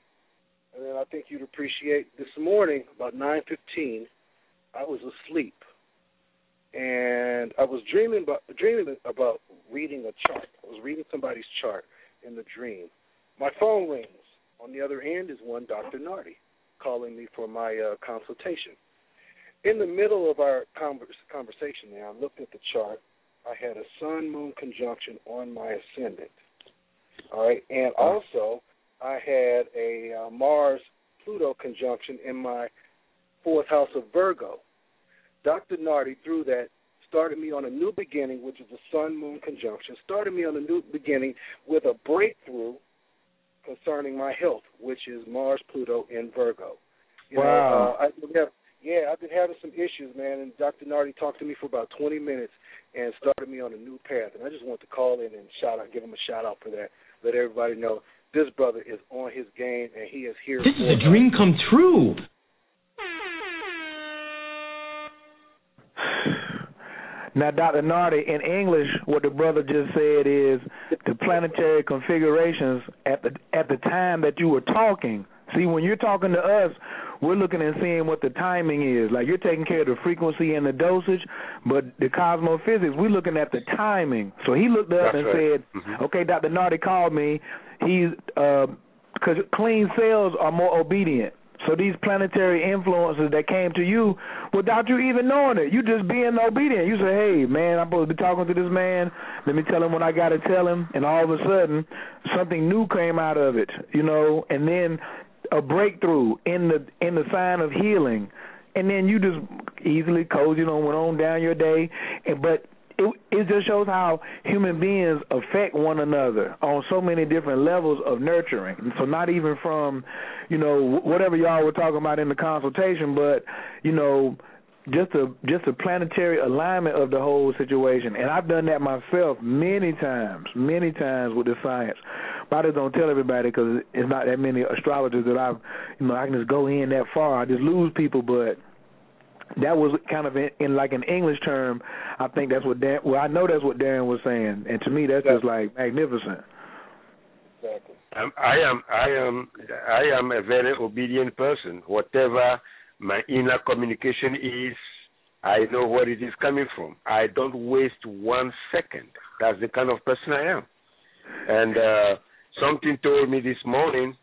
and then I think you'd appreciate. This morning, about nine fifteen, I was asleep, and I was dreaming about dreaming about reading a chart. I was reading somebody's chart in the dream. My phone rings. On the other end is one Dr. Nartey calling me for my uh, consultation. In the middle of our converse, conversation there, I looked at the chart. I had a sun moon conjunction on my ascendant. All right, and also I had a uh, Mars Pluto conjunction in my fourth house of Virgo. Dr. Nartey, through that, started me on a new beginning, which is a sun moon conjunction, started me on a new beginning with a breakthrough concerning my health, which is Mars Pluto in Virgo. You Wow. Know, uh, I've been have, yeah, I've been having some issues, man, and Dr. Nartey talked to me for about 20 minutes and started me on a new path. And I just want to call in and shout out, give him a shout out for that. Let everybody know this brother is on his game and he is here. This for is a dream come true. Now, Dr. Nartey, in English, what the brother just said is the planetary configurations at the at the time that you were talking. See, when you're talking to us, we're looking and seeing what the timing is. Like you're taking care of the frequency and the dosage, but the cosmophysics, we're looking at the timing. So he looked up That's and right. said, Mhm. "Okay, Dr. Nartey called me. He's because clean cells are more obedient." So these planetary influences that came to you without you even knowing it, you just being obedient. You say, "Hey, man, I'm supposed to be talking to this man. Let me tell him what I got to tell him." And all of a sudden, something new came out of it, you know. And then a breakthrough in the in the sign of healing, and then you just easily cozy on went on down your day. And but it it just shows how human beings affect one another on so many different levels of nurturing. So not even from, you know, whatever y'all were talking about in the consultation, but you know, just a just a planetary alignment of the whole situation. And I've done that myself many times, many times with the science. But I just don't tell everybody because it's not that many astrologers that I've, you know, I can just go in that far. I just lose people, but that was kind of in, in like an English term. I think that's what Dan. Well, I know that's what Darren was saying, and to me, that's just like magnificent. Exactly. Um, I am I am I am a very obedient person. Whatever my inner communication is, I know where it is coming from. I don't waste one second. That's the kind of person I am. And uh, something told me this morning,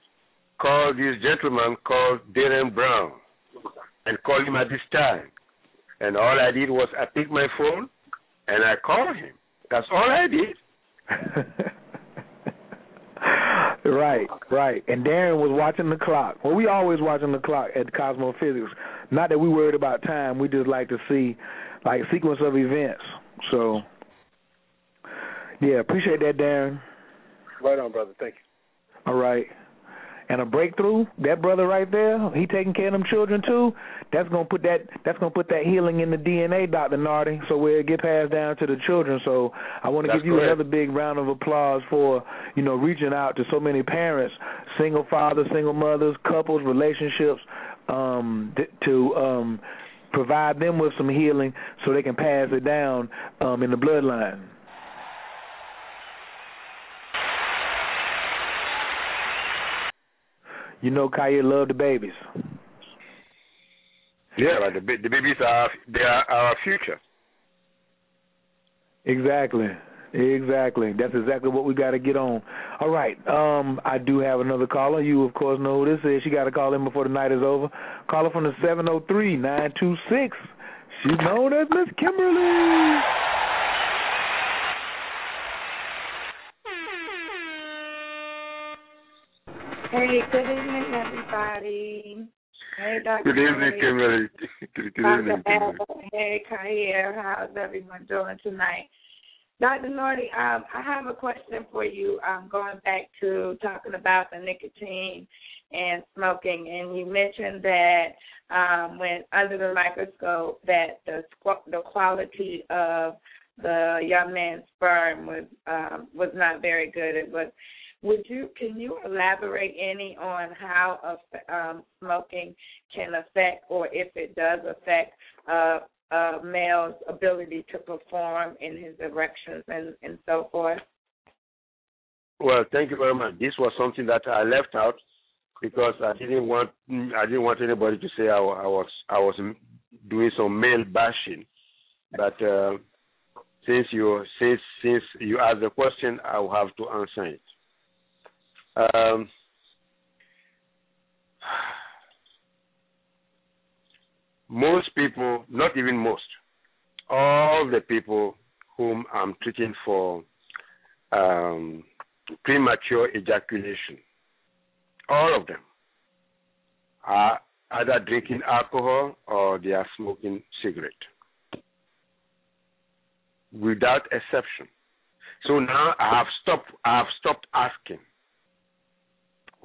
call this gentleman called Darren Brown and call him at this time. And all I did was I picked my phone and I called him. That's all I did. Right, right. And Darren was watching the clock. Well, we always watching the clock at Cosmophysics. Not that we worried about time. We just like to see like sequence of events. So, yeah, appreciate that, Darren. Right on, brother. Thank you. All right. And a breakthrough, that brother right there, he taking care of them children too. That's gonna put that that's gonna put that healing in the DNA, Doctor Nartey, so where it get passed down to the children. So I want to give you correct. another big round of applause for you know reaching out to so many parents, single fathers, single mothers, couples, relationships, um, th- to um, provide them with some healing so they can pass it down um, in the bloodline. You know, Khayr love the babies. Yeah, like the, the babies are they are our future. Exactly. Exactly. That's exactly what we got to get on. All right. Um, I do have another caller. You, of course, know who this is. She got to call in before the night is over. Caller from the seven zero three nine two six. She's known as Miss Kimberly. Hey, good evening, everybody. Hey, Dr. Good evening. Kimberly. Good, good Dr. evening, Kimberly. Hey, Khayr. How's everyone doing tonight? Dr. Nartey, um, I have a question for you. Um, going back to talking about the nicotine and smoking, and you mentioned that um, when under the microscope, that the squ- the quality of the young man's sperm was um, was not very good. It was. Would you can you elaborate any on how um, smoking can affect, or if it does affect, uh, a male's ability to perform in his erections and and so forth? Well, thank you very much. This was something that I left out because I didn't want I didn't want anybody to say I, I was I was doing some male bashing. But uh, since you since since you asked the question, I will have to answer it. Um, most people, not even most, all the people whom I'm treating for um, premature ejaculation, all of them are either drinking alcohol or they are smoking cigarette, without exception. So now I have stopped. I have stopped asking.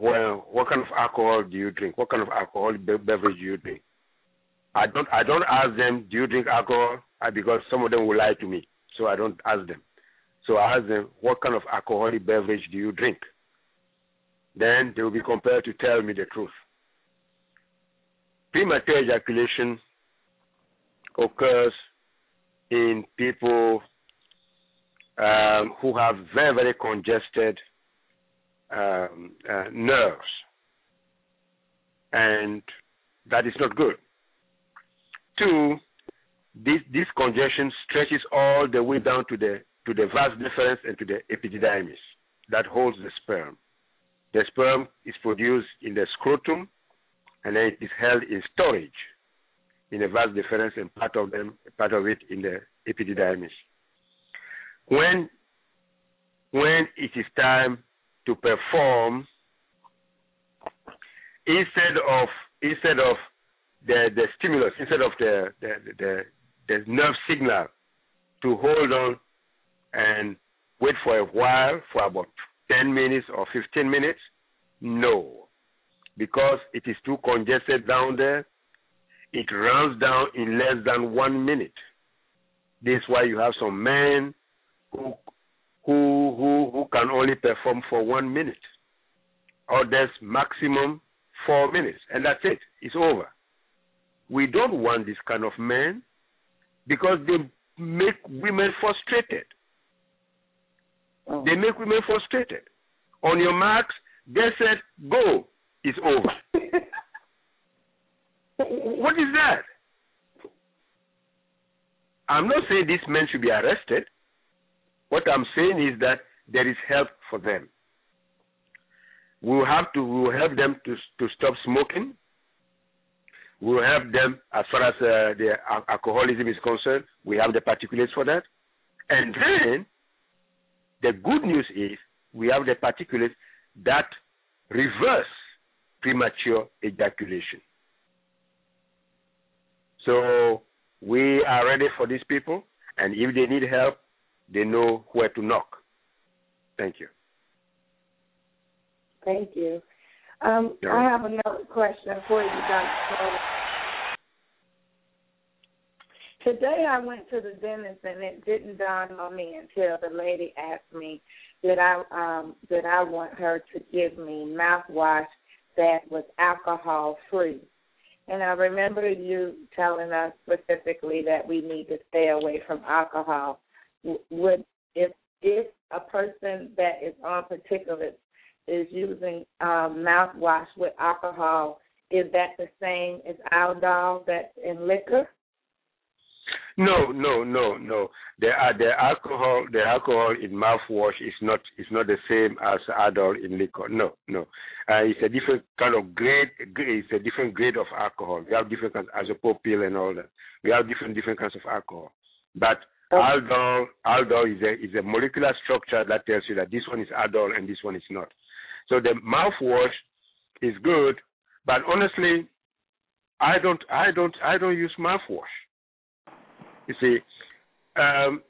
Well, what kind of alcohol do you drink? What kind of alcoholic be- beverage do you drink? I don't. I don't ask them. Do you drink alcohol? Uh, Because some of them will lie to me, so I don't ask them. So I ask them, what kind of alcoholic beverage do you drink? Then they will be compelled to tell me the truth. Premature ejaculation occurs in people um, who have very, very congested um, uh, nerves. And that is not good. Two, this, this congestion stretches all the way down to the to the vas deferens and to the epididymis that holds the sperm. The sperm is produced in the scrotum and then it is held in storage in the vas deferens and part of them part of it in the epididymis. When when it is time to perform, instead of instead of the the stimulus, instead of the the the, the nerve signal to hold on and wait for a while for about 10 minutes or 15 minutes? No. Because it is too congested down there, it runs down in less than one minute. This is why you have some men who who who who can only perform for one minute. Others maximum four minutes, and that's it. It's over. We don't want this kind of men because they make women frustrated. They make women frustrated. On your marks, they said, go. It's over. what is that? I'm not saying these men should be arrested. What I'm saying is that there is help for them. We will have to we will help them to to stop smoking. We will help them as far as uh, the alcoholism is concerned. We have the particulates for that, and then the good news is we have the particulates that reverse premature ejaculation. So we are ready for these people, and if they need help, they know where to knock. Thank you. Thank you. Um, Yeah. I have another question for you, Dr. Today I went to the dentist and it didn't dawn on me until the lady asked me that I um that I want her to give me mouthwash that was alcohol free. And I remember you telling us specifically that we need to stay away from alcohol. Would if if a person that is on particulates is using um, mouthwash with alcohol, is that the same as Aldol that's in liquor? No, no, no, no. The uh, the alcohol the alcohol in mouthwash is not is not the same as adult in liquor. No, no. Uh, it's a different kind of grade. It's a different grade of alcohol. We have different kinds as a pop pill and all that. We have different different kinds of alcohol. But aldol aldol is a is a molecular structure that tells you that this one is aldol and this one is not. So the mouthwash is good, but honestly, I don't I don't I don't use mouthwash. You see, um,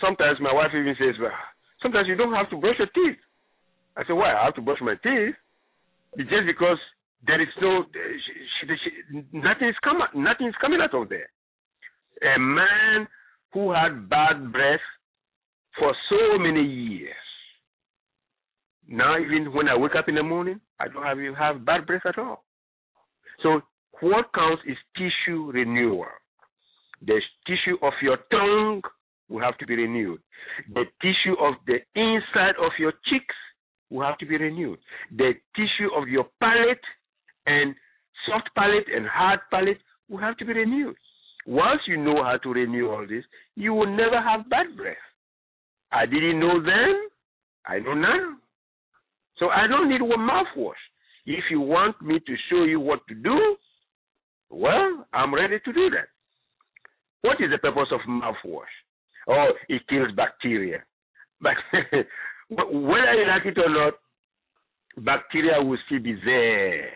sometimes my wife even says, "Well, sometimes you don't have to brush your teeth." I say, "Why? I have to brush my teeth." It's just because there is no, she, she, she, nothing is coming, nothing is coming out of there. A man who had bad breath for so many years. Now, even when I wake up in the morning, I don't have have bad breath at all. So, what counts is tissue renewal. The tissue of your tongue will have to be renewed. The tissue of the inside of your cheeks will have to be renewed. The tissue of your palate and soft palate and hard palate will have to be renewed. Once you know how to renew all this, you will never have bad breath. I didn't know then, I know now. So I don't need one mouthwash. If you want me to show you what to do, well, I'm ready to do that. What is the purpose of mouthwash? Oh, it kills bacteria. But whether you like it or not, bacteria will still be there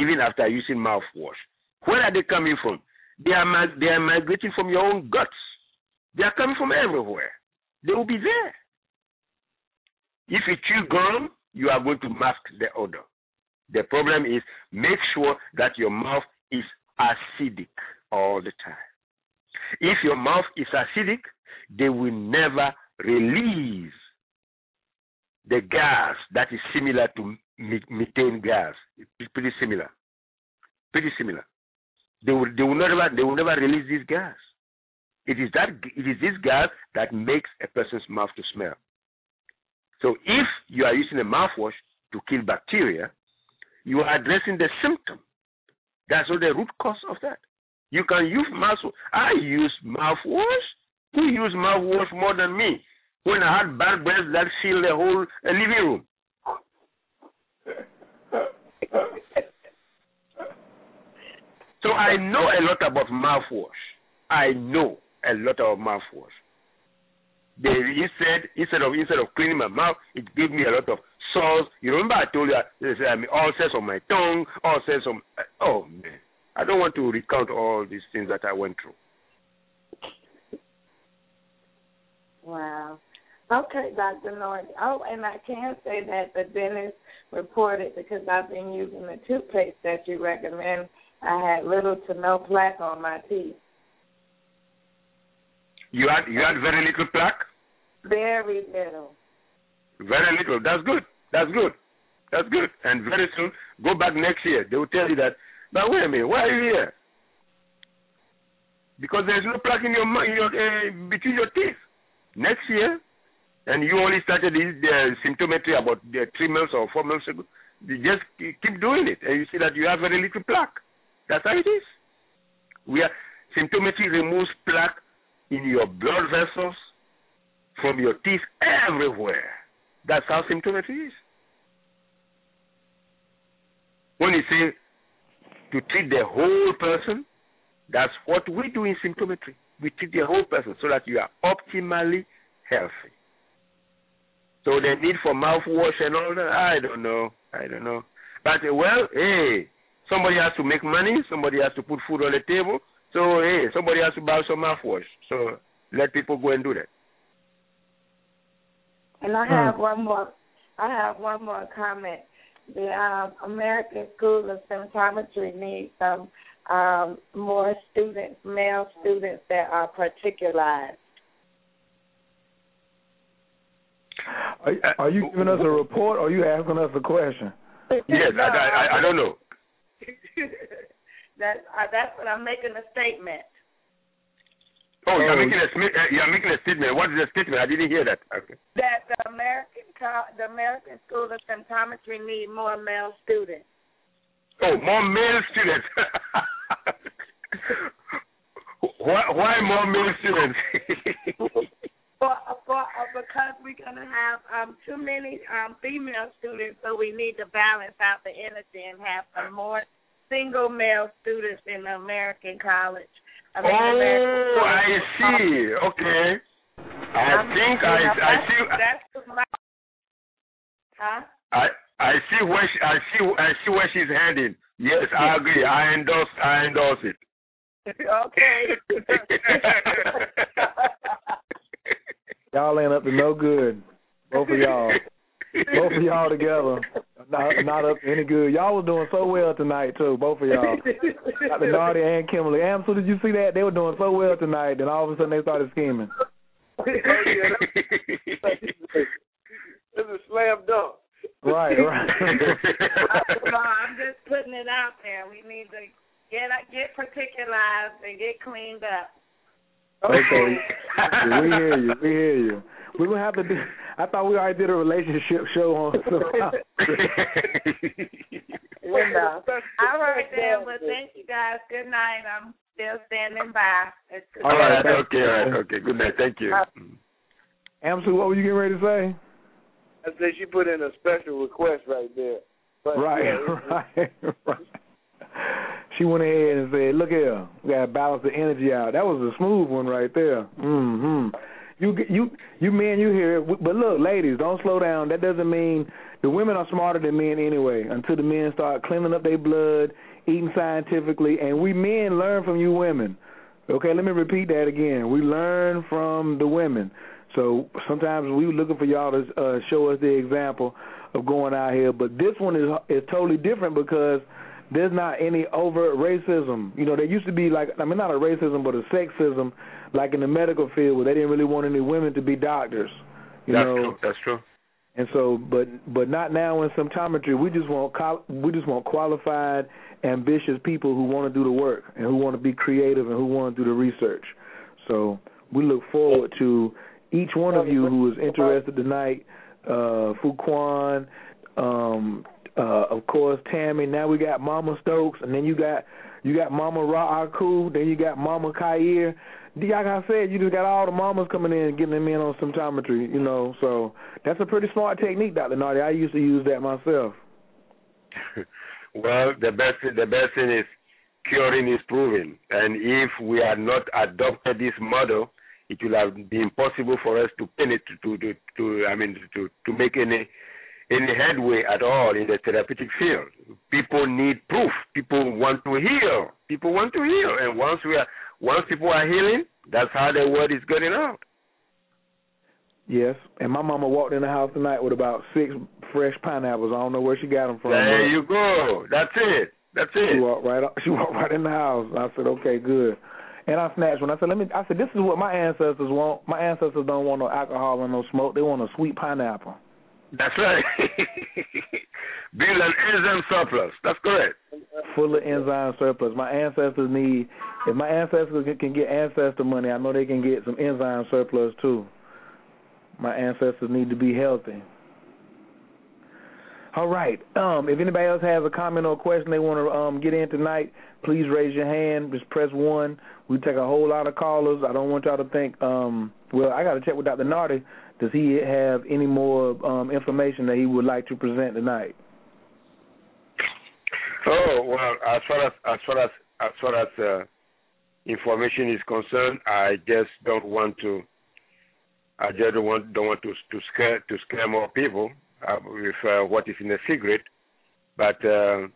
even after using mouthwash. Where are they coming from? They are they are migrating from your own guts. They are coming from everywhere. They will be there. If you chew gum, you are going to mask the odor. The problem is make sure that your mouth is acidic all the time. If your mouth is acidic, they will never release the gas that is similar to methane gas. It's pretty similar. Pretty similar. They will they will never they will never release this gas. It is that it is this gas that makes a person's mouth to smell. So if you are using a mouthwash to kill bacteria, you are addressing the symptom. That's all the root cause of that. You can use mouthwash. I use mouthwash. Who use mouthwash more than me? When I had bad breath that filled the whole uh, living room. so I know a lot about mouthwash. I know a lot about mouthwash. They said instead of instead of cleaning my mouth, it gave me a lot of sores. You remember I told you there's um, ulcers on my tongue, all ulcers on. Oh man, I don't want to recount all these things that I went through. Wow. Okay, Dr. Nartey. Oh, and I can say that the dentist reported because I've been using the toothpaste that you recommend. I had little to no plaque on my teeth. You had you had very little plaque. Very little. Very little. That's good. That's good. That's good. And very soon, go back next year. They will tell you that. But wait a minute, why are you here? Because there's no plaque in your, in your uh, between your teeth. Next year, and you only started this uh, symptometry about uh, three months or four months ago. You just keep doing it, and you see that you have very little plaque. That's how it is. We are symptometry removes plaque in your blood vessels, from your teeth, everywhere. That's how symptometry is. When you say to treat the whole person, that's what we do in symptometry. We treat the whole person so that you are optimally healthy. So the need for mouthwash and all that, I don't know. I don't know. But well, hey, somebody has to make money, somebody has to put food on the table. So hey, somebody has to buy some mouthwash. So let people go and do that. And I have hmm. one more. I have one more comment. The um, American School of Symptometry needs some um, more students, male students that are particularized. Are, are you giving us a report or are you asking us a question? Yes, I, I, I don't know. that uh, that's what I'm making a statement. Oh, you're making a uh, you're making a statement. What is the statement? I didn't hear that. Okay. That the American the American School of Symptometry need more male students. Oh, more male students. why why more male students? for, for uh, because we're gonna have um too many um female students, so we need to balance out the energy and have some more single male students in the American college. I mean, oh, American I see. Okay. I um, think I I see. That's my. Huh? I I see where she, I see I see where she's heading. Yes, I agree. I endorse I endorse it. okay. Y'all ain't up to no good. Both of y'all. Both of y'all together. Not, not up any good. Y'all was doing so well tonight too, both of y'all. Dr. Nartey and Kimberly. Amsel, did you see that? They were doing so well tonight, then all of a sudden they started scheming. oh. This is slam dunk. Right, right. no, I'm just putting it out there. We need to get get particularized and get cleaned up. Okay. we hear you. We hear you. We gonna have to do. I thought we already did a relationship show on. So. well, all right then. Well, thank you guys. Good night. I'm still standing by. All right. Okay. All right. Okay. Good night. Thank you. Amsu, what were you getting ready to say? I said she put in a special request right there. But, right. Yeah, right. right she went ahead and said, "Look here, we got to balance the energy out." That was a smooth one right there. Mm-hmm. You you you men, you hear it, but look, ladies, don't slow down. That doesn't mean the women are smarter than men anyway. Until the men start cleaning up their blood, eating scientifically, and we men learn from you women. Okay, let me repeat that again. We learn from the women. So sometimes we looking for y'all to uh, show us the example of going out here, but this one is is totally different because there's not any overt racism. You know, there used to be like I mean not a racism but a sexism like in the medical field where they didn't really want any women to be doctors. You That's know. true. That's true. And so but but not now in symptometry. We just want we just want qualified ambitious people who want to do the work and who want to be creative and who want to do the research. So we look forward to each one of you who is interested tonight. Uh, Fuquan, um, uh, of course Tammy. Now we got Mama Stokes, and then you got you got Mama Ra Aku, then you got Mama Khayr. Like I said, you just got all the mamas coming in and getting them in on symptometry, you know. So that's a pretty smart technique, Dr. Nartey. I used to use that myself. well, the best the best thing is curing is proven, and if we had not adopted this model, it will have been impossible for us to penetrate to, to, to I mean to to make any any headway at all in the therapeutic field. People need proof. People want to heal. People want to heal, and once we are once people are healing, that's how the word is getting out. Yes, and my mama walked in the house tonight with about six fresh pineapples. I don't know where she got them from. There you go. That's it. That's it. She walked right. Up, She walked right in the house. I said, "Okay, good." And I snatched one. I said, "Let me." I said, "This is what my ancestors want. My ancestors don't want no alcohol and no smoke. They want a sweet pineapple." That's right. Build an enzyme surplus. That's correct. Full of enzyme surplus. My ancestors need. If my ancestors can get ancestor money, I know they can get some enzyme surplus too. My ancestors need to be healthy. All right. Um, if anybody else has a comment or question they want to um, get in tonight, please raise your hand. Just press one. We take a whole lot of callers. I don't want y'all to think. Um, well, I got to check with Dr. Nartey. Does he have any more um, information that he would like to present tonight? Oh well, as far as as far as as far as uh, information is concerned, I just don't want to. I just don't want don't want to to scare to scare more people uh, with uh, what is in the cigarette, but uh,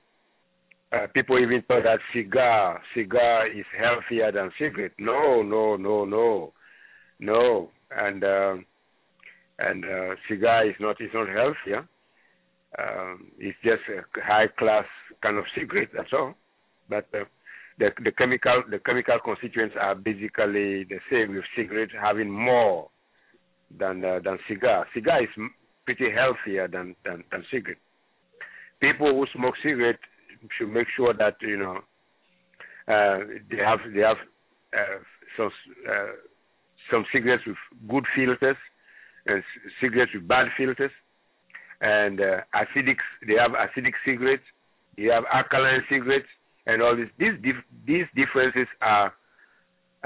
uh, people even thought that cigar cigar is healthier than cigarette. No, no, no, no, no, and uh, and uh, cigar is not is not healthier. Um, it's just a high class kind of cigarette. That's all. But uh, the the chemical the chemical constituents are basically the same with cigarette having more than uh, than cigar. Cigar is pretty healthier than, than than cigarette. People who smoke cigarette should make sure that you know uh, they have they have uh, some uh, some cigarettes with good filters and cigarettes with bad filters and uh, acidic they have acidic cigarettes you have alkaline cigarettes and all this these dif- these differences are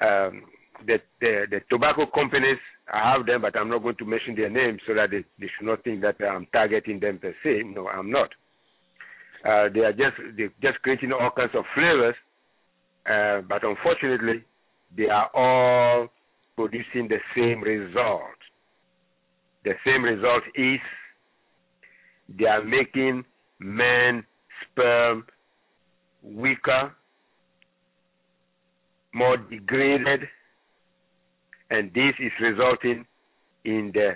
um, the, the the tobacco companies I have them, but I'm not going to mention their names so that they, they should not think that I'm targeting them per se. No, I'm not. Uh, they are just they're just creating all kinds of flavors, uh, but unfortunately, they are all producing the same result. The same result is they are making men sperm weaker, more degraded, and this is resulting in the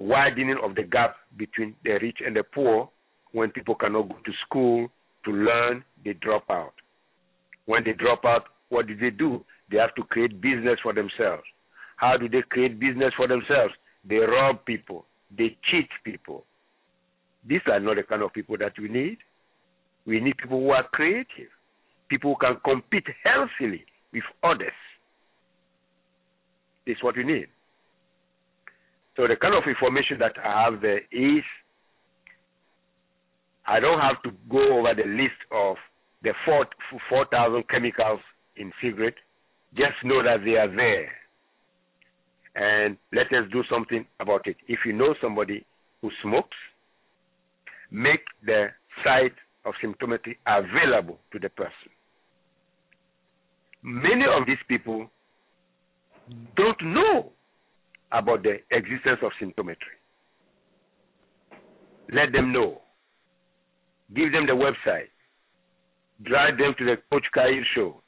widening of the gap between the rich and the poor when people cannot go to school to learn they drop out. When they drop out what do they do? They have to create business for themselves. How do they create business for themselves they rob people they cheat people these are not the kind of people that we need we need people who are creative people who can compete healthily with others is what we need. So the kind of information that I have there is I don't have to go over the list of the 4,000 chemicals in cigarette. Just know that they are there. And let us do something about it. If you know somebody who smokes, make the site of symptometry available to the person. Many of these people don't know about the existence of symptometry. Let them know. Give them the website. Drive them to the Coach Khayr show.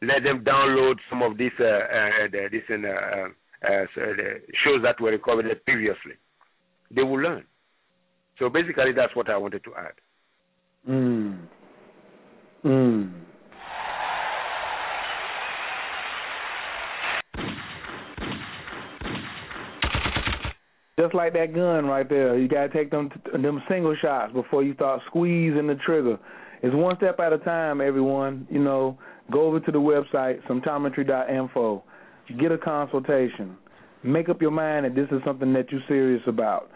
Let them download some of these uh, uh, the, this, uh, uh, the shows that were recorded previously. They will learn. So basically, that's what I wanted to add. Mm. Mm. Just like that gun right there, you gotta take them them single shots before you start squeezing the trigger. It's one step at a time, everyone. You know, go over to the website symptometry.info. get a consultation, make up your mind that this is something that you're serious about,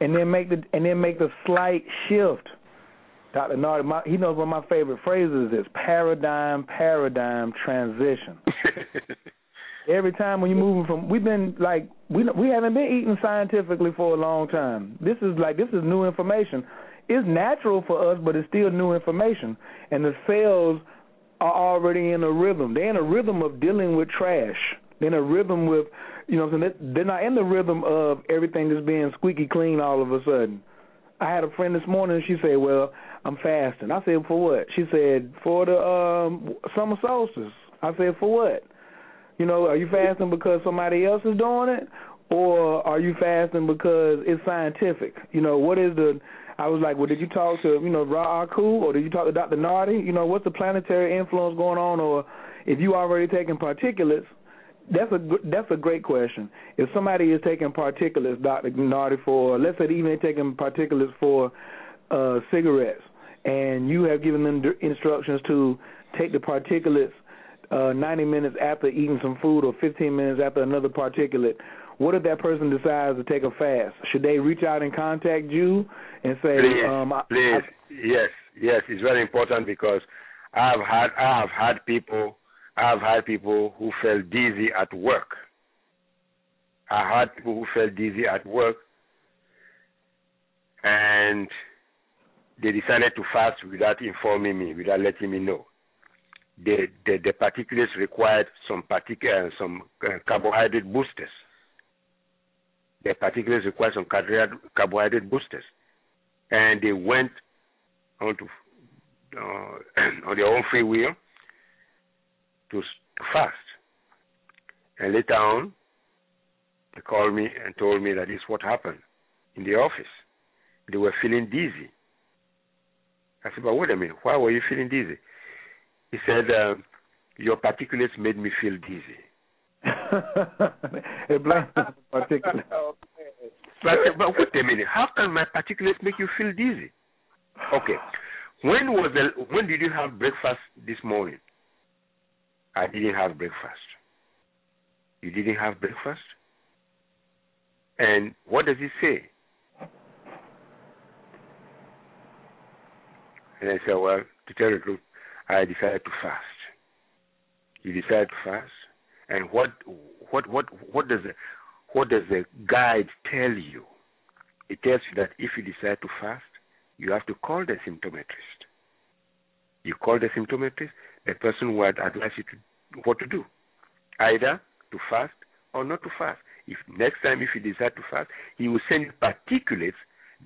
and then make the and then make the slight shift. Dr. Nartey, my, he knows one of my favorite phrases is paradigm, paradigm transition. Every time when you're moving from, we've been like we we haven't been eating scientifically for a long time. This is like this is new information. It's natural for us, but it's still new information, and the cells are already in a rhythm. They're in a rhythm of dealing with trash. They're in a rhythm with, you know, I'm they're not in the rhythm of everything just being squeaky clean all of a sudden. I had a friend this morning. She said, "Well, I'm fasting." I said, "For what?" She said, "For the um summer solstice." I said, "For what?" You know, are you fasting because somebody else is doing it, or are you fasting because it's scientific? You know, what is the I was like, well, did you talk to you know Ra Aku or did you talk to Dr. Nartey? You know, what's the planetary influence going on? Or if you already taking particulates, that's a that's a great question. If somebody is taking particulates, Dr. Nartey, for let's say even taking particulates for uh, cigarettes, and you have given them instructions to take the particulates uh, 90 minutes after eating some food or 15 minutes after another particulate what if that person decides to take a fast? Should they reach out and contact you and say, please, um, please, I, yes, yes, it's very important because I've had I have had people I've had people who felt dizzy at work. I had people who felt dizzy at work, and they decided to fast without informing me, without letting me know. The the, the particulates required some particular some uh, carbohydrate boosters The particularly required some carbohydrate boosters. And they went on to uh, on their own free will to, to fast. And later on, they called me and told me that this is what happened in the office. They were feeling dizzy. I said, but wait a minute, why were you feeling dizzy? He said, uh, your particulates made me feel dizzy. it blames particulates. But, but wait a minute. How can my particulates make you feel dizzy? Okay. When was the when did you have breakfast this morning? I didn't have breakfast. You didn't have breakfast? And what does it say? And I said, Well, to tell the truth, I decided to fast. You decided to fast? And what what what what does the what does the guide tell you? It tells you that if you decide to fast, you have to call the symptometrist. You call the symptometrist, the person would advise you to what to do, either to fast or not to fast. If next time if you decide to fast, he will send you particulates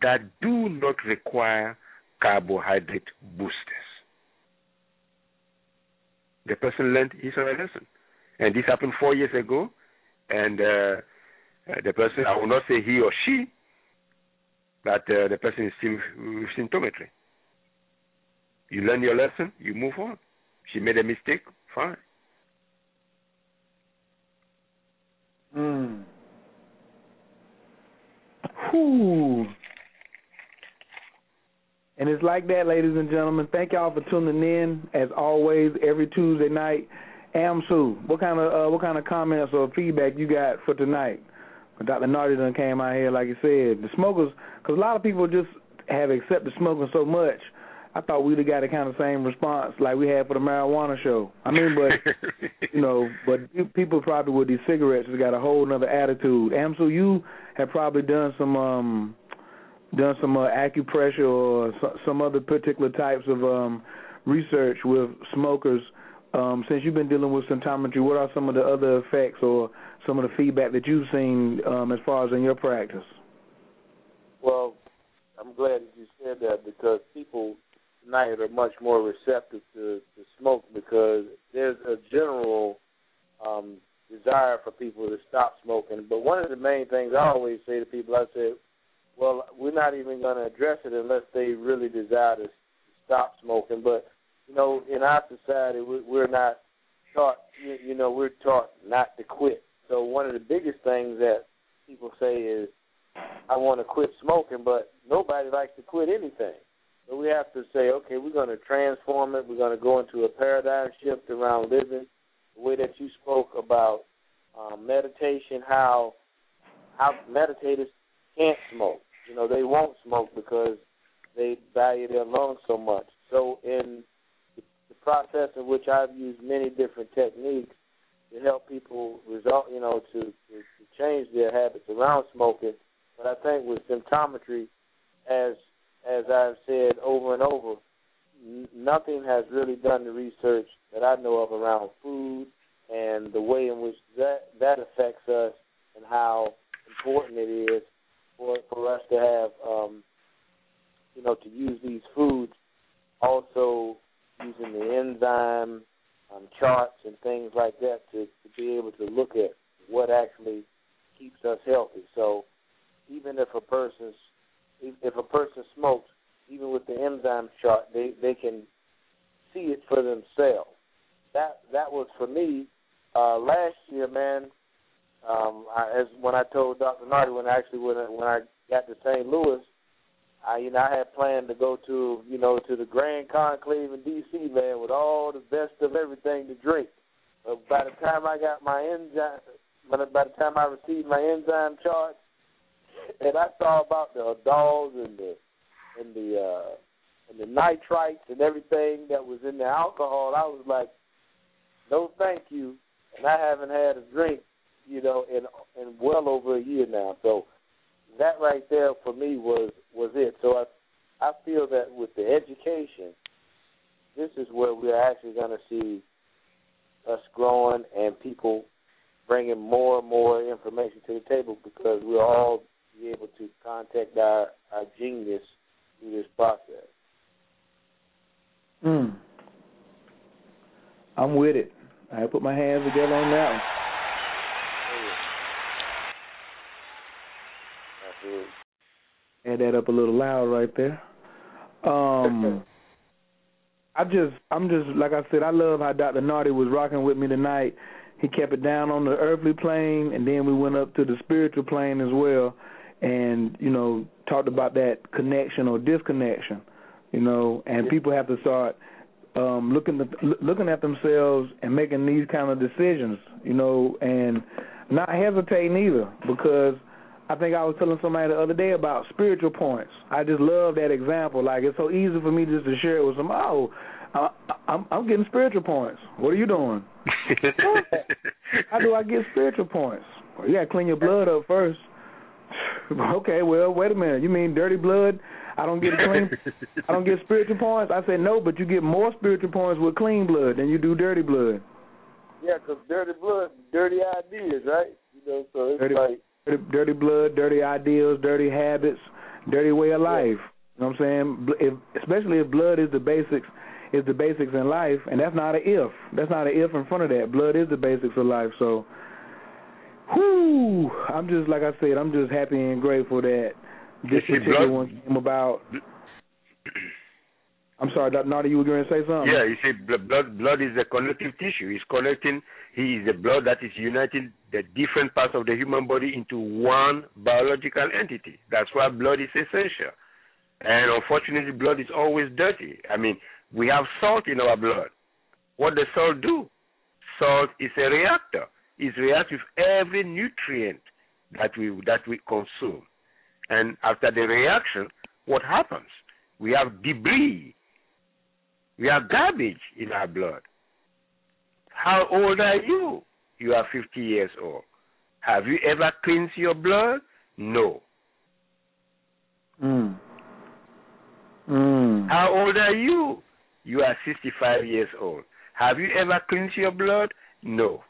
that do not require carbohydrate boosters. The person learned his or her lesson. And this happened four years ago, and uh, uh, the person, I will not say he or she, but uh, the person is still with. You learn your lesson, you move on. She made a mistake, fine. Mm. Whew. And it's like that, ladies and gentlemen. Thank y'all for tuning in, as always, every Tuesday night. Amsu, what kind of uh, what kind of comments or feedback you got for tonight? Dr. Nartey done came out here, like you said, the smokers, because a lot of people just have accepted smoking so much. I thought we'd have got the kind of same response like we had for the marijuana show. I mean, but you know, but people probably with these cigarettes has got a whole other attitude. Amsu, you have probably done some um done some uh, acupressure or some other particular types of um research with smokers um, since you've been dealing with symptometry, what are some of the other effects or some of the feedback that you've seen um, as far as in your practice? Well, I'm glad that you said that because people tonight are much more receptive to, to smoke because there's a general um, desire for people to stop smoking. But one of the main things I always say to people, I say, well, we're not even going to address it unless they really desire to stop smoking. But you know, in our society, we're not taught. You know, we're taught not to quit. So one of the biggest things that people say is, "I want to quit smoking," but nobody likes to quit anything. So we have to say, okay, we're going to transform it. We're going to go into a paradigm shift around living. The way that you spoke about um, meditation, how how meditators can't smoke. You know, they won't smoke because they value their lungs so much. So in the process in which I've used many different techniques to help people result, you know, to, to, to change their habits around smoking. But I think with symptometry, as as I've said over and over, n- nothing has really done the research that I know of around food and the way in which that that affects us and how important it is for for us to have um, you know to use these foods also using the enzyme um, charts and things like that to, to be able to look at what actually keeps us healthy. So even if a person's if a person smokes, even with the enzyme chart, they they can see it for themselves. That that was for me uh, last year, man. Um, I, as when I told Dr. Nartey when actually when I, when I got to St. Louis, I you know I had planned to go to you know to the Grand Conclave in D.C. man with all the best of everything to drink. But by the time I got my enzyme, by the time I received my enzyme chart, and I saw about the dolls and the and the uh, and the nitrites and everything that was in the alcohol, I was like, no, thank you. And I haven't had a drink, you know, in in well over a year now. So that right there for me was was it. So I I feel that with the education, this is where we're actually going to see us growing and people bringing more and more information to the table because we'll all be able to contact our, our genius through this process. Mm. I'm with it. I put my hands together on that one. Absolutely. Add that up a little loud right there. Um, I just, I'm just like I said, I love how Dr. Nartey was rocking with me tonight. He kept it down on the earthly plane, and then we went up to the spiritual plane as well, and you know talked about that connection or disconnection, you know, and people have to start um, looking at, looking at themselves and making these kind of decisions, you know, and not hesitating either because I think I was telling somebody the other day about spiritual points. I just love that example. Like it's so easy for me just to share it with some. Oh, I, I'm I'm getting spiritual points. What are you doing? How do I get spiritual points? Well, you got to clean your blood up first. okay, well, wait a minute. You mean dirty blood? I don't get clean. I don't get spiritual points. I said no, but you get more spiritual points with clean blood than you do dirty blood. Yeah, because dirty blood, dirty ideas, right? You know, so it's dirty, like dirty, dirty blood, dirty ideals, dirty habits, dirty way of life. You know what I'm saying? If, especially if blood is the basics, is the basics in life, and that's not an if. That's not an if in front of that. Blood is the basics of life. So, whoo! I'm just like I said. I'm just happy and grateful that this particular blood, one came about. I'm sorry, Dr. Nartey, you were going to say something? Yeah, you see, blood blood is a connective tissue. It's connecting. He is the blood that is uniting the different parts of the human body into one biological entity. That's why blood is essential. And unfortunately, blood is always dirty. I mean, we have salt in our blood. What does salt do? Salt is a reactor. It reacts with every nutrient that we that we consume. And after the reaction, what happens? We have debris we have garbage in our blood. How old are you? You are 50 years old. Have you ever cleansed your blood? No. Mm. Mm. How old are you? You are 65 years old. Have you ever cleansed your blood? No.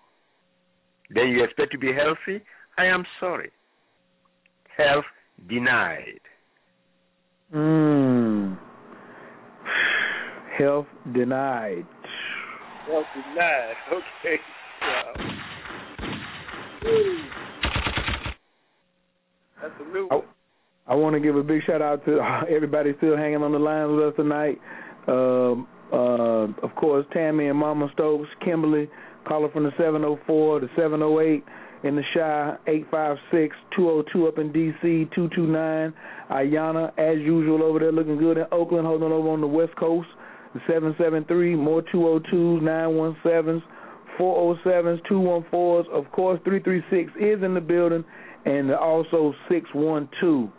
Then you expect to be healthy? I am sorry. Health denied. Mm. Health denied. Health denied. Okay. Wow. That's a new one. I, I want to give a big shout out to everybody still hanging on the line with us tonight. Um, uh, of course, Tammy and Mama Stokes, Kimberly, caller from the 704, the 708 in the Shy, 856-202 up in D.C., 229. Ayana, as usual, over there looking good in Oakland, holding over on the West Coast. The 773, more 202s, 917s, 407s, 214s. Of course, 336 is in the building, and also 612.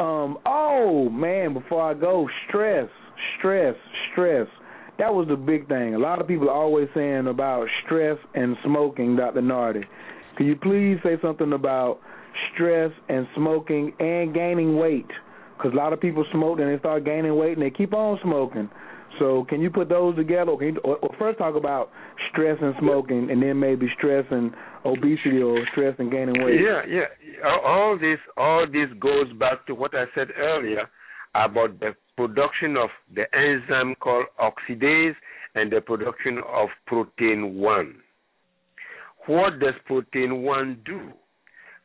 Um, oh man, before I go, stress, stress, stress. That was the big thing. A lot of people are always saying about stress and smoking, Dr. Nartey. Can you please say something about stress and smoking and gaining weight? Because a lot of people smoke and they start gaining weight and they keep on smoking. So can you put those together? Or, you, or, or first talk about stress and smoking, and then maybe stress and obesity or stress and gaining weight. Yeah, yeah. All this, all this goes back to what I said earlier about the production of the enzyme called oxidase and the production of protein one. What does protein one do?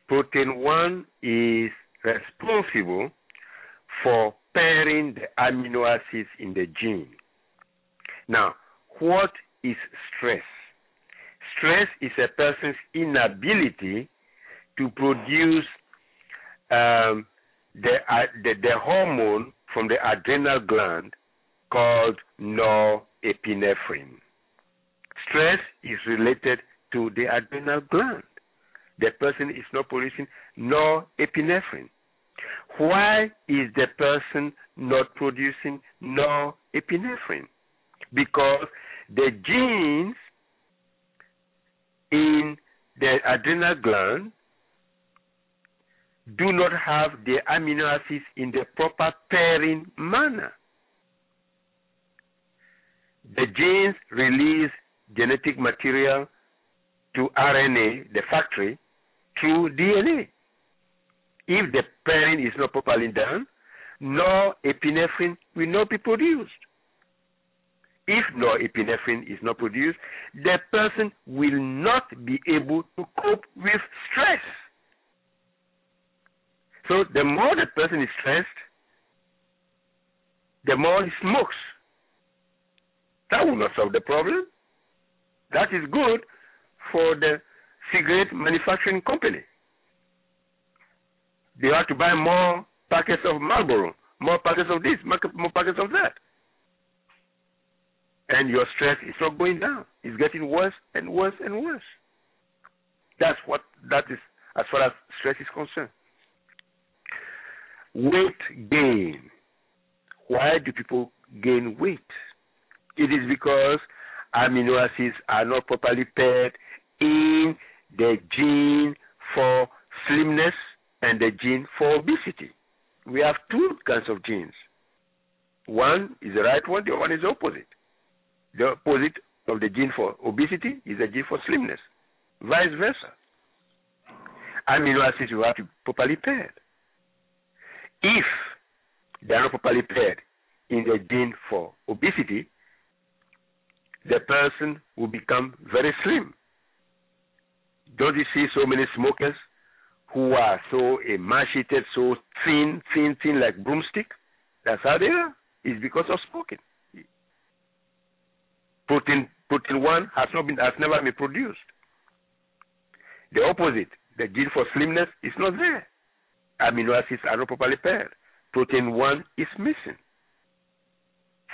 Protein one is responsible for pairing the amino acids in the gene. Now, what is stress? Stress is a person's inability to produce um, the, uh, the, the hormone from the adrenal gland called norepinephrine. Stress is related to the adrenal gland. The person is not producing norepinephrine. Why is the person not producing norepinephrine? Because the genes in the adrenal gland do not have the amino acids in the proper pairing manner. The genes release genetic material to RNA, the factory, through DNA. If the pairing is not properly done, no epinephrine will not be produced. If norepinephrine is not produced, the person will not be able to cope with stress. So the more the person is stressed, the more he smokes. That will not solve the problem. That is good for the cigarette manufacturing company. They have to buy more packets of Marlboro, more packets of this, more packets of that. And your stress is not going down. It's getting worse and worse and worse. That's what that is as far as stress is concerned. Weight gain. Why do people gain weight? It is because amino acids are not properly paired in the gene for slimness and the gene for obesity. We have two kinds of genes. One is the right one, the other one is the opposite. The opposite of the gene for obesity is the gene for slimness. Vice versa. Amino acids will have to properly paired. If they are not properly paired in the gene for obesity, the person will become very slim. Don't you see so many smokers who are so emaciated, so thin, thin, thin like broomstick? That's how they are. It's because of smoking. Protein protein one has not been has never been produced. The opposite, the gene for slimness is not there. Amino acids are not properly paired. Protein one is missing.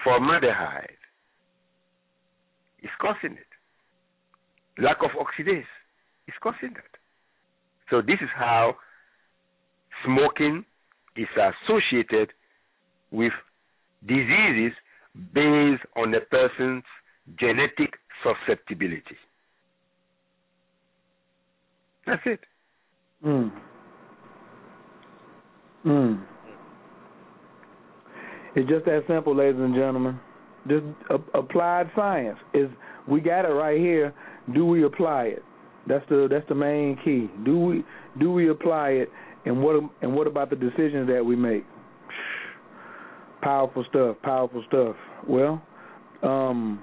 Formaldehyde is causing it. Lack of oxidase is causing that. So this is how smoking is associated with diseases based on a person's genetic susceptibility. That's it. Mm. Mm. It's just that simple, ladies and gentlemen. Just uh, applied science is we got it right here. Do we apply it? That's the that's the main key. Do we do we apply it? And what and what about the decisions that we make? Powerful stuff. Powerful stuff. Well, um,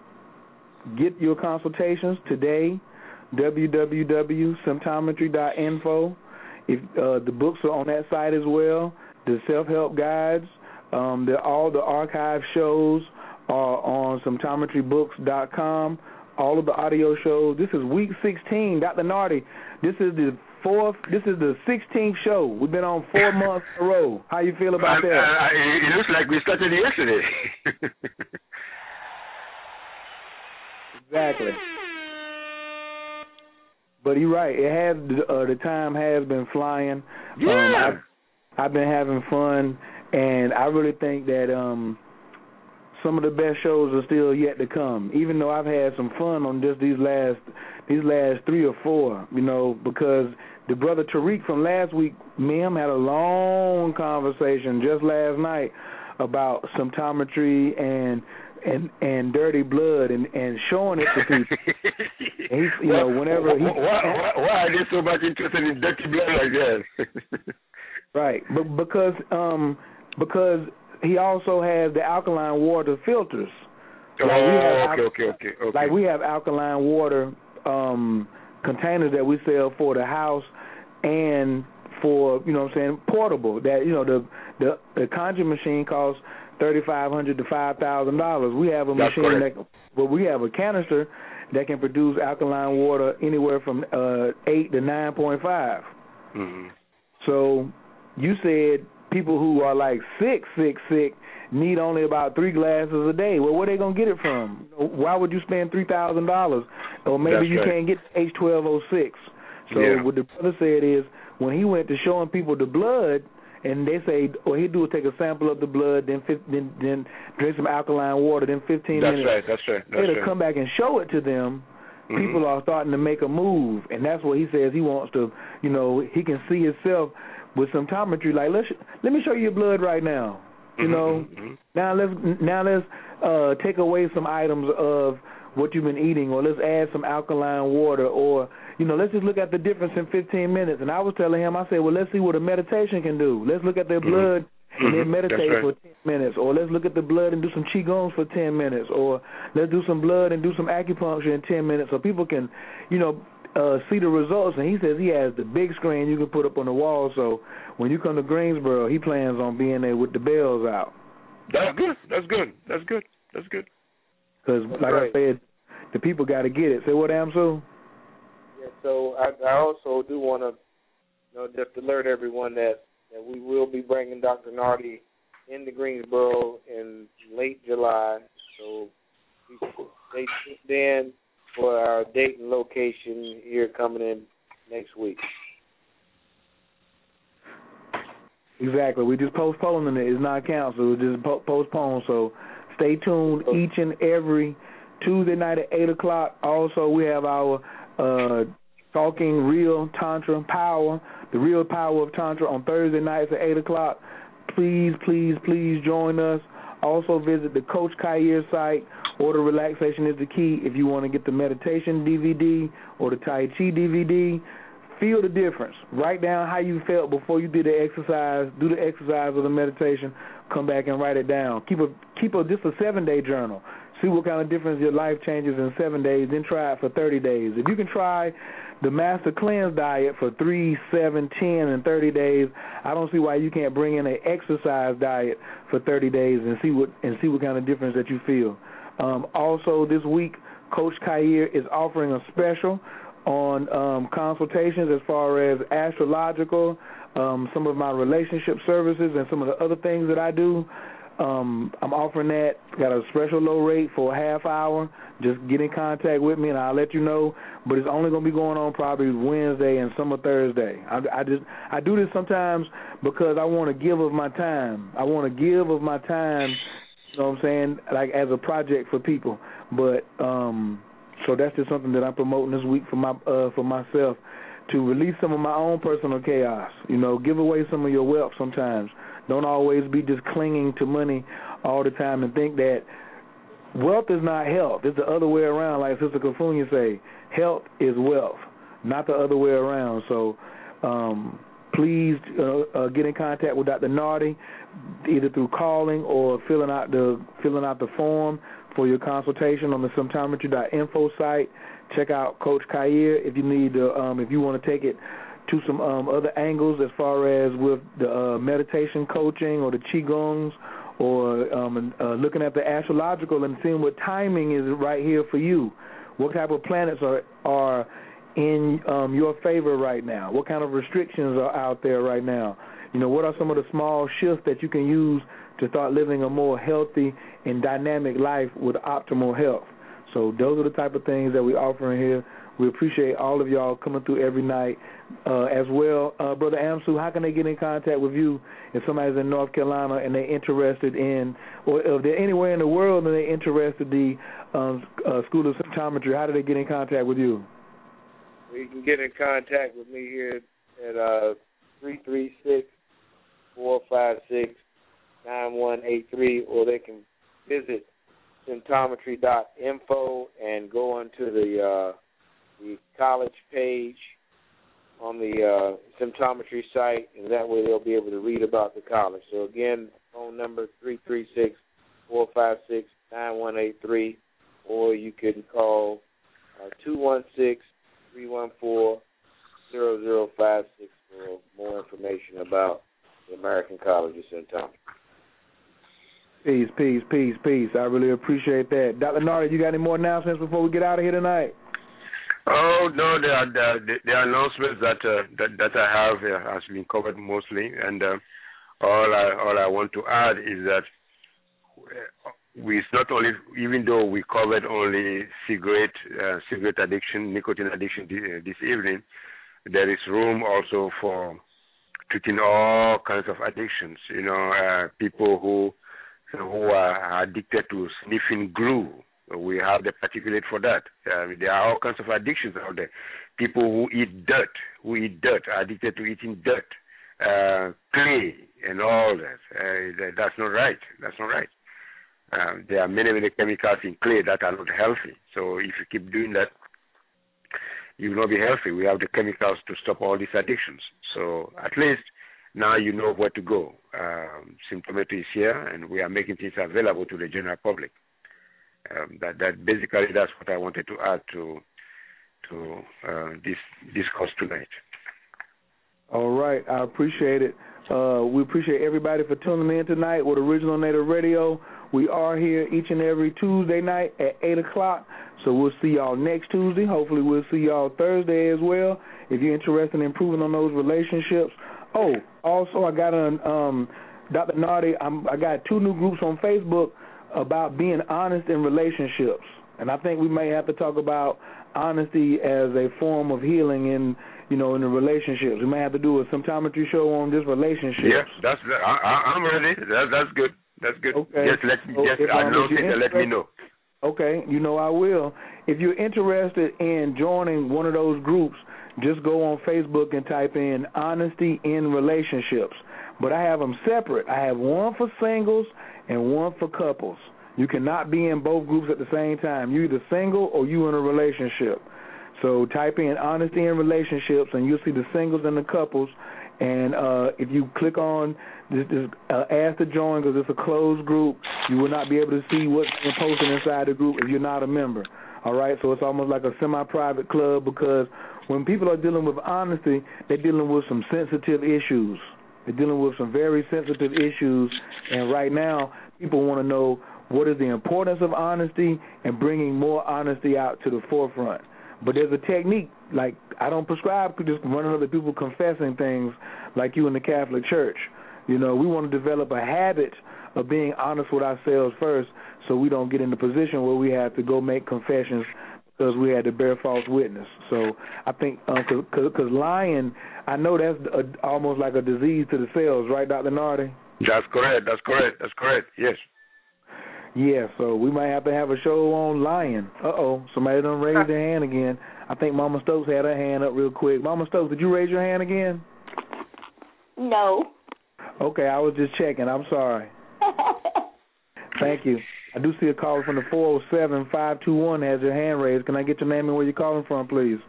get your consultations today. www.symptometry.info. If uh, the books are on that site as well, the self-help guides, um, the, all the archive shows are on symptometrybooks.com. All of the audio shows. This is week 16. Dr. Nartey, this is the fourth. This is the 16th show. We've been on four months in a row. How you feel about uh, that? Uh, it looks like we started yesterday. exactly. But you're right. It has uh, the time has been flying. Yeah. Um, I've, I've been having fun, and I really think that um some of the best shows are still yet to come. Even though I've had some fun on just these last these last three or four, you know, because the brother Tariq from last week, me and him had a long conversation just last night about symptometry and and and dirty blood and and showing it to people. he's, you know, whenever he why, why, why are they so much interested in dirty blood like that? right, but because um because he also has the alkaline water filters. oh, Like, we have okay, al- okay, okay, okay. Like we have alkaline water um containers that we sell for the house and for you know what I'm saying portable that you know the the the Kangen machine costs thirty five hundred to five thousand dollars. We have a That's machine correct. that well we have a canister that can produce alkaline water anywhere from uh eight to nine point five. hmm So you said people who are like sick, sick, sick need only about three glasses a day. Well, where they gonna get it from? Why would you spend three thousand dollars? Or maybe That's you right. can't get H twelve O six. So Yeah. what the brother said is when he went to showing people the blood, and they say all he do is take a sample of the blood, then then then drink some alkaline water, then fifteen That's minutes right. That's right. That's right. come back and show it to them Mhm. people are starting to make a move, and that's what he says he wants to. You know, he can see himself with some symptometry. Like let's let me show you your blood right now. You Mhm, know, mhm. now let's now let's uh take away some items of what you've been eating, or let's add some alkaline water, or you know, let's just look at the difference in 15 minutes. And I was telling him, I said, well, let's see what a meditation can do. Let's look at their Mhm. blood and then meditate that's for 10 minutes, or let's look at the blood and do some qigongs for 10 minutes, or let's do some blood and do some acupuncture in 10 minutes, so people can, you know, uh see the results. And he says he has the big screen you can put up on the wall, so when you come to Greensboro, he plans on being there with the bells out. That's good. That's good. That's good. That's good. Because, like right. I said, the people got to get it. Say what, Amsu? Yeah, so I, I also do want to, you know, just alert everyone that that we will be bringing Dr. Nartey into Greensboro in late July. So stay tuned in for our date and location here coming in next week. Exactly. We just postponing it. It's not canceled. It's just po- postponed. So stay tuned each and every Tuesday night at eight o'clock. Also, we have our uh, talking real tantra power, the real power of tantra on Thursday nights at eight o'clock. Please, please, please join us. Also visit the Coach Khayr site. Order relaxation is the key. If you want to get the meditation DVD or the Tai Chi DVD, feel the difference. Write down how you felt before you did the exercise. Do the exercise or the meditation. Come back and write it down. Keep a keep a just a seven day journal. See what kind of difference your life changes in seven days. Then try it for thirty days. If you can try the Master Cleanse diet for three, seven, ten, and thirty days, I don't see why you can't bring in an exercise diet for thirty days and see what and see what kind of difference that you feel. Um, also, this week, Coach Khayr is offering a special on um, consultations as far as astrological, um, some of my relationship services, and some of the other things that I do. Um, I'm offering that. Got a special low rate for a half hour. Just get in contact with me, and I'll let you know. But it's only to be going on probably Wednesday and some of Thursday. I, I just I do this sometimes because I want to give of my time. I want to give of my time. You know what I'm saying? Like as a project for people. But um so that's just something that I'm promoting this week for my uh for myself to release some of my own personal chaos. You know, give away some of your wealth sometimes. Don't always be just clinging to money all the time and think that wealth is not health. It's the other way around, like Sister Kafunya say. Health is wealth, not the other way around. So um please uh, uh, get in contact with Dr. Nartey either through calling or filling out the filling out the form for your consultation on the symptometry.info site. Check out Coach Khayr if you need to, um, if you want to take it to some um, other angles as far as with the uh, meditation coaching or the qigongs or um, uh, looking at the astrological and seeing what timing is right here for you. What type of planets are are in um, your favor right now? What kind of restrictions are out there right now? You know, what are some of the small shifts that you can use to start living a more healthy and dynamic life with optimal health? So those are the type of things that we offer in here We appreciate all of y'all coming through every night uh, as well. Uh, Brother Amsu, how can they get in contact with you if somebody's in North Carolina and they're interested in, or if they're anywhere in the world and they're interested in the um, uh, School of Symptometry, how do they get in contact with you? You can get in contact with me here at uh, three three six four five six nine one eight three, or they can visit symptometry.info and go onto the uh, the college page on the uh, symptometry site, and that way they'll be able to read about the college. So again, phone number three three six four five six nine one eight three, or you can call uh, two one six three one four zero zero five six for more information about the American College of Symptometry. Peace, peace, peace, peace. I really appreciate that. Dr. Nartey, you got any more announcements before we get out of here tonight? Oh no, the the, the announcements that uh, that that I have uh, has been covered mostly, and uh, all I all I want to add is that we it's not only even though we covered only cigarette uh, cigarette addiction, nicotine addiction this, this evening, there is room also for treating all kinds of addictions. You know, uh, people who who are addicted to sniffing glue. We have the particulate for that. Uh, there are all kinds of addictions out there. People who eat dirt, who eat dirt, are addicted to eating dirt, uh, clay, and all that. Uh, that's not right. That's not right. Um, there are many, many chemicals in clay that are not healthy. So if you keep doing that, you will not be healthy. We have the chemicals to stop all these addictions. So at least now you know where to go. Um, Symptometry is here, and we are making things available to the general public. Um, that that basically that's what I wanted to add to to uh, this discourse tonight. All right, I appreciate it. Uh, we appreciate everybody for tuning in tonight with Original Native Radio. We are here each and every Tuesday night at eight o'clock. So we'll see y'all next Tuesday. Hopefully, we'll see y'all Thursday as well. If you're interested in improving on those relationships. Oh, also I got an um, Dr. Nartey. I'm, I got two new groups on Facebook about being honest in relationships, and I think we may have to talk about honesty as a form of healing in you know in the relationships. We may have to do a symptometry show on this relationship. Yes, that's I, I'm ready. That, that's good. That's good. Okay. Just let me So just if it you're and let me know. Okay, you know I will. If you're interested in joining one of those groups, just go on Facebook and type in honesty in relationships. But I have them separate. I have one for singles and one for couples. You cannot be in both groups at the same time. You're either single or you in a relationship. So type in honesty in relationships and you'll see the singles and the couples. And uh, if you click on this, uh, ask to join because it's a closed group, you will not be able to see what's posted inside the group if you're not a member. All right, so it's almost like a semi-private club because when people are dealing with honesty, they're dealing with some sensitive issues. They're dealing with some very sensitive issues, and right now, people want to know what is the importance of honesty and bringing more honesty out to the forefront. But there's a technique, like I don't prescribe just running other people confessing things like you in the Catholic Church. You know, we want to develop a habit of being honest with ourselves first so we don't get in the position where we have to go make confessions because we had to bear false witness. So I think because um, cause lying, I know that's a, almost like a disease to the cells, right, Dr. Nartey? That's correct. That's correct. That's correct. Yes. Yeah, so we might have to have a show on lying. Uh oh, somebody done raised their hand again. I think Mama Stokes had her hand up real quick. Mama Stokes, did you raise your hand again? No. Okay, I was just checking. I'm sorry. Thank you. I do see a caller from the 407 521 has your hand raised. Can I get your name and where you're calling from, please?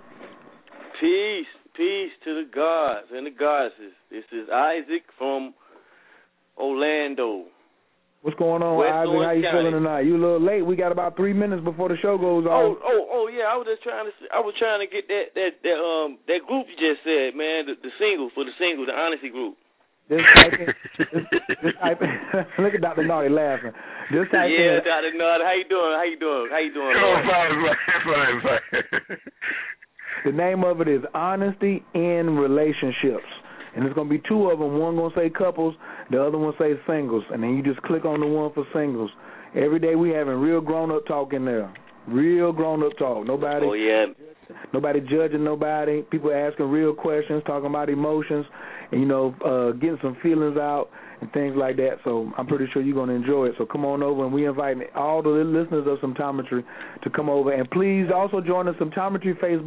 Peace, peace to the gods and the goddesses. This is Isaac from Orlando. What's going on, West Isaac? How you County. feeling tonight? You a little late. We got about three minutes before the show goes Oh, on. oh, oh, yeah. I was just trying to. I was trying to get that that that um that group you just said, man. The, the single for the single, the honesty group. Just type in, just, just type in, look at Dr. Nartey laughing. Just type yeah, in, Doctor Nod. How you doing? How you doing? How you doing? Oh, man? fine, fine, fine, fine. the name of it is Honesty in Relationships. And there's going to be two of them. One going to say couples, the other one say singles. And then you just click on the one for singles. Every day we having real grown-up talk in there. Real grown-up talk. Nobody Oh yeah, Nobody judging nobody. People asking real questions, talking about emotions, and you know, uh, getting some feelings out and things like that. So I'm pretty sure you're going to enjoy it. So come on over, and we invite all the listeners of Symptometry to come over, and please also join the Symptometry Facebook